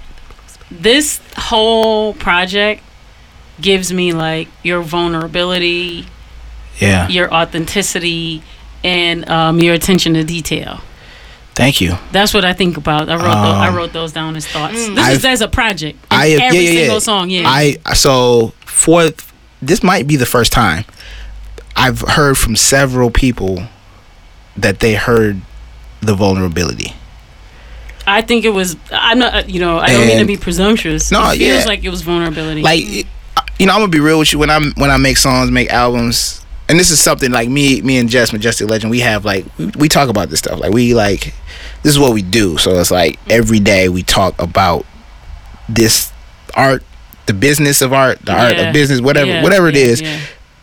this whole project gives me like your vulnerability, Yeah, your authenticity, and um, your attention to detail. Thank you. That's what I think about. I wrote those, I Um, wrote those down as thoughts. This I've- is as a project. I It's yeah, every yeah, yeah. single song. Yeah. I so for this might be the first time I've heard from several people that they heard the vulnerability. I think it was. I'm not. uh, You know. I don't mean to be presumptuous. No, it feels yeah. like it was vulnerability. Like you know, I'm gonna be real with you when I'm when I make songs, make albums, and this is something like me, me and Jess, Majestic Legend, we have like we, we talk about this stuff. Like we like this is what we do. So it's like every day we talk about this art, the business of art, the art of business, whatever, Yeah, whatever it yeah, is. yeah.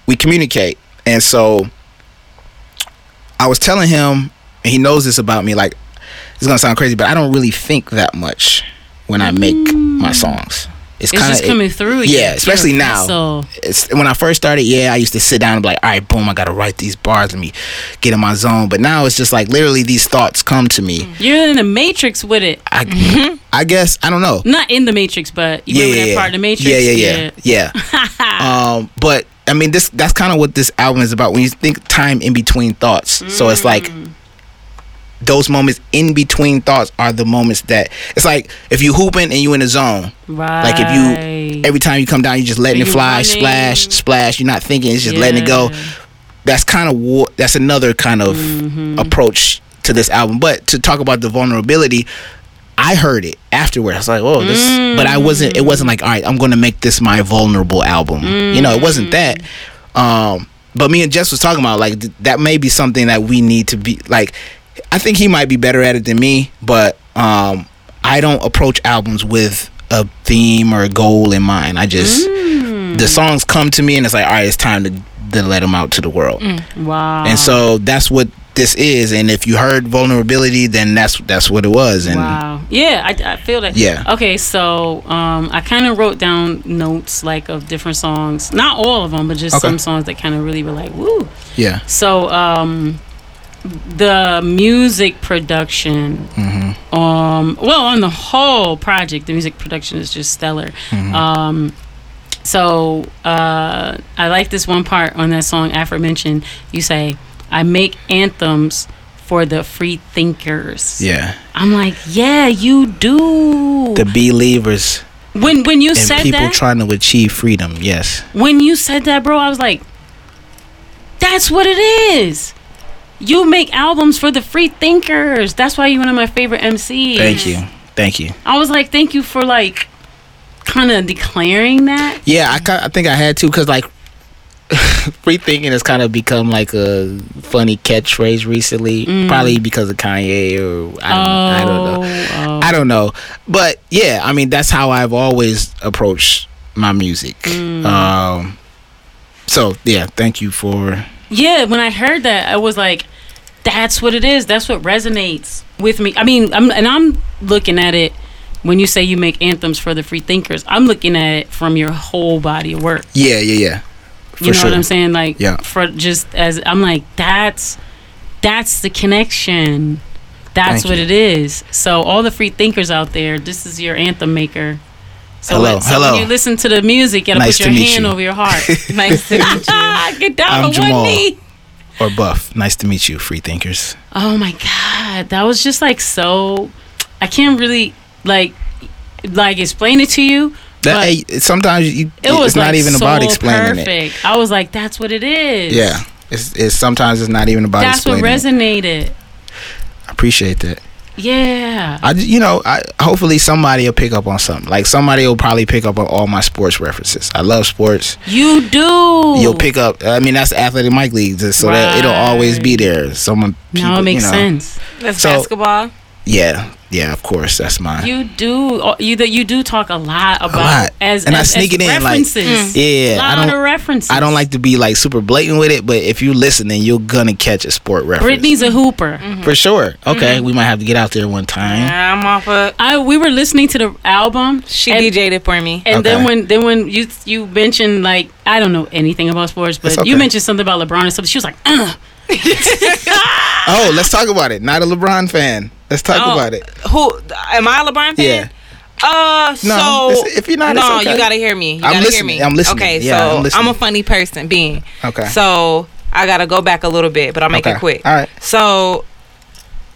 we communicate. And so I was telling him, and he knows this about me, like, it's gonna sound crazy, but I don't really think that much when I make my mm. songs. It's, It's kind just of coming through. yeah, especially You're now. So when I first started, yeah, I used to sit down and be like, all right, boom, I gotta write these bars, let me get in my zone. But now it's just like literally these thoughts come to me. You're in the matrix with it. I I guess I don't know. Not in the matrix, but you yeah, remember yeah, that yeah. part of the matrix. Yeah, yeah, yeah, yeah. um, but I mean, this that's kind of what this album is about. When you think time in between thoughts, so it's like Mm. Those moments in between thoughts are the moments that it's like if you hooping and you in a zone. Right. Like if you every time you come down, you just letting it fly, running? splash, splash. You're not thinking; it's just letting it go. That's kind of war. That's another kind of Mm-hmm. approach to this album. But to talk about the vulnerability, I heard it afterwards. I was like, "Oh, this," but I wasn't. It wasn't like, "All right, I'm going to make this my vulnerable album." You know, it wasn't that. Um, but me and Jess was talking about like th- that may be something that we need to be like. I think he might be better at it than me, but um, I don't approach albums with a theme or a goal in mind. I just the songs come to me and it's like, all right, it's time to to let them out to the world. Wow. And so that's what this is. And if you heard vulnerability, then that's that's what it was. And Wow. Yeah, I, I feel that. Yeah. Okay, so um, I kind of wrote down notes like of different songs. Not all of them, but just Okay. some songs that kind of really were like, woo. yeah, So um, the music production, Mm-hmm. um, well, on the whole project, the music production is just stellar. Mm-hmm. Um, so uh, I like this one part on that song aforementioned. You say, "I make anthems for the free thinkers." yeah. I'm like, yeah, you do. The believers when when you and said people that, trying to achieve freedom. Yes. when you said that, bro, I was like, that's what it is. You make albums for the free thinkers. That's why you're one of my favorite MCs. Thank you. Thank you. I was like, thank you for like kind of declaring that. Yeah, I I think I had to because like free thinking has kind of become like a funny catchphrase recently. Probably because of Kanye or I don't, I don't know. Oh, I don't know. But yeah, I mean that's how I've always approached my music. Mm. Um so yeah, thank you for yeah, when I heard that, I was like, that's what it is. That's what resonates with me. I mean, I'm and I'm looking at it when you say you make anthems for the free thinkers. I'm looking at it from your whole body of work. Yeah, yeah, yeah. For you know sure. what I'm saying? Like, Yeah. for just as I'm like, that's that's the connection. That's Thank what you. it is. So all the free thinkers out there, this is your anthem maker. So, Hello, when- so hello. when you listen to the music, you gotta Nice put to your meet hand you. over your heart. Nice to meet you. Get down I'm on Jamal. one knee. Or Buff. Nice to meet you, free thinkers. Oh my god, that was just like so. I can't really like like explain it to you. That, hey, sometimes you, it was it's not even so about explaining it. I was like, that's what it is. Yeah. It's, it's sometimes it's not even about that's what explaining. it. resonated. I appreciate that. Yeah. I, you know, I hopefully somebody will pick up on something. Like somebody will probably pick up on all my sports references. I love sports. You do. You'll pick up. I mean, that's the athletic Mic leagues, so that it'll always be there. Someone. Now people, it makes you know, sense. That's So- basketball. Yeah, yeah. Of course, that's mine. You do. uh, You that you do talk a lot about lot. as And I sneak as it in, like- references. yeah, a I lot don't. of references. I don't like to be like super blatant with it, but if you listen, then you're gonna catch a sport reference. Brittany's a hooper. for sure. Okay, we might have to get out there one time. Yeah, I'm off of. I we were listening to the album. She and- DJ'd it for me. And then when then when you you mentioned like I don't know anything about sports, but okay. you mentioned something about LeBron and something. She was like, Ugh. Oh, let's talk about it. Not a LeBron fan. Let's talk Oh, about it. Who am I? A LeBron fan? Yeah. Uh, No, so if you're not, no, okay. you gotta hear me. You I'm gotta listening. hear me. I'm listening. Okay, Yeah, so I'm listening. a funny person, being Okay. So I gotta go back a little bit, but I'll make Okay. it quick. All right. So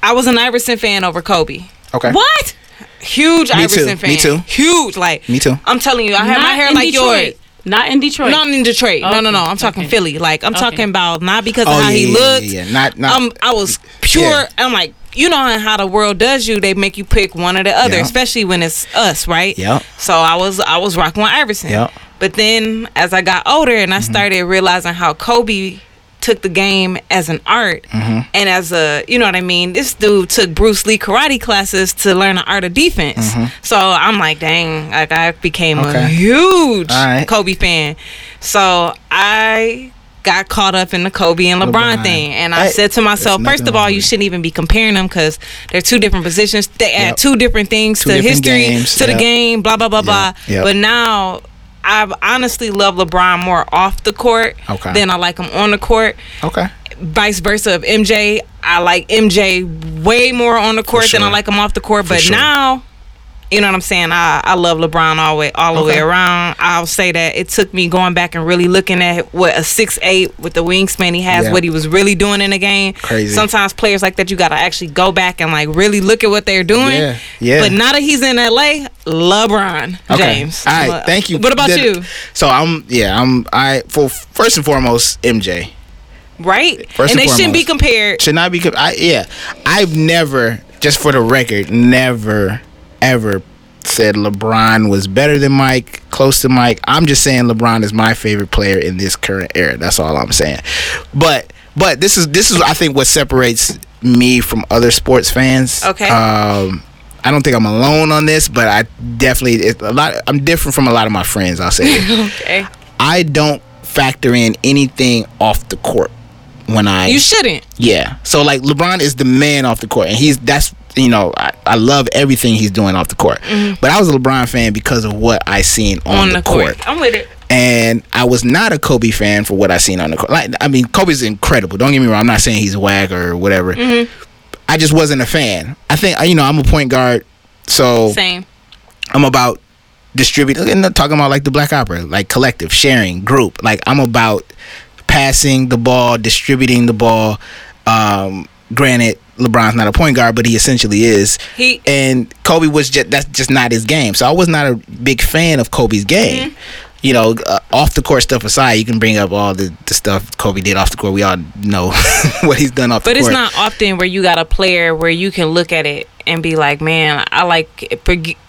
I was an Iverson fan over Kobe. Okay. "What? Huge Me too. Iverson fan. Me too. Huge, like Me too. I'm telling you, I had my hair in like Detroit. yours. Not in Detroit. Not in Detroit. No, no, no. I'm talking okay. Philly. Like I'm Okay. talking about not because Oh of how yeah, he yeah, looked. yeah, yeah. Not not. Um, I was pure. Yeah. I'm like, you know how the world does you. They make you pick one or the other, Yeah. especially when it's us, right? Yeah. So I was I was rocking with Iverson. Yep. But then as I got older and Mm-hmm. I started realizing how Kobe took the game as an art Mm-hmm. and as a you know what I mean. This dude took Bruce Lee karate classes to learn the art of defense. So I'm like, dang, like I became a Mm-hmm. Huge right. Kobe fan. So I got caught up in the Kobe and LeBron, LeBron. thing, and I said to myself, first of all, you shouldn't even be comparing them because they're two different positions. They add Yep. two different things Two to different history, games, to the game, blah blah blah blah. yep. But now. I honestly love LeBron more off the court Okay. than I like him on the court. okay. Vice versa of MJ, I like MJ way more on the court than I like him off the court. For but sure. now, you know what I'm saying? I, I love LeBron all the way all the way around. I'll say that it took me going back and really looking at what a six eight with the wingspan he has, Yeah. what he was really doing in the game. Crazy. Sometimes players like that you gotta actually go back and like really look at what they're doing. Yeah, yeah. But now that he's in LA, LeBron James. All right. Thank you. What about Did- you? So I'm yeah I'm I for first and foremost MJ Right? First and and they shouldn't be compared. should not be. I yeah I've never just for the record never ever said LeBron was better than Mike, close to Mike. I'm just saying LeBron is my favorite player in this current era. That's all I'm saying. But but this is this is I think what separates me from other sports fans. Okay. Um, I don't think I'm alone on this, but I definitely it's a lot. I'm different from a lot of my friends. I'll say. Okay. I don't factor in anything off the court when I You shouldn't. yeah. So like LeBron is the man off the court, and he's that's you know I, I love everything he's doing off the court. But I was a LeBron fan because of what I seen on, Mm-hmm. On the, the court. court. I'm with it. and I was not a Kobe fan for what I seen on the court. Like I mean, Kobe's incredible. Don't get me wrong. I'm not saying he's a whack or whatever. Mm-hmm. I just wasn't a fan. I think you know I'm a point guard, so Same. I'm about distributing and talking about like the black opera, like collective, sharing, group. Like I'm about passing the ball, distributing the ball. Um, granted, LeBron's not a point guard, but he essentially is. He- and Kobe was just that's just not his game. So I was not a big fan of Kobe's game. Mm-hmm. You know, uh, off the court stuff aside, you can bring up all the, the stuff Kobe did off the court. We all know what he's done off But the court. But it's not often where you got a player where you can look at it and be like, man, I like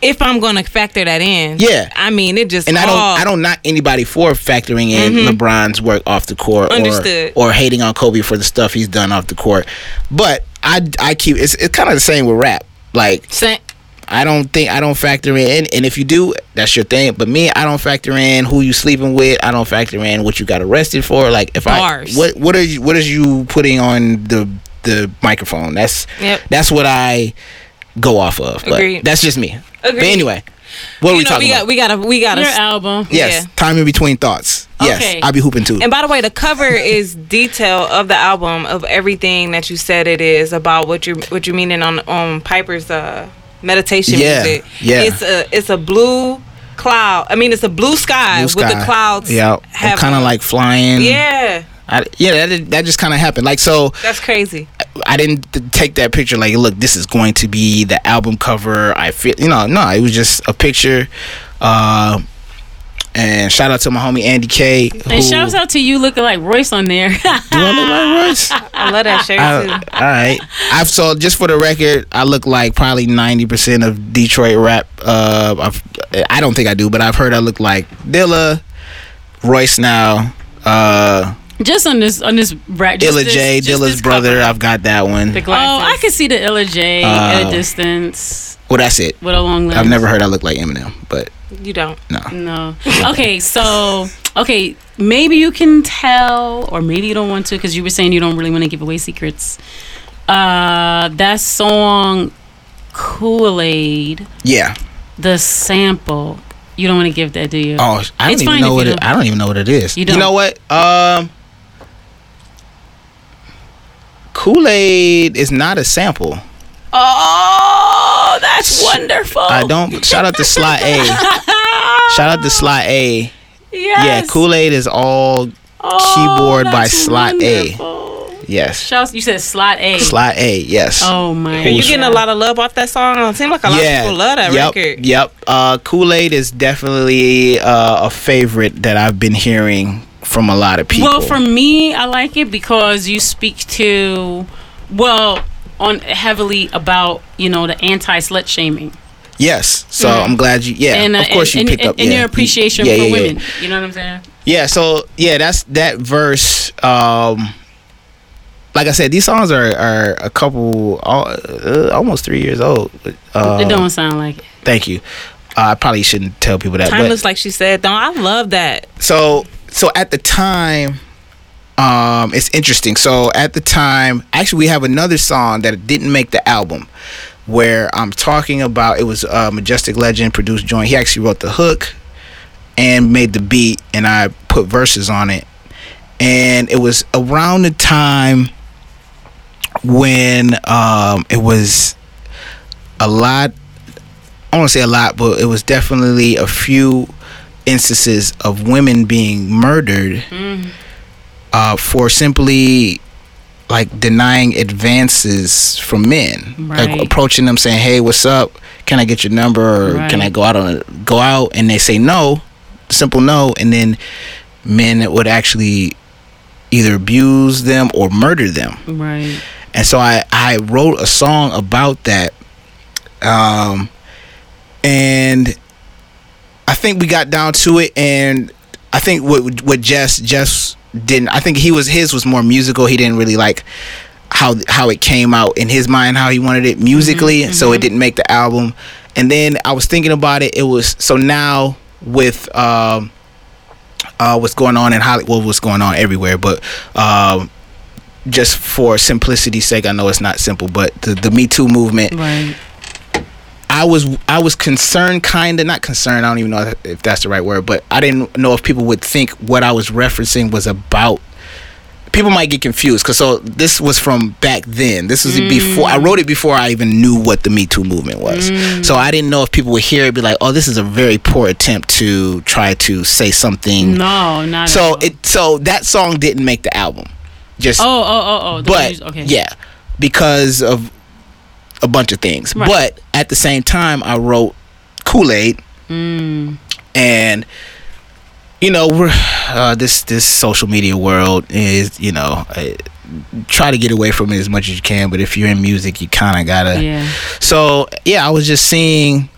if I'm gonna factor that in. Yeah. I mean, it just and I don't all- I don't knock anybody for factoring in LeBron's work off the court Mm-hmm. Understood. or or hating on Kobe for the stuff he's done off the court. But I I keep it's it's kind of the same with rap. Like Sa- I don't think I don't factor in. And if you do, that's your thing. But me, I don't factor in who you sleeping with. I don't factor in what you got arrested for. Like if Bars. I what what are you what is you putting on the the microphone? That's Yep. that's what I go off of. But Agreed. that's just me. But anyway, what are we know, talking we got about? we got a we got Your to album. yes, yeah. time in between thoughts. Yes, Okay. I'll be hooping too. And by the way, the cover is detail of the album of everything that you said it is about what you what you meaning on on Piper's uh meditation Yeah, music. yeah. It's a it's a blue cloud. I mean, it's a blue sky, Blue with the clouds. Yeah, kind of like flying. yeah. I, yeah, that, that just kind of happened. Like so, That's crazy. I didn't th- take that picture like, look, this is going to be the album cover. I feel, you know, no, it was just a picture. Uh, and shout out to my homie Andy K. Who, And shouts out to you looking like Royce on there. Do I look like Royce? I love that shirt I- too. all right. I've so just for the record, I look like probably ninety percent of Detroit rap. Uh, I've, I don't think I do, but I've heard I look like Dilla, Royce now, uh, just on this on this rap. just Illa this- J, just Dilla's brother. cover. I've got that one. Oh. I can see the Illa J at Uh, a distance Well, that's it. with a long lens. I've never heard I look like Eminem, but You don't. no. No. Okay, so okay, maybe you can tell, or maybe you don't want to, because you were saying you don't really want to give away secrets. Uh, that song Kool Aid, Yeah. the sample. You don't want to give that, do you? Oh, I don't It's even know what it. don't. I don't even know what it is. You You, don't? know what? Um, Kool Aid is not a sample. Oh, that's wonderful. I don't. Shout out to Sly A. shout out to Sly A. Yes. Yeah, Kool Aid is all Oh, keyboard by that's Slot A. wonderful. yes. Shouts, you said slot A. Sly A. Yes. Oh my. Are you getting a lot of love off that song? It seems like a lot of people love that yep, record. Yep. Uh, Kool Aid is definitely uh, a favorite that I've been hearing from a lot of people. Well, for me, I like it because you speak to, well, on heavily about you know the anti slut shaming yes. So I'm glad you. Yeah. and uh, of course and, you and, pick up. and yeah, your appreciation yeah, for yeah, women. You know what I'm saying? Yeah, so yeah, that's that verse. Um, like I said, these songs are are a couple, al- uh, almost three years old. Uh, it don't sound like it. Thank you. Uh, I probably shouldn't tell people that. Timeless, But, like she said. Don't I love that? so so at the time, um, it's interesting. So at the time, actually, we have another song that didn't make the album. Where I'm talking about, it was uh, Majestic Legend produced joint. He actually wrote the hook and made the beat, and I put verses on it. And it was around the time when um, it was a lot. I want to say a lot, but it was definitely a few instances of women being murdered uh, for simply like denying advances from men, Right. like approaching them saying, "Hey, what's up? Can I get your number? Or can I go out on a, go out?" And they say no, simple no, and then men would actually either abuse them or murder them. Right. And so I I wrote a song about that. Um and I think we got down to it and I think what what Jess Jess didn't I think he was his was more musical. He didn't really like how how it came out in his mind how he wanted it musically, so it didn't make the album. And then I was thinking about it. It was so now with um uh what's going on in Hollywood, what's going on everywhere, but um just for simplicity's sake, I know it's not simple, but the, the Me Too movement, Right. I was I was concerned, kind of not concerned. I don't even know if that's the right word, but I didn't know if people would think what I was referencing was about. People might get confused because so this was from back then. This was before I wrote it before I even knew what the Me Too movement was. Mm. So I didn't know if people would hear it be like, "Oh, this is a very poor attempt to try to say something." No, not. at So all. it so that song didn't make the album. Just Oh, oh, oh, oh. but okay. yeah, because of a bunch of things. Right. But at the same time, I wrote Kool Aid, Mm. and you know, we're uh, this this social media world is you know. I, try to get away from it as much as you can but if you're in music you kind of gotta Yeah. so yeah i was just seeing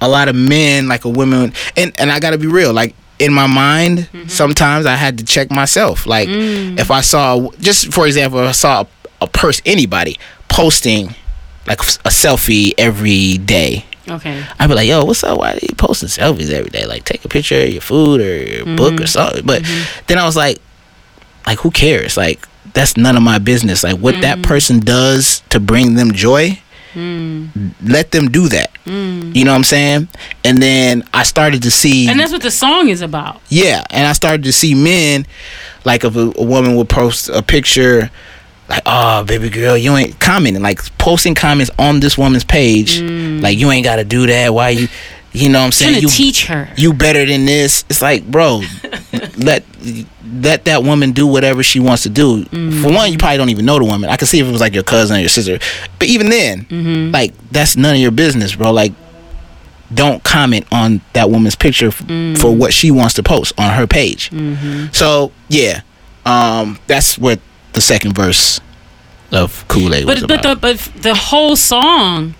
a lot of men like a woman and and i gotta be real like in my mind Mm-hmm. sometimes i had to check myself like Mm. if i saw just for example if i saw a, a person anybody posting like a selfie every day Okay. I'd be like, yo, what's up? Why are you posting selfies every day? Like, take a picture of your food or your mm-hmm. book or something. But mm-hmm. then I was like, like, who cares? Like, that's none of my business. Like, what that mm. person does to bring them joy, mm. let them do that. Mm. You know what I'm saying? And then I started to see, And that's what the song is about. yeah, and I started to see men, like, if a, a woman would post a picture. Like, oh, baby girl, you ain't commenting, like posting comments on this woman's page. Mm. Like, you ain't got to do that. Why you, you know what I'm saying? Trying you, teach her. you better than this. It's like, bro, let let that woman do whatever she wants to do. Mm. For one, you probably don't even know the woman. I could see if it was like your cousin or your sister, but even then, mm-hmm. like that's none of your business, bro. Like, don't comment on that woman's picture f- mm. for what she wants to post on her page. Mm-hmm. So yeah, um, that's what the second verse of Kool Aid was But but about. the but the whole song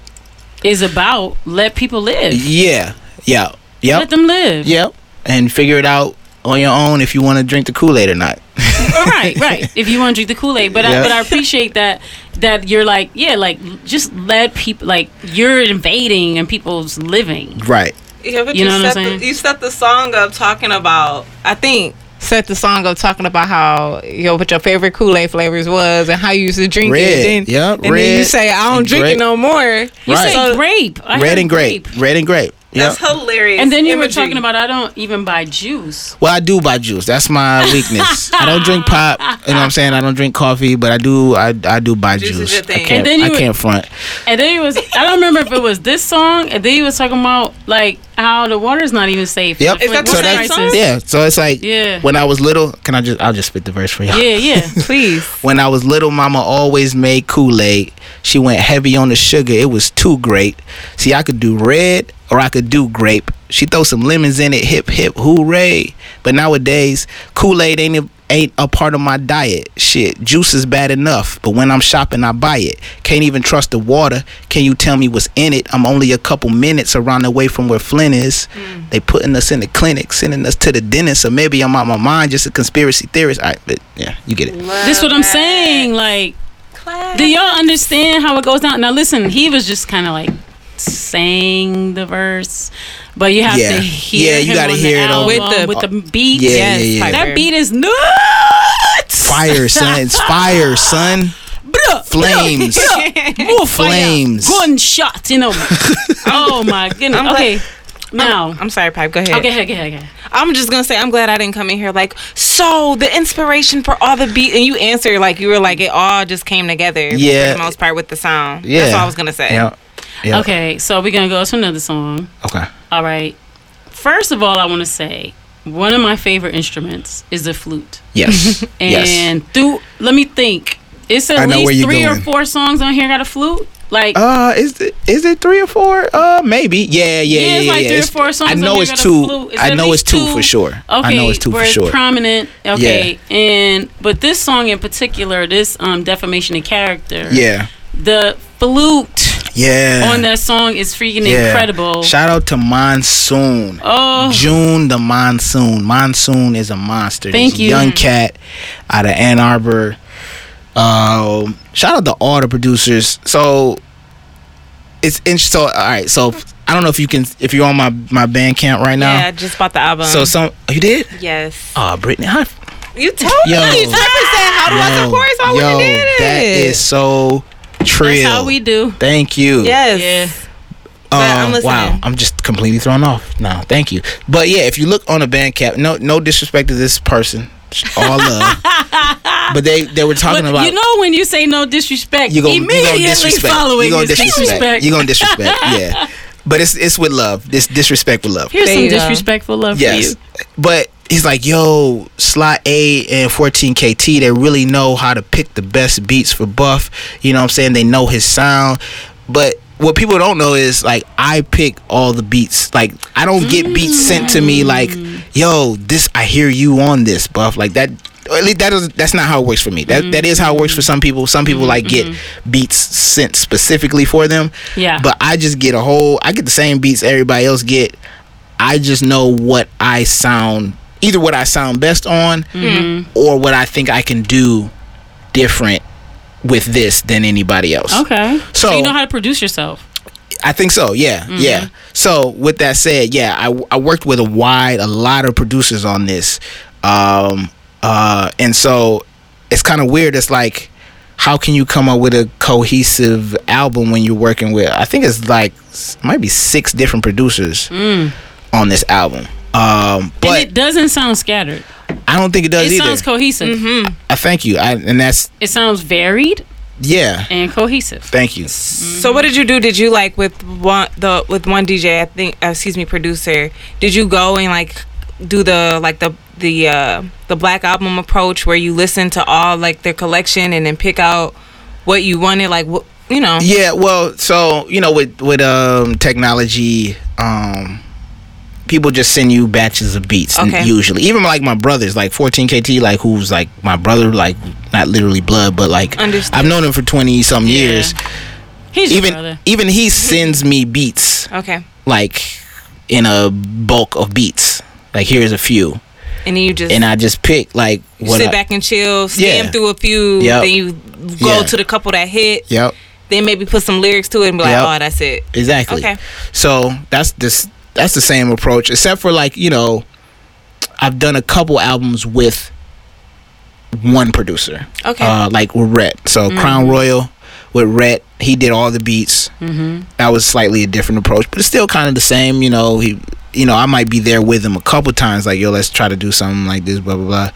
is about let people live. yeah, yeah, yeah. Let them live. Yep. And figure it out on your own if you want to drink the Kool Aid or not. Oh, right, right. If you want to drink the Kool Aid, but Yeah. I, but I appreciate that that you're like yeah, like just let people like you're invading and people's living. right. Yeah, but You you, know what I'm set saying? the, you set the song up talking about. I think set the song up talking about how you know what your favorite Kool Aid flavors was and how you used to drink Red, it. Then, yeah, and then you say I don't drink grape. it no more. You Right. say So- grape. I Red heard and grape. Red and grape. Yep. That's hilarious. And then you were talking about I don't even buy juice. Well, I do buy juice. That's my weakness. I don't drink pop. You know what I'm saying? I don't drink coffee, but I do. I, I do buy Juice is juice. your thing. I can't. And then I you were- can't front. And then he was I don't remember if it was this song, and then he was talking about like how the water's not even safe. Yep. Is that the so that's song? yeah. So it's like Yeah. when I was little. Can I just? I'll just spit the verse for you. Yeah, yeah. Please. When I was little, Mama always made Kool Aid. She went heavy on the sugar. It was too great. See, I could do red or I could do grape. She throw some lemons in it. Hip hip hooray! But nowadays, Kool Aid ain't a, ain't a part of my diet. Shit, juice is bad enough. But when I'm shopping, I buy it. Can't even trust the water. Can you tell me what's in it? I'm only a couple minutes around the way from where Flint is. They putting us in the clinic, sending us to the dentist. Or maybe I'm out my mind, just a conspiracy theorist. All right, but yeah, you get it. this what I'm saying. Like, do y'all understand how it goes down? Now listen, he was just kind of like saying the verse, but you have Yeah. to hear Yeah, you gotta hear the it album With the- with the beat. Yeah, Yes, yeah, yeah. Piper. That beat is nuts. Fire, son. It's fire, son. Flames. More fire. Flames. Gunshot, you know. oh my goodness. I'm glad- okay. Now. I'm sorry, Pipe. Go ahead. Okay, okay, okay, okay. I'm just gonna say I'm glad I didn't come in here like so the inspiration for all the beat and you answer like you were like it all just came together Yeah. for the most part with the sound. Yeah. That's all I was gonna say. Yeah. Yeah. Okay, so we're gonna go to another song. Okay. All right. First of all, I want to say one of my favorite instruments is the flute. Yes. yes. And through, let me think. It's at least three or four songs on here got a flute. Like, Uh, is it is it three or four? Uh, maybe. Yeah, yeah, Yeah, yeah, it's yeah. like three or four songs I know it's two. flute. It's I know it's two two. for sure. okay, I know it's two for it's sure. prominent. Okay, and but this song in particular, this um defamation of character. yeah. The flute Yeah. on that song is freaking yeah. incredible. Shout out to Monsoon. Oh. June the Monsoon. Monsoon is a monster. Thank This you. Young cat out of Ann Arbor. Um, shout out to all the producers. So it's interesting. So all right. So I don't know if you can if you're on my my Bandcamp right now. Yeah, I just bought the album. So some you did? yes. Oh, Brittany, how, You told Yo. me. Piper said, "How do I support?" So I went yo, and did it. that is so trill. That's how we do. Thank you. Yes. Yeah. But I'm Um, wow, I'm just completely thrown off now. Thank you. But yeah, if you look on the Bandcamp, no no disrespect to this person, all love. but they they were talking But about you know when you say no disrespect, you gonna you immediately gonna disrespect. following You gonna disrespect. disrespect. You gonna disrespect. yeah. But it's it's with love. This disrespect with love. Here's There some disrespectful love Yes. for you. But he's like, yo, Slot A and 14KT, they really know how to pick the best beats for Buff. You know what I'm saying? They know his sound. But what people don't know is like I pick all the beats. Like I don't get beats sent to me like, yo, this I hear you on this, Buff. Like that at least that is that's not how it works for me. That that is how it works for some people. Some people mm-hmm, like get mm-hmm. beats sent specifically for them. Yeah. But I just get a whole I get the same beats everybody else get. I just know what I sound either what I sound best on Mm-hmm. or what I think I can do different with this than anybody else. Okay. So- So you know how to produce yourself. I think so. Yeah, Mm-hmm. yeah. So with that said, yeah, I, I worked with a wide, a lot of producers on this, um, uh, and so it's kind of weird. It's like, how can you come up with a cohesive album when you're working with? I think it's like might be six different producers on this album. Um, Mm. and but it doesn't sound scattered. I don't think it does It either. sounds cohesive. I thank you. I, and that's It sounds varied yeah. and cohesive. Thank you. So what did you do? Did you like with one the with one DJ? I think uh, excuse me, producer. Did you go and like do the like the the uh the black album approach where you listen to all like their collection and then pick out what you wanted? Like what you know? Yeah, well, so you know, with with um technology, um, people just send you batches of beats. Okay. Usually, even like my brothers, like 14KT, like who's like my brother, like not literally blood, but like Understood. I've known him for twenty some Yeah. years. He's Even brother. even he sends me beats Okay. like in a bulk of beats. Like here's a few, And then you just and I just pick like what. sit I, back and chill, scan Yeah. through a few, Yep. then you go Yeah. to the couple that hit, Yep. then maybe put some lyrics to it and be like, Yep. oh, that's it. Exactly. Okay. So that's this that's the same approach, except for like you know, I've done a couple albums with one producer. Okay. Uh, like with Rhett. So Crown Royal with Rhett, he did all the beats. Mm-hmm. That was slightly a different approach, but it's still kind of the same. You know, he, you know, I might be there with him a couple times, like yo, let's try to do something like this, blah blah blah.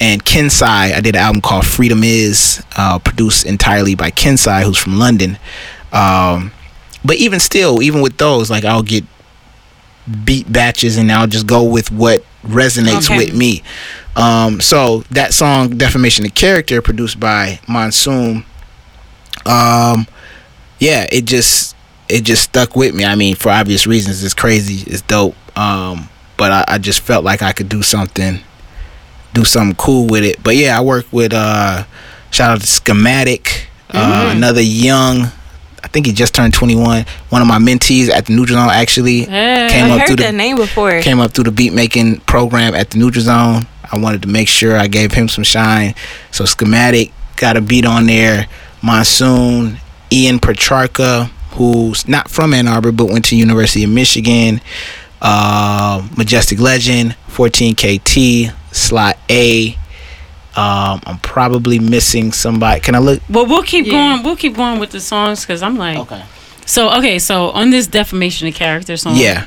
And Kensai, I did an album called Freedom Is, uh, produced entirely by Kensai, who's from London. Um, but even still, even with those, like I'll get beat batches and I'll just go with what resonates Okay. with me. Um, so that song Defamation of Character produced by Monsoon um yeah, it just it just stuck with me. I mean, for obvious reasons, it's crazy, it's dope. Um, but I, I just felt like I could do something do something cool with it. But yeah, I work with uh shout out to Schematic, uh, another young think he just turned 21. One of my mentees at the Neutral Zone actually Hey. came I up through the name before. came up through the beat making program at the Neutral Zone. I wanted to make sure I gave him some shine. So Schematic got a beat on there. Monsoon, Ian Petrarca, who's not from Ann Arbor but went to University of Michigan. Uh, Majestic Legend, 14KT, Slot A. Um, I'm probably missing somebody. Can I look? Well, we'll keep Yeah. going. We'll keep going with the songs because I'm like, Okay. so okay. So on this defamation of character song, Yeah.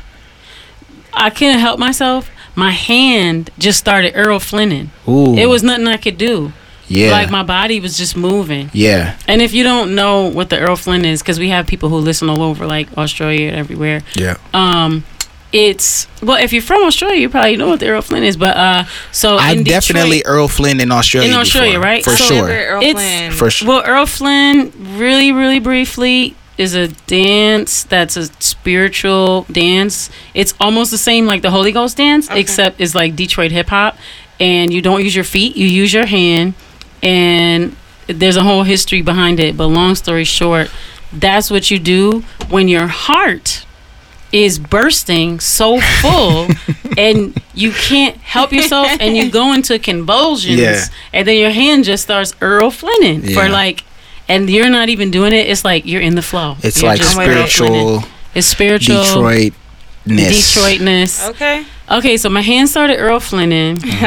I couldn't help myself. My hand just started Earl Flinning. Ooh. It was nothing I could do. Yeah. Like my body was just moving. yeah. And if you don't know what the Earl Flynn is, because we have people who listen all over, like Australia and everywhere. Yeah. Um, it's well, if you're from Australia, you probably know what the Earl Flynn is. But uh, so I in Detroit- definitely Earl Flynn in Australia. In Australia, before, right? For So- sure. Earl It's- Flynn. For sure. Well, Earl Flynn, really, really briefly, is a dance that's a spiritual dance. It's almost the same like the Holy Ghost dance, except it's like Detroit hip hop. And you don't use your feet, you use your hand. And there's a whole history behind it. But long story short, that's what you do when your heart is bursting so full and you can't help yourself and you go into convulsions Yeah. and then your hand just starts Earl Flinning Yeah. for like and you're not even doing it it's like you're in the flow It's You're like just Earl Flinning. spiritual it's spiritual Detroitness. Detroitness Okay. okay so my hand started Earl Flinning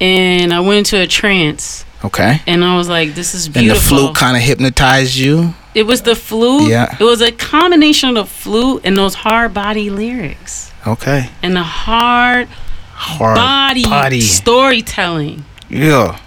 and I went into a trance Okay. and I was like this is beautiful. And the beautiful flute kind of hypnotized you. It was the flute Yeah. it was a combination of the flute and those hard body lyrics Okay. and the hard Hard body, body. storytelling. Yeah.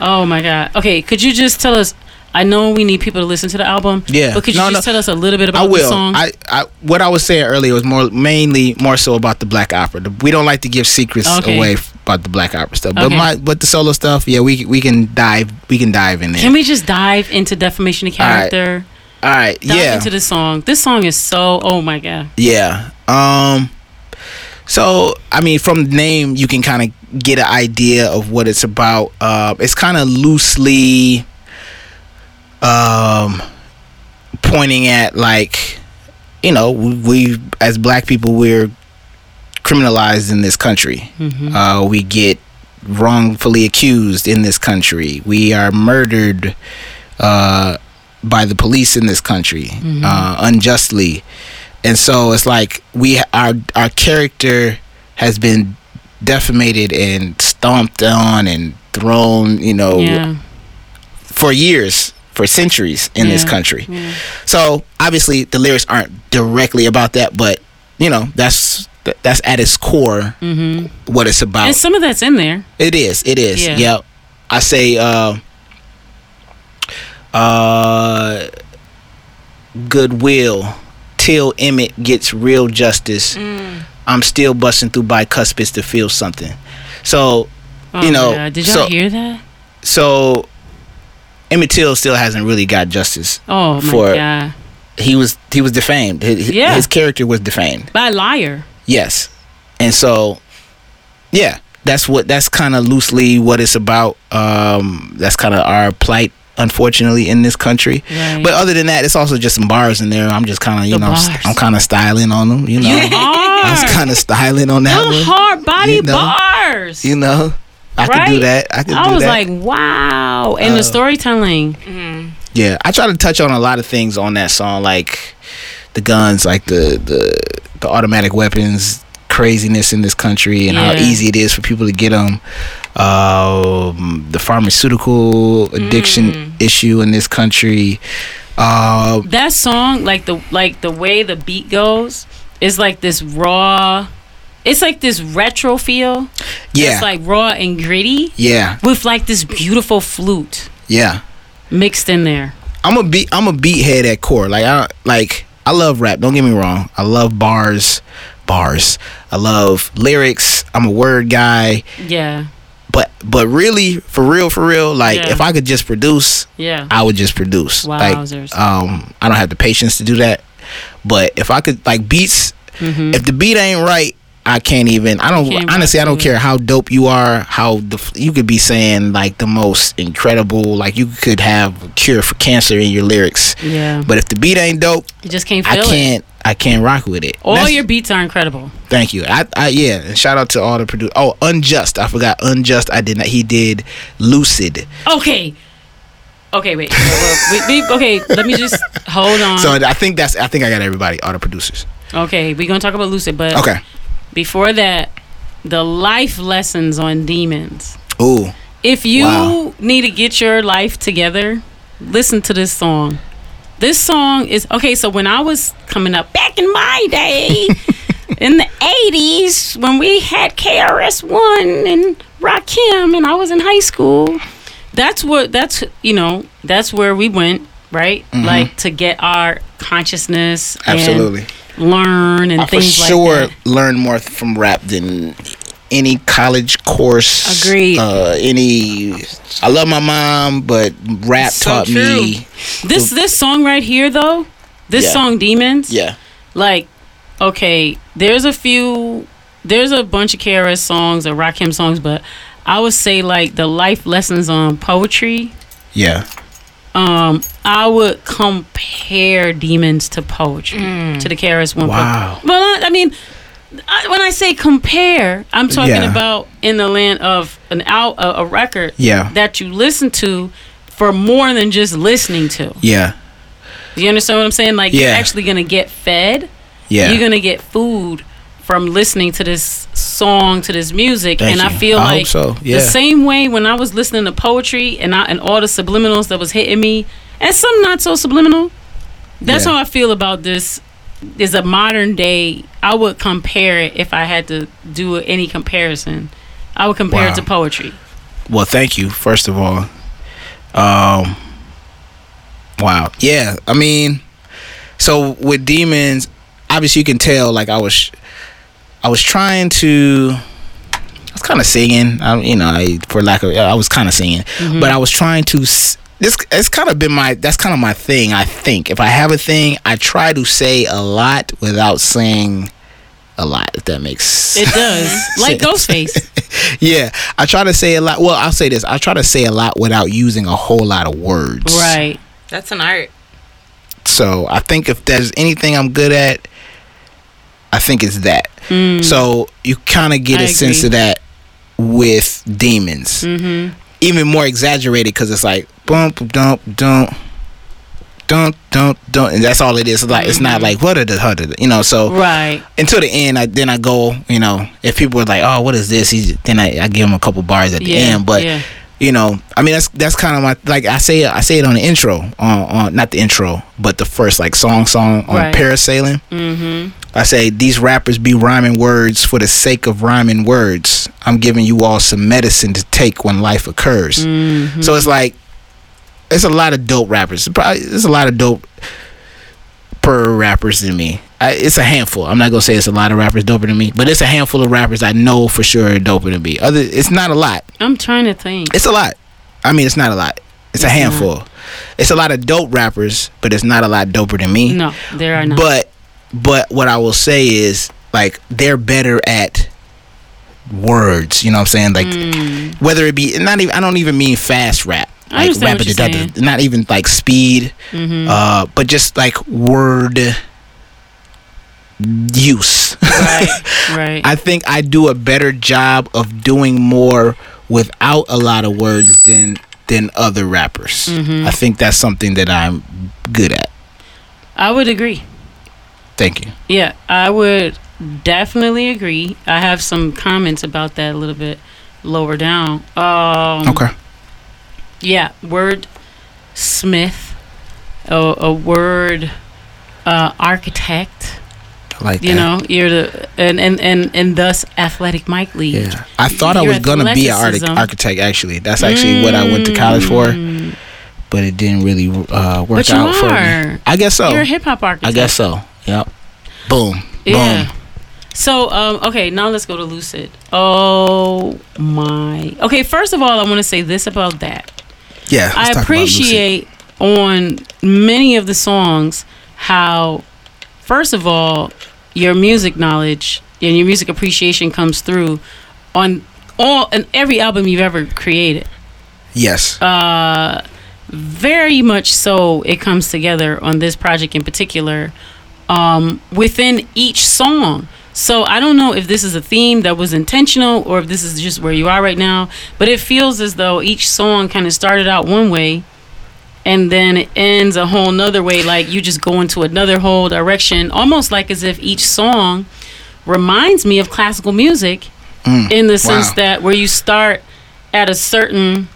Oh my god. Okay, could you just tell us? I know we need people to listen to the album. Yeah. But could you No, just no. tell us a little bit about I the song? I, I what I was saying earlier was more mainly more so about the black opera. The- We don't like to give secrets Okay. away about the black opera stuff. But Okay. my but the solo stuff, yeah, we we can dive we can dive in there. Can we just dive into defamation of character? All right. Dive yeah. into the song. This song is so. Oh my god. Yeah. Um so I mean from the name you can kind of get an idea of what it's about. Uh, it's kind of loosely um pointing at like you know, we, we as black people we're criminalized in this country. Uh we get wrongfully accused in this country. We are murdered uh by the police in this country uh unjustly and so it's like we our our character has been defamated and stomped on and thrown, you know, Yeah. for years, for centuries in this Yeah, country. So obviously the lyrics aren't directly about that, but you know that's that's at its core what it's about. And some of that's in there. It is. It is. Yeah. Yep. I say uh uh goodwill till Emmett gets real justice. Mm. I'm still busting through bicuspids to feel something. So Oh You know, my God. did y'all so- hear that? so Emmett Till still hasn't really got justice. Oh my for- god. He was he was defamed. His, Yeah. his character was defamed. By a liar. Yes. And so yeah, that's what that's kind of loosely what it's about. Um that's kind of our plight unfortunately in this country. Right. But other than that, it's also just some bars in there. I'm just kind of, you The know, bars. I'm kind of styling on them, you know. I was kind of styling on that Them one. hard body You know. bars. You know, I could do that. I could do that. I was that. like, wow. And Uh, the storytelling. Yeah, I try to touch on a lot of things on that song, like the guns, like the the the automatic weapons craziness in this country, and how easy it is for people to get them. Um, the pharmaceutical addiction Mm. issue in this country. Uh, That song, like the like the way the beat goes, is like this raw. It's like this retro feel. yeah, It's like raw and gritty yeah, with like this beautiful flute yeah. mixed in there. I'm a beat. I'm a beat head at core. Like I like. I love rap. Don't get me wrong. I love bars, bars. I love lyrics. I'm a word guy. Yeah. But but really, for real, for real. Like Yeah. if I could just produce, Yeah. I would just produce. Wowzers. Like um, I don't have the patience to do that. But if I could like beats, if the beat ain't right, I can't even. I don't Mm-hmm. Can't honestly. I don't care how dope you are. How the you could be saying like the most incredible. Like you could have a cure for cancer in your lyrics. Yeah. But if the beat ain't dope, You just can't I feel it. I can't rock with it. All That's- your beats are incredible. Thank you. I, I yeah, and shout out to all the producers. Oh, Unjust. I forgot Unjust. I did not. He did Lucid. Okay. Okay, wait. We, we, okay, let me just hold on. So I think that's. I think I got everybody. All the producers. okay, we're gonna talk about Lucid, but Okay. before that, the life lessons on demons. Ooh. If you Wow. need to get your life together, listen to this song. This song is okay. So when I was coming up back in my day, in the '80s, when we had KRS One and Rakim, and I was in high school, that's what that's you know that's where we went right, like to get our consciousness, and Mm-hmm. Absolutely. learn and I for things sure like that. Sure learn more from rap than any college course. Agreed. Uh, any. I love my mom, but rap So taught me. This this song right here though, this Yeah. song Demons. Yeah. like okay there's a few there's a bunch of KRS songs or Rakim songs but I would say like the life lessons on poetry Yeah. um I would compare demons to poetry to the KRS one Wow. well I, I mean I, when I say compare I'm talking Yeah. about in the land of an out a, a record Yeah. that you listen to for more than just listening to Yeah. you understand what I'm saying like you're actually gonna get fed Yeah. you're gonna get food from listening to this song to this music Thank and i feel I like so, yeah. the same way when i was listening to poetry and I, and all the subliminals that was hitting me and some not so subliminal that's Yeah. how i feel about this is a modern day i would compare it if i had to do any comparison i would compare Wow. it to poetry Well, thank you first of all. Um, wow. Yeah. I mean, so with demons, obviously you can tell. Like I was, I was trying to. I was kind of singing. I, you know, I, for lack of, I was kind of singing, but I was trying to. S- This it's kind of been my. That's kind of my thing. I think if I have a thing, I try to say a lot without saying a lot. If that makes it does like ghostface yeah, I try to say a lot. Well, I'll say this: I try to say a lot without using a whole lot of words. right That's an art. So I think if there's anything I'm good at, I think it's that. So you kind of get Mm. I a sense of that with demons. mm-hmm Even more exaggerated because it's like bump, dump, dump, don't don't don't and that's all it is. It's like it's not like what are the, did you know, so Right. until the end I then I go, you know, if people are like, Oh, what is this? He's then I, I give him a couple bars at the Yeah, end. But yeah. you know, I mean that's that's kind of my like I say I say it on the intro on on not the intro, but the first like song song on Right. parasailing. Mm-hmm. I say these rappers be rhyming words for the sake of rhyming words. I'm giving you all some medicine to take when life occurs. So it's like it's a lot of dope rappers. Probably there's a lot of dope per rappers than me. I, it's a handful. I'm not gonna say it's a lot of rappers doper than me, but it's a handful of rappers I know for sure are doper than me. Other, it's not a lot. I'm trying to think. It's a lot. I mean, it's not a lot. It's, a handful. It's a lot of dope rappers, but it's not a lot doper than me. No, there are not. But but what I will say is like they're better at words. You know what I'm saying? Like hmm. whether it be not even I don't even mean fast rap. I Like understand what you're rapid-. Mm-hmm. not even like speed, uh, but just like word use. right, right. I think I do a better job of doing more without a lot of words than than other rappers. Mm-hmm. I think that's something that I'm good at. I would agree. Thank you. Yeah, I would definitely agree. I have some comments about that a little bit lower down. Um, Okay. Yeah, word smith, a, a word uh, architect. I like You that. know, you're the and and and and thus athletic Mic League. Yeah, I thought I was gonna be an archi- architect. Actually, that's actually what I went to college for, but it didn't really uh, work But you out for me. are. I guess so. You're a hip hop architect. I guess so. Yep. Boom. Yeah. Boom. So, um, okay, now let's go to Lucid. Oh my. Okay, first of all, I want to say this about that. Yeah. I appreciate on many of the songs how, first of all, your music knowledge and your music appreciation comes through on all and every album you've ever created. Yes. Uh, very much so, it comes together on this project in particular um, within each song. So I don't know if this is a theme that was intentional or if this is just where you are right now, but it feels as though each song kind of started out one way and then it ends a whole nother way like you just go into another whole direction almost like as if each song reminds me of classical music mm, in the sense wow. that where you start at a certain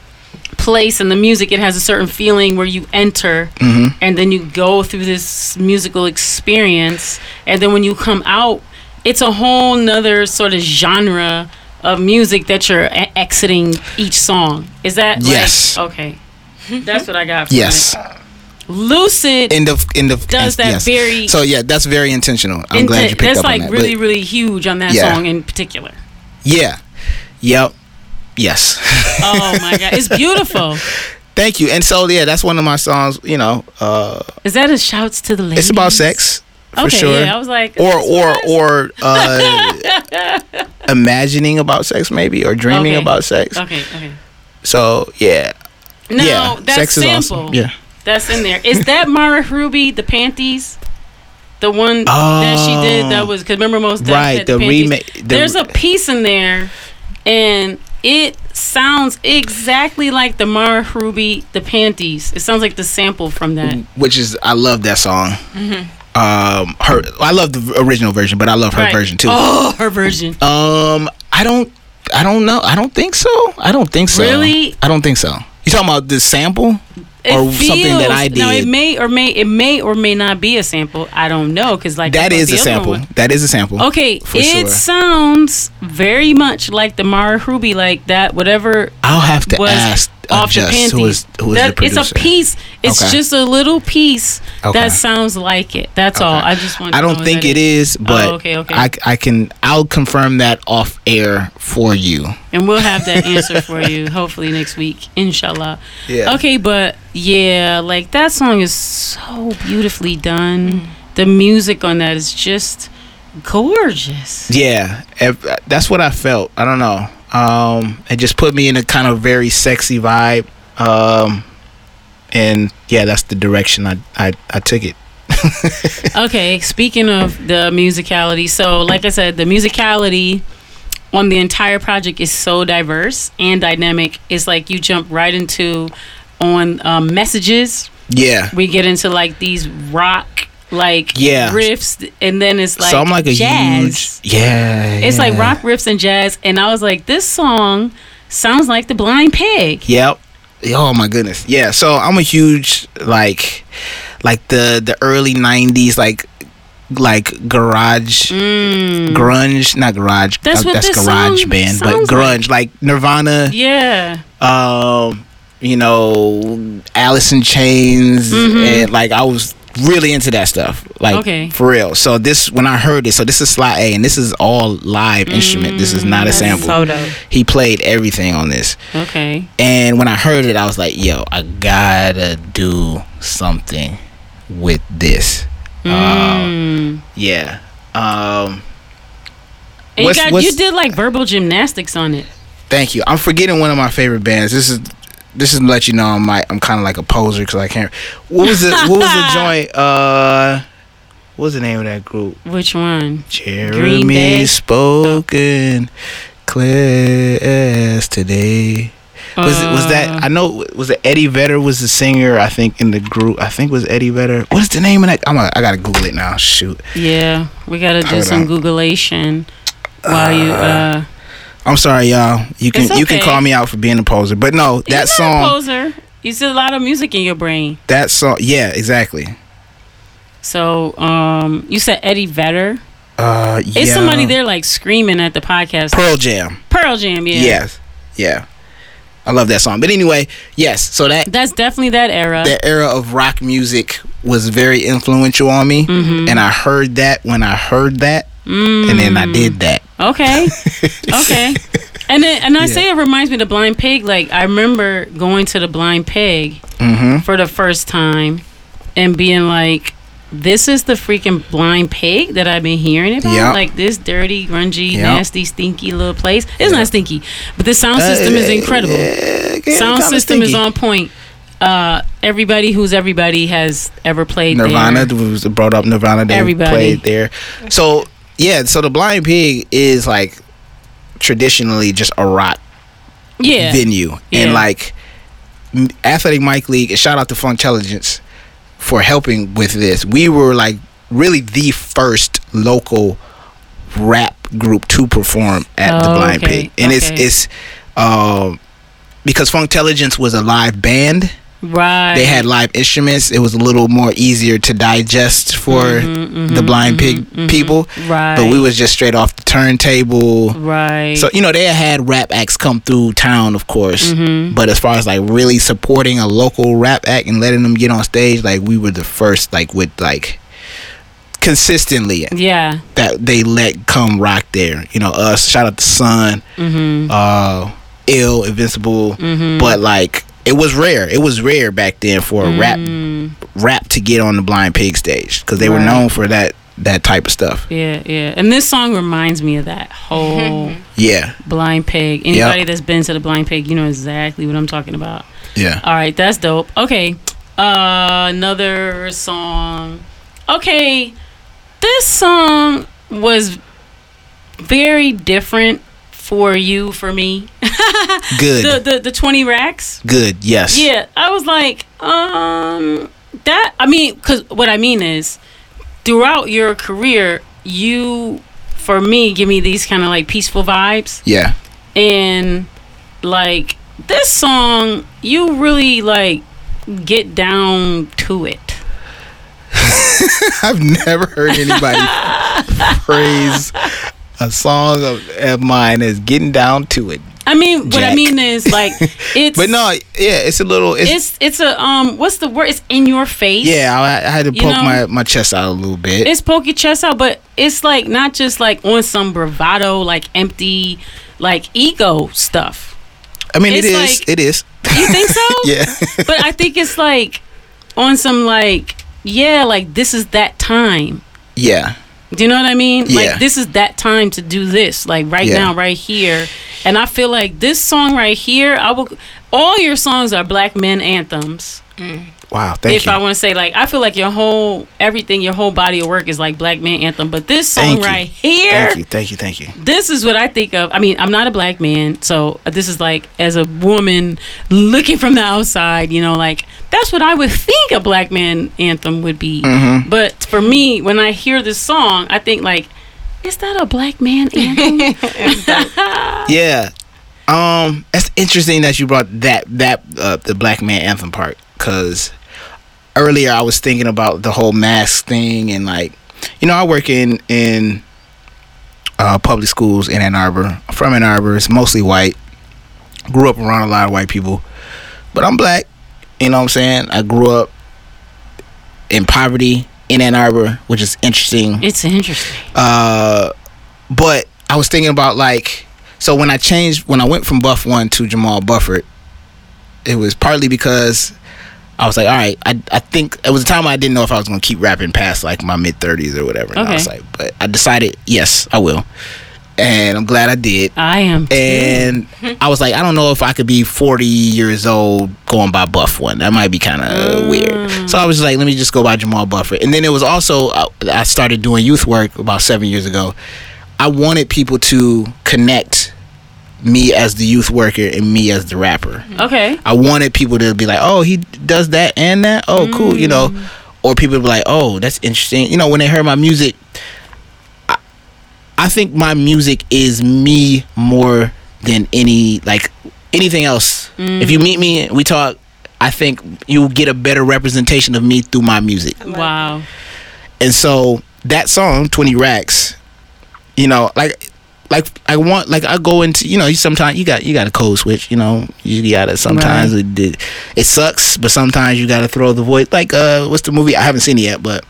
place in the music it has a certain feeling where you enter mm-hmm. and then you go through this musical experience and then when you come out it's a whole nother sort of genre of music that you're e- exiting each song is that like- Yes. okay that's what i got from yes. it. lucid End of end of Does that yes. very- So yeah, that's very intentional. I'm glad you picked that's up like on that. really but really huge on that Yeah. song in particular yeah. Yep. Yes. oh my god it's beautiful Thank you. And so yeah, that's one of my songs. You know, uh, is that a shouts to the ladies it's about sex for okay sure. yeah i was like or or or uh, imagining about sex maybe or dreaming Okay. about sex. okay okay So yeah, no yeah, that sex is sample awesome. Yeah. that's in there is that mara ruby the panties the one that she did that was because remember most Right, had the remake- the- there's a piece in there and it sounds exactly like the Mara Ruby the panties it sounds like the sample from that which is I love that song. Mm-hmm. Um, her I love the original version, but I love her Right. version too. oh her version Um, I don't, I don't know. I don't think so. I don't think so. Really? I don't think so. You talking about the sample It or something that I feels- Now it may or may it may or may not be a sample. I don't know because like That is a sample. one- That is a sample. Okay, for it sure. sounds very much like the Mara Ruby, like that. Whatever I'll have to was ask uh, off the Just panties. who is who is That- the it's a piece. It's Okay. just a little piece Okay. that sounds like it. That's all. I just want. To, I don't know think that it is, but Oh, okay, okay. I I can I'll confirm that off air for you. and we'll have that answer for you hopefully next week, inshallah. Yeah. Okay, but yeah, like that song is so beautifully done. Mm. The music on that is just gorgeous. Yeah, that's what I felt. I don't know. Um, it just put me in a kind of very sexy vibe. Um, and yeah, that's the direction I I, I took it. Okay, speaking of the musicality, so like I said, the musicality on the entire project is so diverse and dynamic. It's like you jump right into on um, messages Yeah. we get into like these rock like Yeah. riffs, and then it's like so I'm like a jazz. huge yeah. It's like rock riffs and jazz, and I was like, this song sounds like the Blind Pig. Yep. Oh my goodness. Yeah. So I'm a huge like like the the early '90s like like garage grunge, not garage. Mm. That's uh, what that's this garage band, but grunge like, Nirvana. Yeah, Um, you know, Alice in Chains, and like I was really into that stuff. Like. Okay. for real. So this when I heard it, so this is Sly A, and this is all live instrument. This is not a sample. so. He played everything on this. okay. And when I heard it, I was like, yo, I gotta do something with this. Um, Mm. yeah. Um, And you, got, what's- you did like verbal gymnastics on it. thank you. I'm forgetting one of my favorite bands. This is this is to let you know I'm like I'm kind of like a poser because I can't. What was the what was the joint? Uh, what was the name of that group? Which one? Jeremy spoken class today. Was it was that I know was it Eddie Vedder was the singer I think in the group I think was Eddie Vedder what's the name of that I'm a, I gotta Google it now shoot Yeah, we gotta do Hold some on. Googleation while you. uh I'm sorry y'all you can It's you can call me out for being a poser but no that you're song poser. You see a lot of music in your brain. that song yeah exactly So, um, you said Eddie Vedder. uh yeah. somebody there like screaming at the podcast? Pearl Jam Pearl Jam, yeah. yes yeah I love that song but anyway yes so that That's definitely that era. that era of rock music was very influential on me Mm-hmm. and I heard that when I heard that and then I did that Okay. okay. And then, and I say it reminds me of the Blind Pig. Like I remember going to the Blind Pig mm-hmm. for the first time and being like, "This is the freaking Blind Pig that I've been hearing about. Yeah. Like this dirty, grungy, Yeah. nasty, stinky little place. It's Yeah. not stinky, but the sound system is incredible. Yeah, sound system is on point. Uh, everybody who's everybody has ever played Nirvana there. was brought up. Nirvana they Everybody. played there. So yeah, so the Blind Pig is like traditionally just a rock Yeah, venue, Yeah. and like Athletic Mic League. And shout out to Funktelligence for helping with this. We were like really the first local rap group to perform at the Oh, Blind okay, Pig, and it's okay. it's um because Funktelligence was a live band. Right. they had live instruments. It was a little more easier to digest for Mm-hmm, the blind pig people. right, But we was just straight off the turntable. right. So you know they had rap acts come through town, of course. Mm-hmm. But as far as like really supporting a local rap act and letting them get on stage, like we were the first, like with like consistently yeah, that they let come rock there. You know us. Shout out to Sun, Mm-hmm. uh, Ill, Invincible. But like it was rare. It was rare back then for a rap rap to get on the Blind Pig stage because they were Mm. Known for that that type of stuff. yeah, yeah. And this song reminds me of that whole Yeah, Blind Pig. Anybody that's been to the Blind Pig, you know exactly what I'm talking about. yeah. All right, that's dope. Okay, uh, another song. Okay, this song was very different for you, for me. Good, The the the twenty racks. good. Yes. Yeah, I was like, um, that. I mean, because what I mean is, throughout your career, you, for me, give me these kind of like peaceful vibes, Yeah. and like this song, you really like get down to it. I've never heard anybody praise a song of, of mine is getting down to it. I mean, what I mean is like it's. But no, yeah, it's a little. It's, It's it's a um what's the word? It's in your face. yeah. I, I had to poke know? my my chest out a little bit. it's poke your chest out, but it's like not just like on some bravado, like empty, like ego stuff. I mean, it it is. Like, it is. You think so? yeah. But I think it's like on some like yeah, like this is that time. yeah. Do you know what I mean? Yeah. Like this is that time to do this, like right Yeah. now, right here. And I feel like this song right here, I will. All your songs are black men anthems. Mm. Wow, thank if you. I want to say like I feel like your whole everything, your whole body of work is like Black Man Anthem. But this song Thank you. right here, Thank you, thank you, thank you. this is what I think of. I mean, I'm not a black man, so this is like as a woman looking from the outside, you know, like that's what I would think a black man anthem would be. Mm-hmm. But for me, when I hear this song, I think like, is that a black man anthem? Yeah. Um, that's interesting that you brought that that uh, the black man anthem part because earlier I was thinking about the whole mask thing and like, you know, I work in in uh, public schools in Ann Arbor. I'm from Ann Arbor. It's mostly white. Grew up around a lot of white people, but I'm black. You know what I'm saying? I grew up in poverty in Ann Arbor, which is interesting. it's interesting. Uh, but I was thinking about like so when I changed when I went from Buff One to Jamal Bufford, it was partly because I was like, all right, I I think it was a time I didn't know if I was gonna keep rapping past like my mid thirties or whatever. And I was like, but I decided yes, I will, and I'm glad I did. I am. too. And I was like, I don't know if I could be 40 years old going by Buff one. That might be kind of mm. weird. So I was like, let me just go by Jamal Bufford. And then it was also, I started doing youth work about seven years ago. I wanted people to connect me as the youth worker and me as the rapper. Mm-hmm. okay. I wanted people to be like, oh, he does that and that. Oh, cool, you know. Mm. Or people be like, oh, that's interesting. You know, when they heard my music, I, I think my music is me more than any like anything else. If you mm. meet me, and we talk. I think you'll get a better representation of me through my music. Wow. And so that song, Twenty Racks, you know, like like I want like I go into you know you sometimes you got you got a code switch you know you gotta sometimes it, it it sucks but sometimes you gotta throw the voice like uh what's the movie? I haven't seen it yet but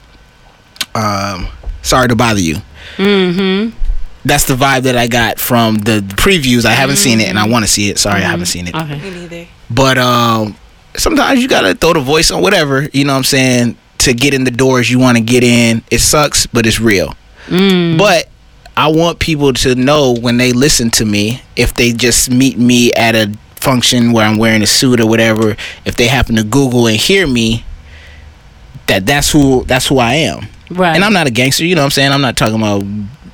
um sorry to bother you. Mm-hmm. that's the vibe that I got from the previews. I haven't seen it and I want to see it. Sorry I haven't seen it. Okay. Me neither. but um sometimes you gotta throw the voice on whatever you know what i'm saying to get in the doors you want to get in. It sucks but it's real. But i want people to know when they listen to me if they just meet me at a function where i'm wearing a suit or whatever if they happen to google and hear me that that's who that's who i am Right. and i'm not a gangster you know what i'm saying i'm not talking about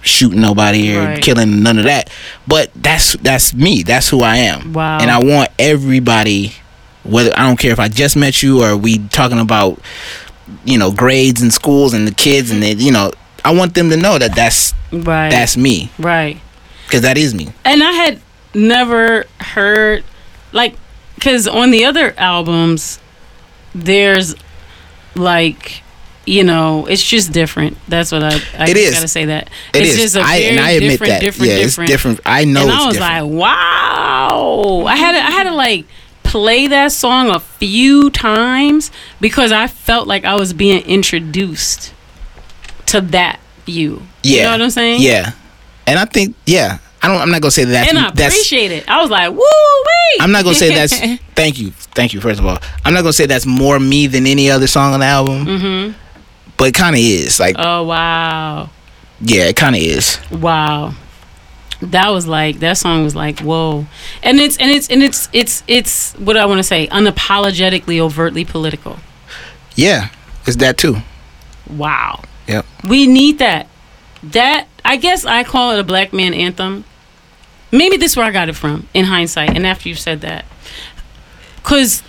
shooting nobody or Right. killing none of that but that's that's me that's who i am Wow. and i want everybody whether i don't care if i just met you or we talking about you know grades and schools and the kids and they you know i want them to know that that's right. that's me right. because that is me and I had never heard like because on the other albums there's like you know it's just different that's what I I It just gotta say that It it's is. just a I, very and I admit different that. different yeah, different it's different. I know and I was different. like wow I had to, I had to like play that song a few times because I felt like I was being introduced to that you yeah, you know what I'm saying Yeah, and I think yeah. I don't. I'm not gonna say that that's. and I that's appreciate it I was like woo wee I'm not gonna say that's. thank you, thank you. First of all, I'm not gonna say that's more me than any other song on the album. Mm-hmm. But it kind of is. Like, Oh wow. yeah, it kind of is. Wow. That was like that song was like whoa. And it's and it's and it's it's it's what do I want to say unapologetically overtly political. Yeah, it's that too. Wow. Yep. We need that. That I guess I call it a black man anthem. Maybe this is where I got it from in hindsight and after you've said that. Cuz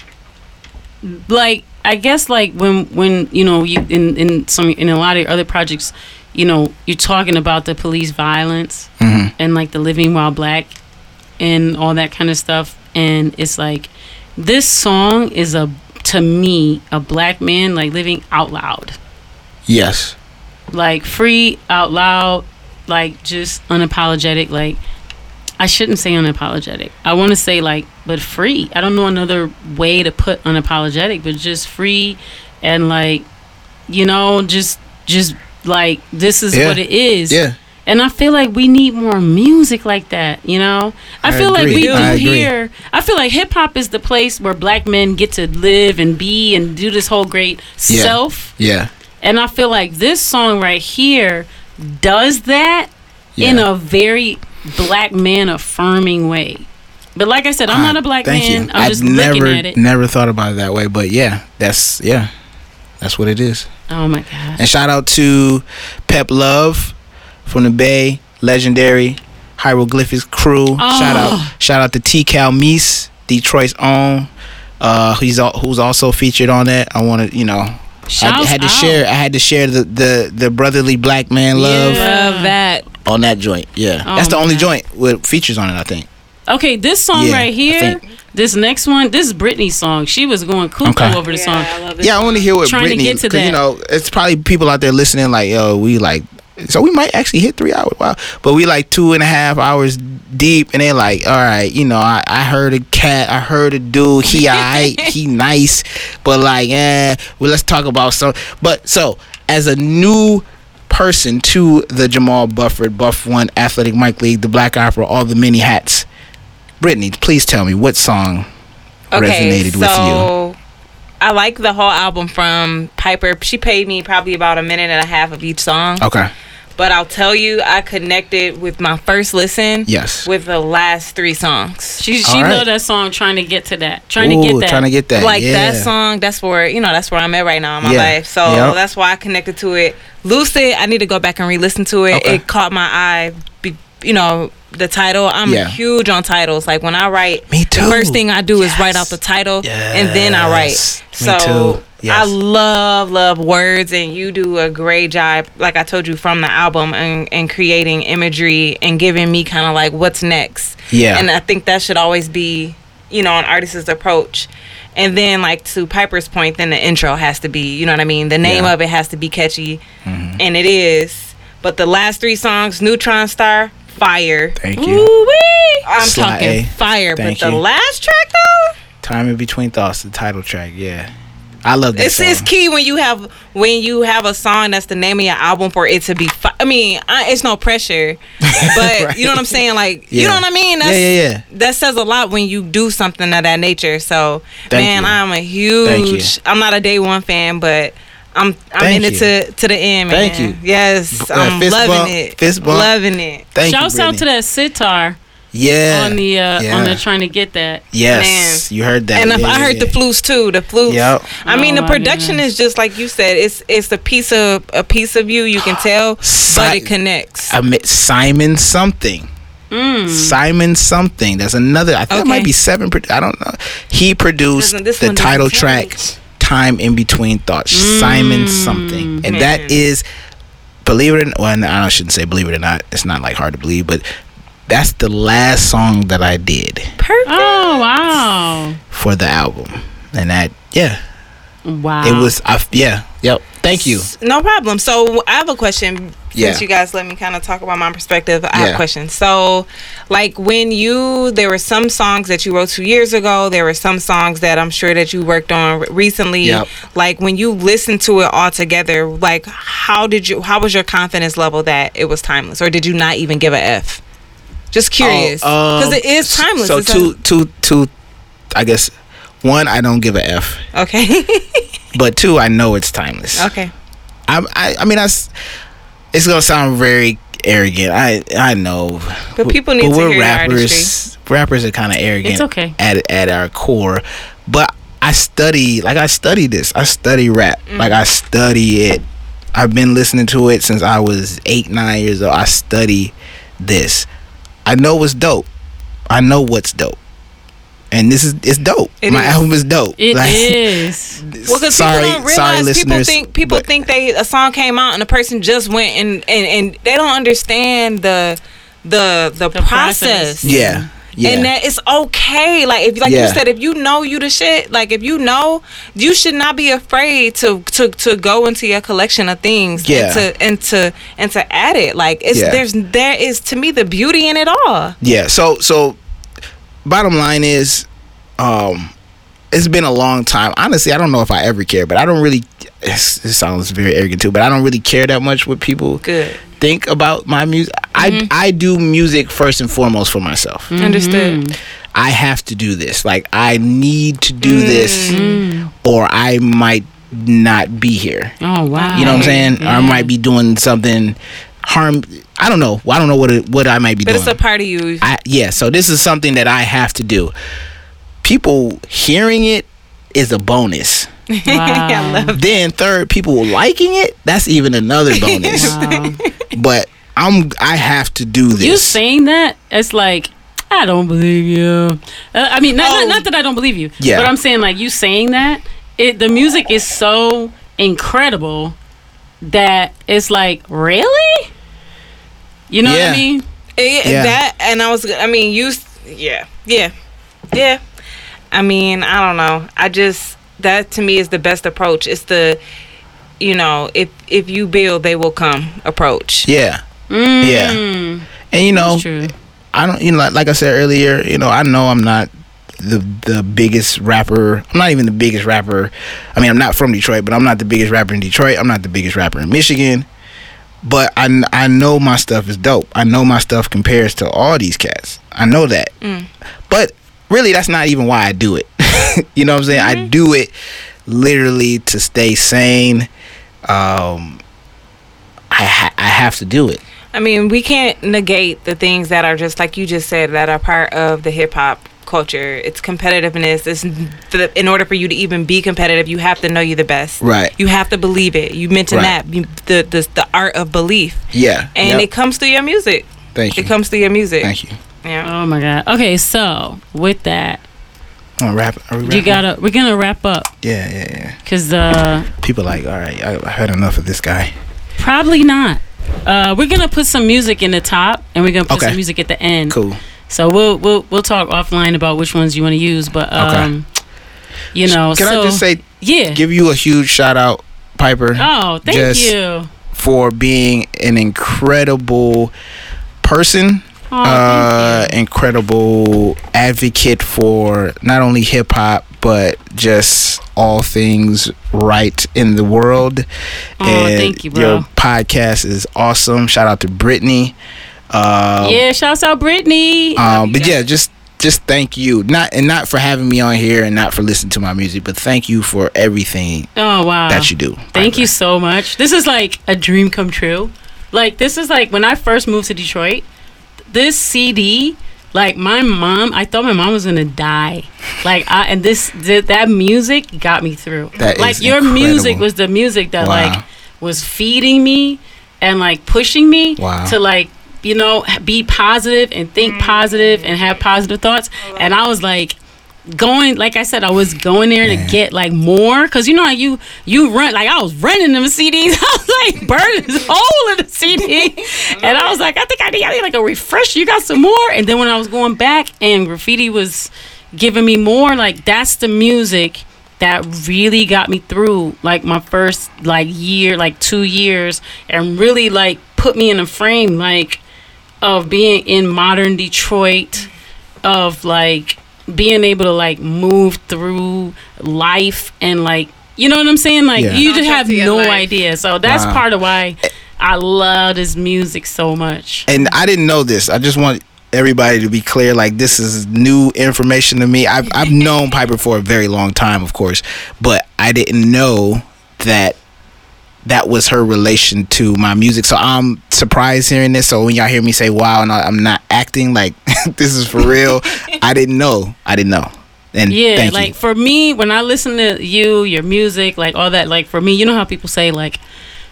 like I guess like when when you know you in in some in a lot of your other projects, you know, you're talking about the police violence Mhm. and like the living while black and all that kind of stuff and it's like this song is a to me a black man like living out loud Yes. Like free out loud like just unapologetic like i shouldn't say unapologetic i want to say like but free i don't know another way to put unapologetic but just free and like you know just just like this is Yeah. what it is Yeah. and I feel like we need more music like that, you know? I, I feel like we do I agree. here. I feel like hip hop is the place where black men get to live and be and do this whole great Yeah. self. Yeah. And I feel like this song right here does that in a very black man affirming way. But like I said, I'm not a black Thank man. you. I'm I've just never looking at it. never thought about it that way, but yeah, that's yeah, that's what it is. oh my god. And shout out to Pep Love from the Bay, legendary hieroglyphics crew. Shout Oh. out, shout out to T Cal Meese, Detroit's own. Uh, he's who's also featured on that. I want to, you know, I had to out. share. I had to share the the the brotherly black man love Yeah. Love that. on that joint. Yeah, Oh that's the my only God. joint with features on it. I think. Okay, this song Yeah, right here, this next one, this is Britney's song. She was going cuckoo Okay. over the song. love Yeah, I want to hear what Trying to get to to 'cause, You know, it's probably people out there listening. Like, yo, we like. So we might actually hit three hours. Wow, but we like two and a half hours deep, and they're like, all right, you know, I, I heard a cat, I heard a dude, he alright, he nice, but like, eh, well, let's talk about some. But so as a new person to the Jamal Bufford Buff One Athletic Mic League, the Black Opera, all the many hats. Brittany, please tell me what song resonated with you. so I like the whole album from Piper. She paid me probably about a minute and a half of each song. Okay. But I'll tell you, I connected with my first listen. Yes. With the last three songs. She she All right. loved that song, trying to get to that, trying Ooh, to get that. Trying to get that. like yeah. that song, that's where you know that's where I'm at right now in my Yeah. life. So Yep. that's why I connected to it. Lucid, I need to go back and re-listen to it. Okay. It caught my eye. Be, you know the title. I'm Yeah. huge on titles. Like when I write, Me the too. first thing I do is write out the title and then I write. Me So too. Yes. I love love words and you do a great job. Like I told you from the album and, and creating imagery and giving me kind of like what's next. Yeah. And I think that should always be, you know, an artist's approach. And then, like to Piper's point, then the intro has to be, you know what I mean? The name Yeah. of it has to be catchy, Mm-hmm. and it is. But the last three songs, Neutron Star, fire. Thank you. Ooh-wee. I'm Sly talking A. fire. Thank but the you. last track though, Time in between thoughts, the title track. Yeah, I love that it's, song. it's key when you have when you have a song that's the name of your album for it to be. Fi- I mean, I, it's no pressure, but Right. you know what I'm saying. Like Yeah. you know what I mean. Yeah, yeah, yeah. That says a lot when you do something of that nature. So Thank man, you. I'm a Thank huge. you. I'm not a day one fan, but. I'm I'm Thank in it to to the end, man. Thank you. Yes, uh, I'm fist loving bump, it. fist bump. Loving it. Thank Shouts you, out to that sitar Yeah. on the uh, yeah. on the trying to get that. Yes, Man. you heard that. and if Yeah, I yeah, heard yeah. the flutes too. The flutes. Yep. I mean, Oh the production is just like you said. It's it's a piece of a piece of you. You can tell, Si- but it connects. I met Simon something. Simon something. That's another. I think it Mm. Might be seven. pro- I don't know. He produced the title track, me. "Time in Between Thoughts." Simon something, and that Man. is, believe it or not, well, I shouldn't say believe it or not. It's not like hard to believe, but that's the last song that I did Perfect. Oh wow, for the album, and that yeah, wow. it was. I, yeah, yep. Thank you. No problem. So I have a question. Yeah. Since you guys let me kind of talk about my perspective, I have Yeah. a question. So, like when you, there were some songs that you wrote two years ago. There were some songs that I'm sure that you worked on recently. Yep. Like when you listened to it all together, like how did you? How was your confidence level that it was timeless, or did you not even give a F? Just curious, Oh, because um, it is timeless. So It's a- two, two, two. I guess one, I don't give a f, okay, but two, I know it's timeless. okay. I, I, I mean, I, s- it's gonna sound very arrogant. I, I know. But people need to we're hear your rappers. Rappers are kind of arrogant. It's okay. At at our core, but I study like I study this. I study rap. Mm. Like I study it. I've been listening to it since I was eight, nine years old. I study this. I know what's dope. I know what's dope. And this is it's dope. It My is. album is dope. It Like, is. Well, because sorry, people don't sorry, realize people listeners, think people but- think they a song came out and a person just went and and, and they don't understand the the the, The process. process. Yeah. Yeah. And that it's okay. Like if like Yeah. you said, if you know you the shit, like if you know, you should not be afraid to to to go into your collection of things Yeah. and to and to and to add it. Like it's Yeah. there's there is to me the beauty in it all. Yeah. So so bottom line is um it's been a long time. Honestly, I don't know if I ever care, but I don't really it sounds very arrogant too, but I don't really care that much what people Good. think about my music. Mm-hmm. I I do music first and foremost for myself. Mm-hmm. Understood. I have to do this. Like I need to do mm-hmm. this mm-hmm. or I might not be here. Oh wow. You know what I'm saying? Or I might be doing something harm. I don't know. I don't know what it, what I might be But doing. But it's a part of you. I, yeah, so this is something that I have to do. People hearing it is a bonus. Wow. Then third, people liking it, that's even another bonus. Wow. but I'm I have to do this. you saying that it's like I don't believe you. Uh, I mean, not, Oh. not, not that I don't believe you, Yeah. but I'm saying like you saying that it the music is so incredible that it's like really, you know what I mean? Eh, Yeah. That and I was. I mean, you. Yeah. Yeah. Yeah. I mean, I don't know. I just that to me is the best approach. It's the, you know, if if you build, they will come approach. yeah. Mm. Yeah. And you know, true. I don't you know like, like I said earlier, you know, I know I'm not the the biggest rapper. I'm not even the biggest rapper. I mean, I'm not from Detroit, but I'm not the biggest rapper in Detroit. I'm not the biggest rapper in Michigan. But I, I know my stuff is dope. I know my stuff compares to all these cats. I know that. Mm. But really, that's not even why I do it. you know what I'm saying? I do it literally to stay sane. Um, I ha- I have to do it. I mean, we can't negate the things that are just like you just said that are part of the hip hop culture. It's competitiveness. It's in order for you to even be competitive, you have to know you're the best. Right. You have to believe it. You mentioned Right. that the, the the art of belief, Yeah. and Yep. it comes through your music. Thank you. It comes through your music. Thank you. Yeah. Oh my god. Okay, so with that, Oh, rap. Are we you rapping? gotta we're gonna wrap up Yeah, yeah, yeah. because uh People like, all right, I, I heard enough of this guy. probably not. Uh, we're gonna put some music in the top, and we're gonna put Okay. some music at the end. Cool. So we'll we'll we'll talk offline about which ones you want to use, but um, you know, Can so I just say, yeah. give you a huge shout out, Piper, oh, thank just you. for being an incredible person. Oh, uh, incredible advocate for not only hip hop but just all things right in the world. Oh, thank you, bro. Your podcast is awesome. Shout out to Brittany. Uh, yeah, shouts out Brittany. Um, but yeah, just just thank you, not and not for having me on here and not for listening to my music, but thank you for everything oh wow, that you do. Thank you so much. This is like a dream come true. Like this is like when I first moved to Detroit. This CD, like my mom, I thought my mom was gonna die. Like I and this th- that music got me through. That like is your music was the music that Wow. like was feeding me and like pushing me Wow. to like you know be positive and think mm. positive and have positive thoughts. And I was like going like I said, I was going there Man. to get like more because you know how you you run like I was running them CDs. I was like burning this hole in the CD, and I was like, I think I need, I need like a refresh. You got some more? And then when I was going back and graffiti was giving me more, like that's the music that really got me through like my first like year, like two years, and really like put me in a frame like of being in modern Detroit, of like being able to like move through life and like you know what I'm saying? Like Yeah. you just have no life. idea. So that's Wow. part of why I love this music so much. And I didn't know this. I just want everybody to be clear. Like this is new information to me. I've I've known Piper for a very long time, of course, but I didn't know that that was her relation to my music. So I'm surprised hearing this. So when y'all hear me say "wow" and I- I'm not acting like this is for real, I didn't know. I didn't know. And Yeah, thank like you. for me, when I listen to you, your music, like all that, like for me, you know how people say like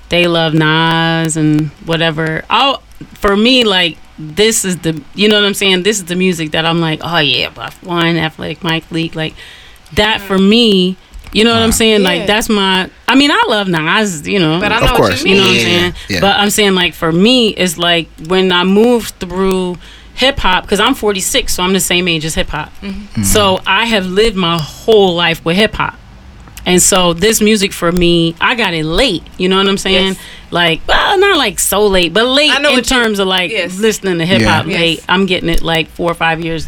they love Nas and whatever. I'll for me, like this is the you know what I'm saying. This is the music that I'm like, oh yeah, Buff One, Athletic Mic League, like that for mm. me. You know what I'm saying? Yeah. Like that's my. I mean, I love Nas. You know, But I know what course. you you mean. know what I'm saying? yeah. But I'm saying like for me, it's like when I moved through hip hop because I'm 46, so I'm the same age as hip hop. Mm-hmm. So I have lived my whole life with hip hop. And so this music for me, I got it late. You know what I'm saying? Yes. Like, well, not like so late, but late I know in what you- terms of like Yes. listening to hip hop Yeah. late. Yes. I'm getting it like four or five years,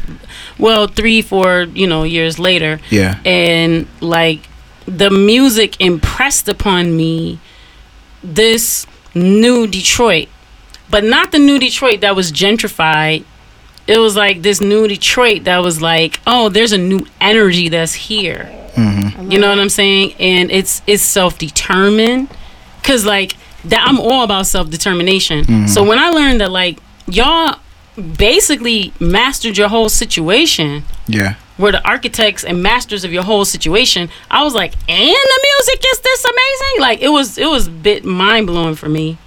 well, three, four, you know, years later yeah. and like the music impressed upon me this new Detroit, but not the new Detroit that was gentrified. It was like this new Detroit that was like, oh, there's a new energy that's here. You know what I'm saying? And it's it's self determined, cause like that I'm all about self determination. Mm-hmm. So when I learned that like y'all basically mastered your whole situation, Yeah. were the architects and masters of your whole situation, I was like, and the music is this amazing? Like it was it was a bit mind blowing for me.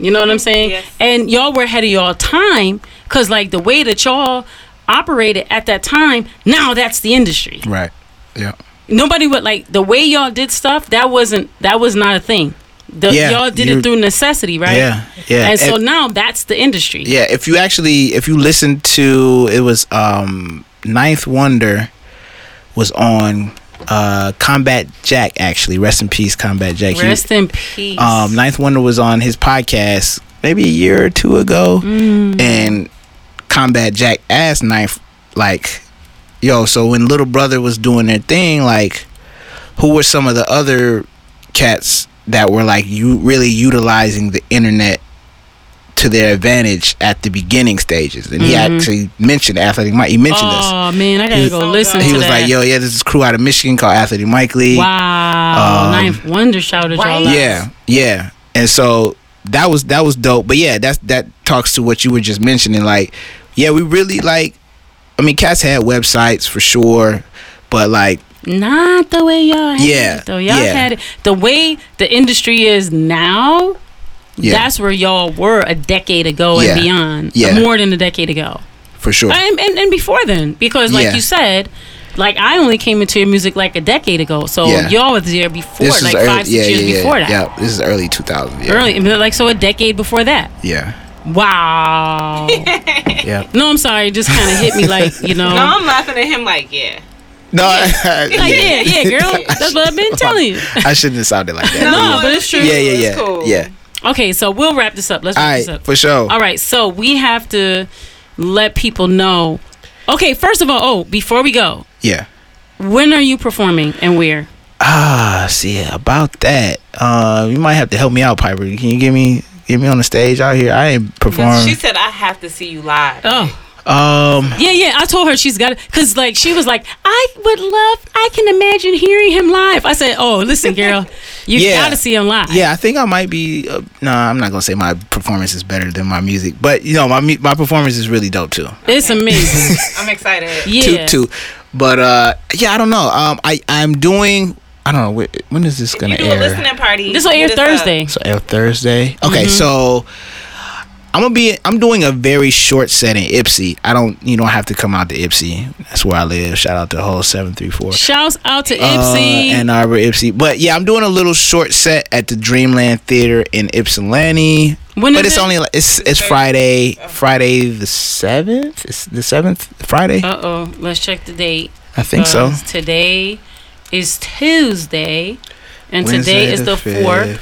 You know what I'm saying? Yes. And y'all were ahead of y'all time because like the way that y'all operated at that time, now that's the industry. Right. Yeah. Nobody would like the way y'all did stuff. That wasn't that was not a thing. The, Yeah, y'all did it through necessity, right? Yeah, yeah. And so And- now that's the industry. Yeah, if you actually if you listen to it was um Ninth Wonder was on uh Combat Jack actually. Rest in peace, Combat Jack. He- Rest in peace. um Ninth Wonder was on his podcast maybe a year or two ago Mm. and Combat Jack asked Ninth like yo, so when Little Brother was doing their thing, like who were some of the other cats that were like you really utilizing the internet to their advantage at the beginning stages? And he actually mentioned Athletic Mic. He mentioned this. Mm-hmm. oh man, I gotta He- go so listen dope. He was that. like, "Yo, yeah, this is crew out of Michigan called Athletic Mic League." Wow, Um, Ninth Wonder shouted y'all Right. out. Yeah, yeah. And so that was that was dope. But yeah, that's that talks to what you were just mentioning. Like, yeah, we really like. I mean, cats had websites for sure, but like, Not the way y'all had Yeah, it though. Y'all yeah. had it the way the industry is now. Yeah, That's where y'all were a decade ago Yeah, and beyond. yeah. More than a decade ago. for sure. And, and, and before then. Because like Yeah. you said, like I only came into your music like a decade ago. So Yeah. y'all was there before, this like early, five, six yeah, years yeah, yeah, before that. Yeah, this is early 2000. Yeah, Early like so a decade before that. Yeah, Wow. yeah. no, I'm sorry, just kinda hit me like, you know. No, I'm laughing at him like, yeah. No, like, yeah, yeah, girl. That's what I've been telling you. I shouldn't have sounded like that. No, but it's true. yeah, yeah, it's yeah, cool. yeah. Okay, so we'll wrap this up. Let's wrap right, this up. for sure. All right, so we have to let people know. Okay, first of all, oh, before we go, Yeah. when are you performing and where? Ah, see about that. Uh, you might have to help me out, Piper. Can you give me get me on the stage out here? I ain't performing. She said, I have to see you live. Oh, Um, yeah, yeah. I told her she's got it because, like, she was like, "I would love. I can imagine hearing him live." I said, "Oh, listen, girl, you Yeah. got to see him live." yeah, I think I might be. Uh, no, I'm not gonna say my performance is better than my music, but you know, my my performance is really dope too. it's amazing. I'm excited. Yeah, Too, too. But uh, yeah, I don't know. Um, I I'm doing. I don't know wh- when is this gonna You do a air. listening party. this will air hit us up. Thursday. So air Thursday. Okay, Mm-hmm. so I'm gonna be. I'm doing a very short set in Ypsi. I don't. You don't have to come out to Ypsi. That's where I live. Shout out to the whole seven three four. Shouts out to Uh, Ypsi. Ann Arbor, Ypsi. But yeah, I'm doing a little short set at the Dreamland Theater in Ypsilanti. When but it's it? only like it's it's Friday, Friday the seventh. It's the seventh Friday. uh oh, let's check the date. I think so. Today is Tuesday, and Wednesday today is the fourth.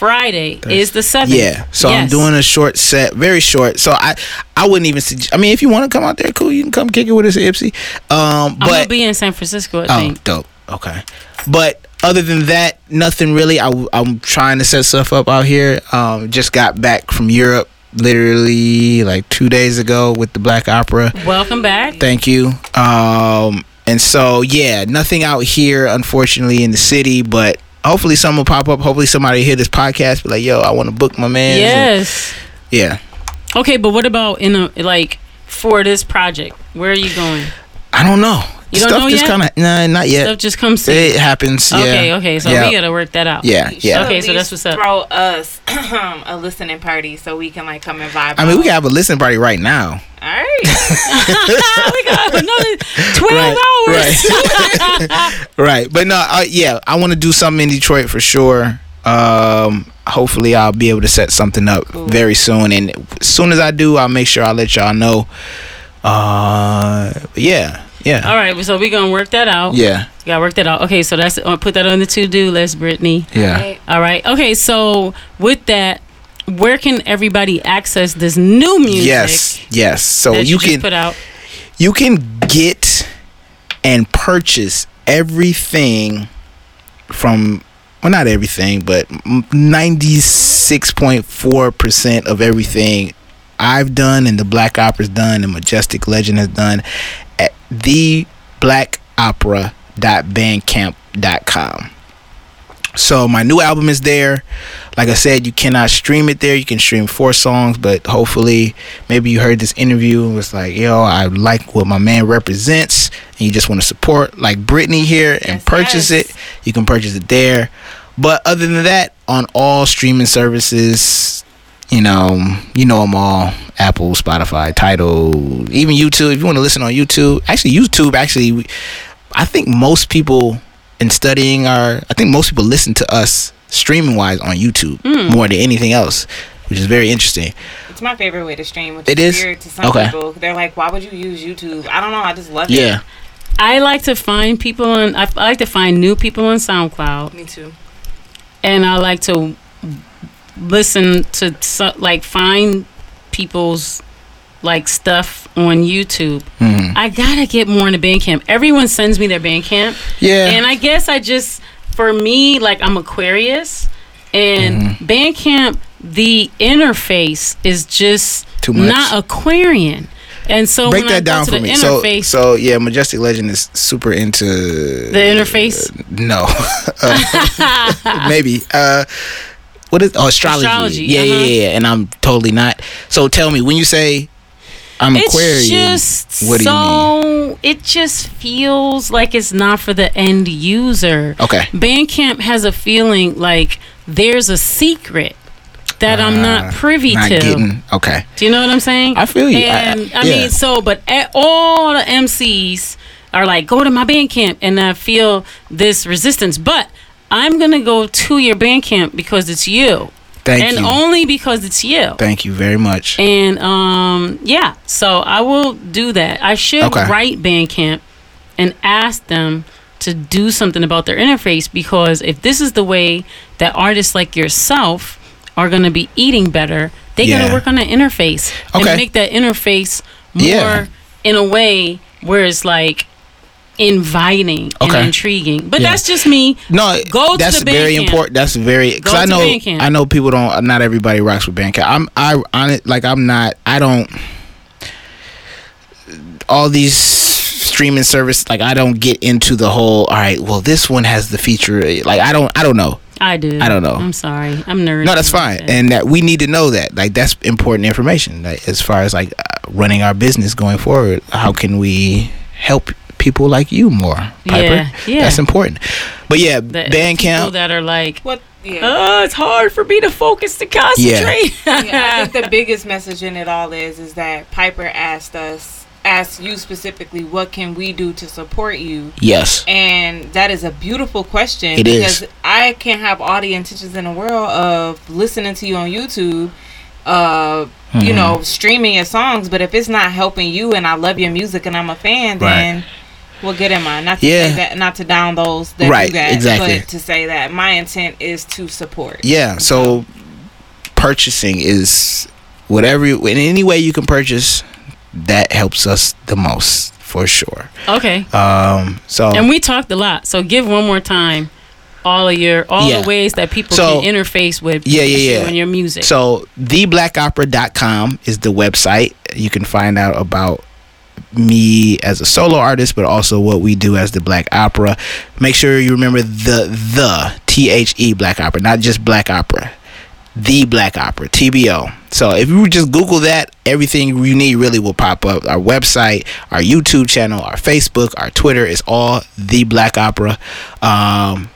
Friday is the seventh. Yeah, so I'm doing a short set, very short. So I, I wouldn't even. Suggest, I mean, if you want to come out there, cool. You can come kick it with us at Ypsi. Um, I'm gonna but be in San Francisco. I oh, think. dope. Okay, but other than that, nothing really. I, am trying to set stuff up out here. Um, just got back from Europe, literally like two days ago with the Black Opera. Welcome back. Thank you. Um, and so yeah, nothing out here, unfortunately, in the city, but. Hopefully, some will pop up. Hopefully, somebody hear this podcast, be like, "Yo, I want to book my man." Yes. Yeah. Okay, but what about in a like for this project? Where are you going? I don't know. You don't Stuff know just yet? kind of nah, not yet. Stuff just comes to it happens. Okay, yeah. okay. So yeah. we gotta work that out. Yeah, yeah. Okay, so that's what's up. Throw us a listening party so we can like come and vibe. I mean, we can have a listening party right now. All right. we got another twelve hours. Right. right. But no, uh, yeah, I want to do something in Detroit for sure. Um, hopefully, I'll be able to set something up very soon, and as soon as I do, I'll make sure I let y'all know. Uh, but yeah, yeah, All right, so we're gonna work that out. yeah, Gotta work that out. Okay, so that's uh, put that on the to do list, Brittany. yeah. All right. Okay, so with that, where can everybody access this new music? Yes, yes. So that you you, just can put out. you can get and purchase everything from well not everything but 96.4% of everything I've done and the Black Opera's done and Majestic Legend has done at theblackopera.bandcamp.com So my new album is there. Like I said, you cannot stream it there. You can stream four songs, but hopefully, maybe you heard this interview and was like, "Yo, I like what my man represents," and you just want to support like Brittany here and Yes, purchase yes. it. You can purchase it there. But other than that, on all streaming services, you know, you know them all: Apple, Spotify, Tidal, even YouTube. If you want to listen on YouTube, actually, YouTube actually, I think most people in studying are. I think most people listen to us streaming wise on YouTube Hmm. more than anything else, which is very interesting. It's my favorite way to stream. Which It is is? weird to some Okay. people. They're like, "Why would you use YouTube?" I don't know. I just love it. Yeah, I like to find people on. I I like to find new people on SoundCloud, Me too. and I like to listen to like find people's like stuff on YouTube. Mhm. I gotta get more into Bandcamp. Everyone sends me their Bandcamp, yeah. and I guess I just for me like I'm Aquarius, and Mm-hmm. Bandcamp the interface is just Too much. not Aquarian. And so Break that down for me. So, so yeah, Majestic Legend is super into the interface, No, Uh, maybe. Uh, what is oh, astrology? Astrology, yeah, yeah, uh-huh. yeah, yeah. And I'm totally not. So tell me, when you say I'm Aquarius. it's Aquarian, just what do you mean? so it just feels like it's not for the end user. Okay. Bandcamp has a feeling like there's a secret that I'm not Uh, privy not to. getting okay. Do you know what I'm saying? I feel you. I- And I, I- yeah. mean, so, but all the MCs are like, go to my Bandcamp, and I feel this resistance. But I'm gonna go to your Bandcamp because it's you, Thank and you. only because it's you. Thank you very much. And um, yeah, so I will do that. I should Okay. write Bandcamp and ask them to do something about their interface because if this is the way that artists like yourself are going to be eating better, they got Yeah. to work on the interface Okay. and make that interface more Yeah. in a way where it's like inviting Okay. and intriguing. But Yeah. that's just me. No, Go to that's the very important. That's very because I know I know people don't. Not everybody rocks with Bandcamp. I'm I on it like I'm not. I don't. All these streaming service like I don't get into the whole. All right, well this one has the feature. Like I don't. I don't know. I do. I don't know. I'm sorry. I'm nerdy. No, that's fine, and that we need to know that. Like that's important information. Like, as far as like uh, running our business going forward, how can we help people like you more, Piper? Yeah, yeah. That's important. But yeah, the people Bandcamp. that are like, What? Yeah. oh, it's hard for me to focus to concentrate. yeah, I think the biggest message in it all is is that Piper asked us, asked you specifically, what can we do to support you? Yes. And that is a beautiful question It is. because I can't have all the intentions in the world of listening to you on YouTube, uh, Mm-hmm. you know, streaming your songs. But if it's not helping you, and I love your music, and I'm a fan, then what good am I? Not to Yeah. say that, not to down those that Right, do that, exactly. but to say that my intent is to support. Yeah. So purchasing is whatever you, in any way you can purchase that helps us the most for sure. Okay. Um. So And we talked a lot, so give one more time all of your all Yeah. the ways that people So- can interface with Yeah, yeah, you yeah. and your music. So theblackopera.com is the website. You can find out about me as a solo artist, but also what we do as the Black Opera. Make sure you remember the the T H E Black Opera, not just Black Opera. The Black Opera, TBO. So if you just Google that, everything you need really will pop up. Our website, our YouTube channel, our Facebook, our Twitter is all The Black Opera. Um,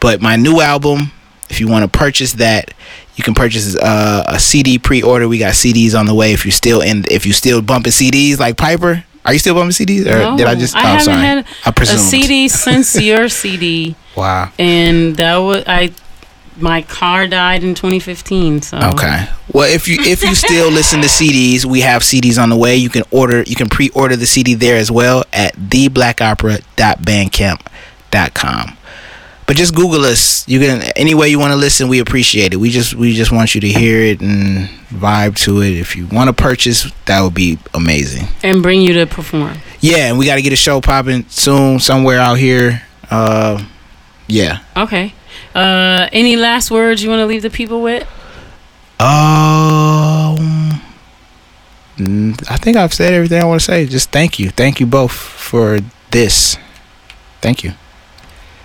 but my new album, if you want to purchase that, you can purchase uh, a CD pre-order. We got CDs on the way. If you're still in, if you still bumping CDs like Piper, are you still bumping CDs? Or No, did I just? I oh, haven't sorry. had I a presumed. CD since your CD, Wow. and that was I. My car died in 2015, so Okay. Well, if you if you still listen to CDs, we have CDs on the way. You can order. You can pre-order the CD there as well at theblackopera.bandcamp.com. But just Google us. You can any way you want to listen. We appreciate it. We just we just want you to hear it and vibe to it. If you want to purchase, that would be amazing. and bring you to perform. Yeah, and we got to get a show popping soon somewhere out here. Uh, yeah. Okay. Uh, any last words you want to leave the people with? Um, I think I've said everything I want to say. Just thank you, thank you both for this. Thank you.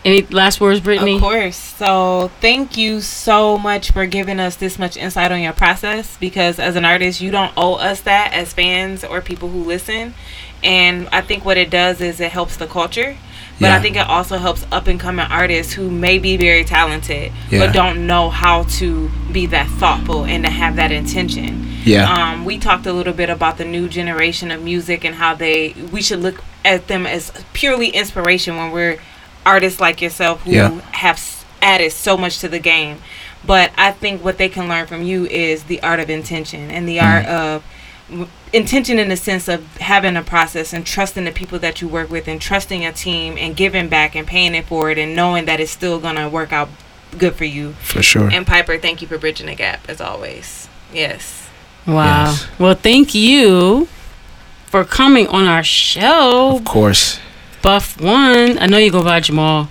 Any last words, Brittany? Of course. So, thank you so much for giving us this much insight on your process because as an artist, you don't owe us that as fans or people who listen. And I think what it does is it helps the culture. But Yeah. I think it also helps up and coming artists who may be very talented Yeah. but don't know how to be that thoughtful and to have that intention. Yeah. Um, we talked a little bit about the new generation of music and how they we should look at them as purely inspiration when we're artists like yourself who Yeah. have added so much to the game. But I think what they can learn from you is the art of intention and the art mm-hmm. of intention in the sense of having a process and trusting the people that you work with and trusting a team and giving back and paying it forward and knowing that it's still gonna work out good for you. For sure. And Piper, thank you for bridging the gap as always. Yes. Wow. Yes. Well, thank you for coming on our show, Of course. Buff One. I know you go by Jamal.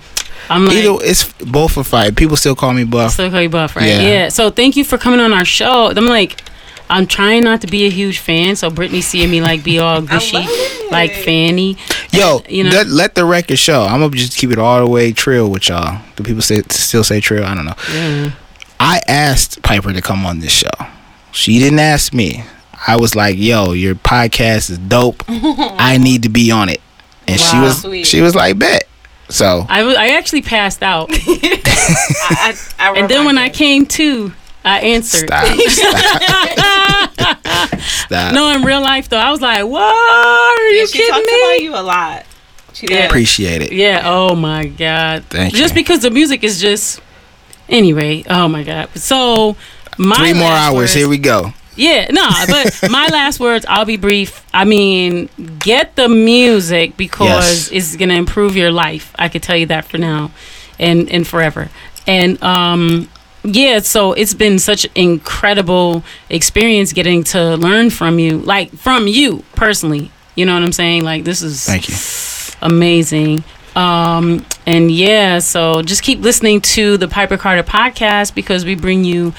I'm like, Either it's both are fine. People still call me Buff. still call you Buff, right? Yeah. Yeah. So thank you for coming on our show. I'm like, I'm trying not to be a huge fan, so Brittany seeing me like be all gushy, like Fanny. Yo, you know- let, let the record show. I'm gonna just keep it all the way trill with y'all. Do people say still say trill? I don't know. Yeah. I asked Piper to come on this show. She didn't ask me. I was like, "Yo, your podcast is dope. I need to be on it." And she was Sweet. she was like, "Bet." So I I actually passed out, I, I, I and then when I came to, I answered. stop. stop. stop. No, in real life though, I was like, "What? Are you. you Yeah, she kidding talks me?" about you a lot. She does. Appreciate it. Yeah. Oh my god. Thank just you. because the music is just. Anyway. Oh my god. So. My Three more hours. words- Here we go. Yeah, no, but my last words, I'll be brief. I mean, get the music because Yes. it's gonna improve your life. I could tell you that for now, and and forever. And um, yeah, so it's been such incredible experience getting to learn from you, like from you personally. You know what I'm saying? Like this is Thank you. amazing. Um, and yeah, so just keep listening to the Piper Carter podcast because we bring you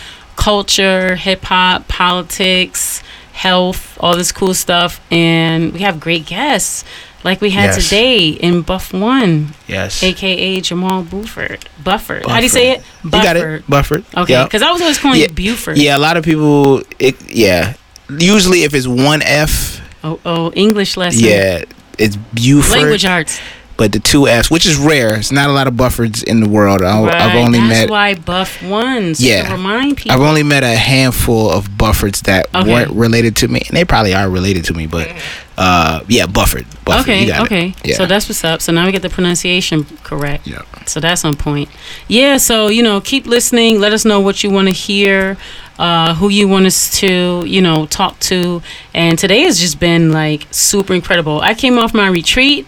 culture, hip hop, politics, health, all this cool stuff. And we have great guests like we had Yes. today in Buff One, Yes. aka Jamal Buford. Bufford. How do you say it? You got it. Bufford. Okay, Yep. because I was always calling Yeah. you Buford. Yeah, a lot of people. It, yeah. Usually, if it's one F, Oh, oh, English lesson. yeah, it's Buford. Language arts. But the two F's, which is rare. It's not a lot of Buffords in the world. I, Right. I've only That's met. why Buff One. So Yeah. Remind people. I've only met a handful of Buffords that Okay. weren't related to me, and they probably are related to me. But uh, yeah, Bufford. Bufford okay, you got okay. Yeah. So that's what's up. So now we get the pronunciation correct. Yeah. So that's on point. Yeah. So you know, keep listening. Let us know what you want to hear, uh, who you want us to, you know, talk to. And today has just been like super incredible. I came off my retreat,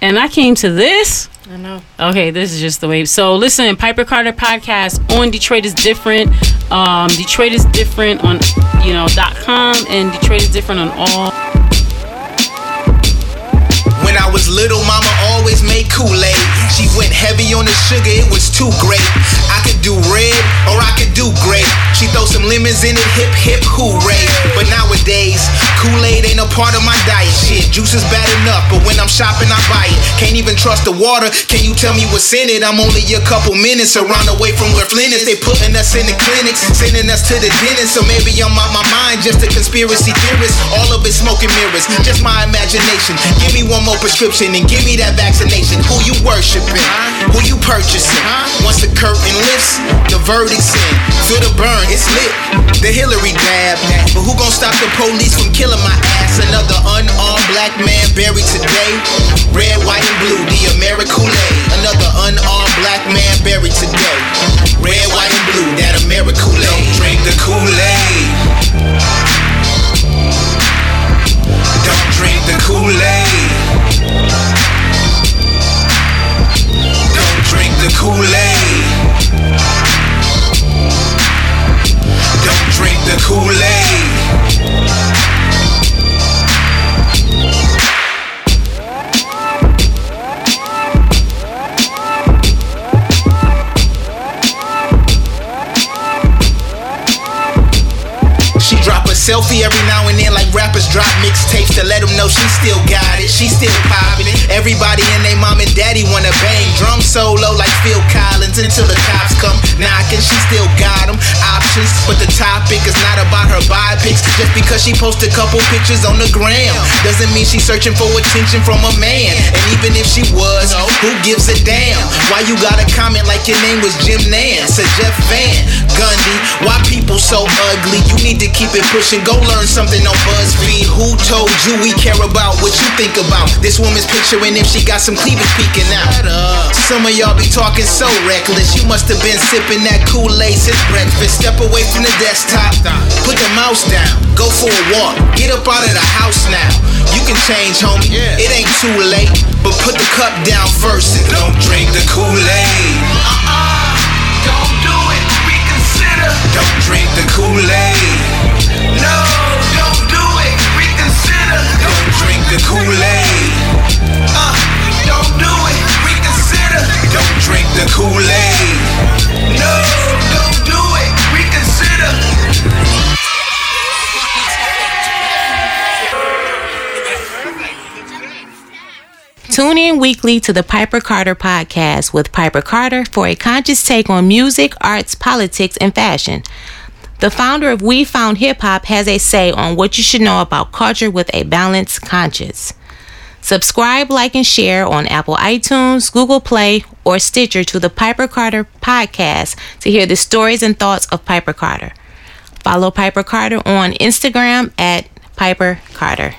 and I came to this. I know. Okay, this is just the way. So listen, Piper Carter podcast on Detroit is different. Um, Detroit is different on you know dot com, and Detroit is different on all. When I was little, mama always made Kool-Aid. She went heavy on the sugar, it was too great. I could do red or I could do grape. She throw some lemons in it, hip hip hooray. But nowadays, Kool-Aid ain't a part of my diet. Shit, juice is bad enough, but when I'm shopping, I buy it. Can't even trust the water. Can you tell me what's in it? I'm only a couple minutes around away from where Flint is. They putting us in the clinics, sending us to the dentist. So maybe I'm out my mind, just a conspiracy theorist. All of it smoking mirrors, just my imagination. Give me one more prescription and give me that vaccination. Who you worshiping? Who you purchasing? Once the curtain lifts, the verdict's in. Feel the burn, it's lit. The Hillary dab. But who gon' stop the police from killing my ass? Another unarmed black man buried today. Red, white, and blue, the American Kool-Aid. Another unarmed black man buried today. Red, white, and blue, that American Kool-Aid. Don't drink the Kool-Aid. Don't drink the Kool-Aid. the Kool-Aid. Don't drink the Kool-Aid. selfie every now Kool-Aid. mixtapes to let them know she still got it. She still popping it. Everybody and they mom and daddy wanna bang. Drum solo like Phil Collins until the cops come knocking. She still got them options, but the topic is not about her biopics. Just because she posts a couple pictures on the gram doesn't mean she's searching for attention from a man. And even if she was, who gives a damn? Why you gotta comment like your name was Jim Nantz or Jeff Van Gundy? Why people so ugly? You need to keep it pushing. Go learn something on BuzzFeed. Who told you we care about what you think about? This woman's picturing if she got some cleavage peeking out. Some of y'all be talking so reckless. You must have been sipping that Kool-Aid since breakfast. Step away from the desktop. Put the mouse down. Go for a walk. Get up out of the house now. You can change, homie. It ain't too late. But put the cup down first and don't drink the Kool-Aid. Uh-uh. Don't do it. Reconsider. Don't drink the Kool-Aid. No, Kool-Aid. Uh, don't do it. Reconsider. Don't drink the Kool-Aid. No, don't do it. Reconsider. Tune in weekly to the Piper Carter podcast with Piper Carter for a conscious take on music, arts, politics, and fashion. The founder of We Found Hip Hop has a say on what you should know about culture with a balanced conscience. Subscribe, like, and share on Apple iTunes, Google Play, or Stitcher to the Piper Carter podcast to hear the stories and thoughts of Piper Carter. Follow Piper Carter on Instagram at Piper Carter.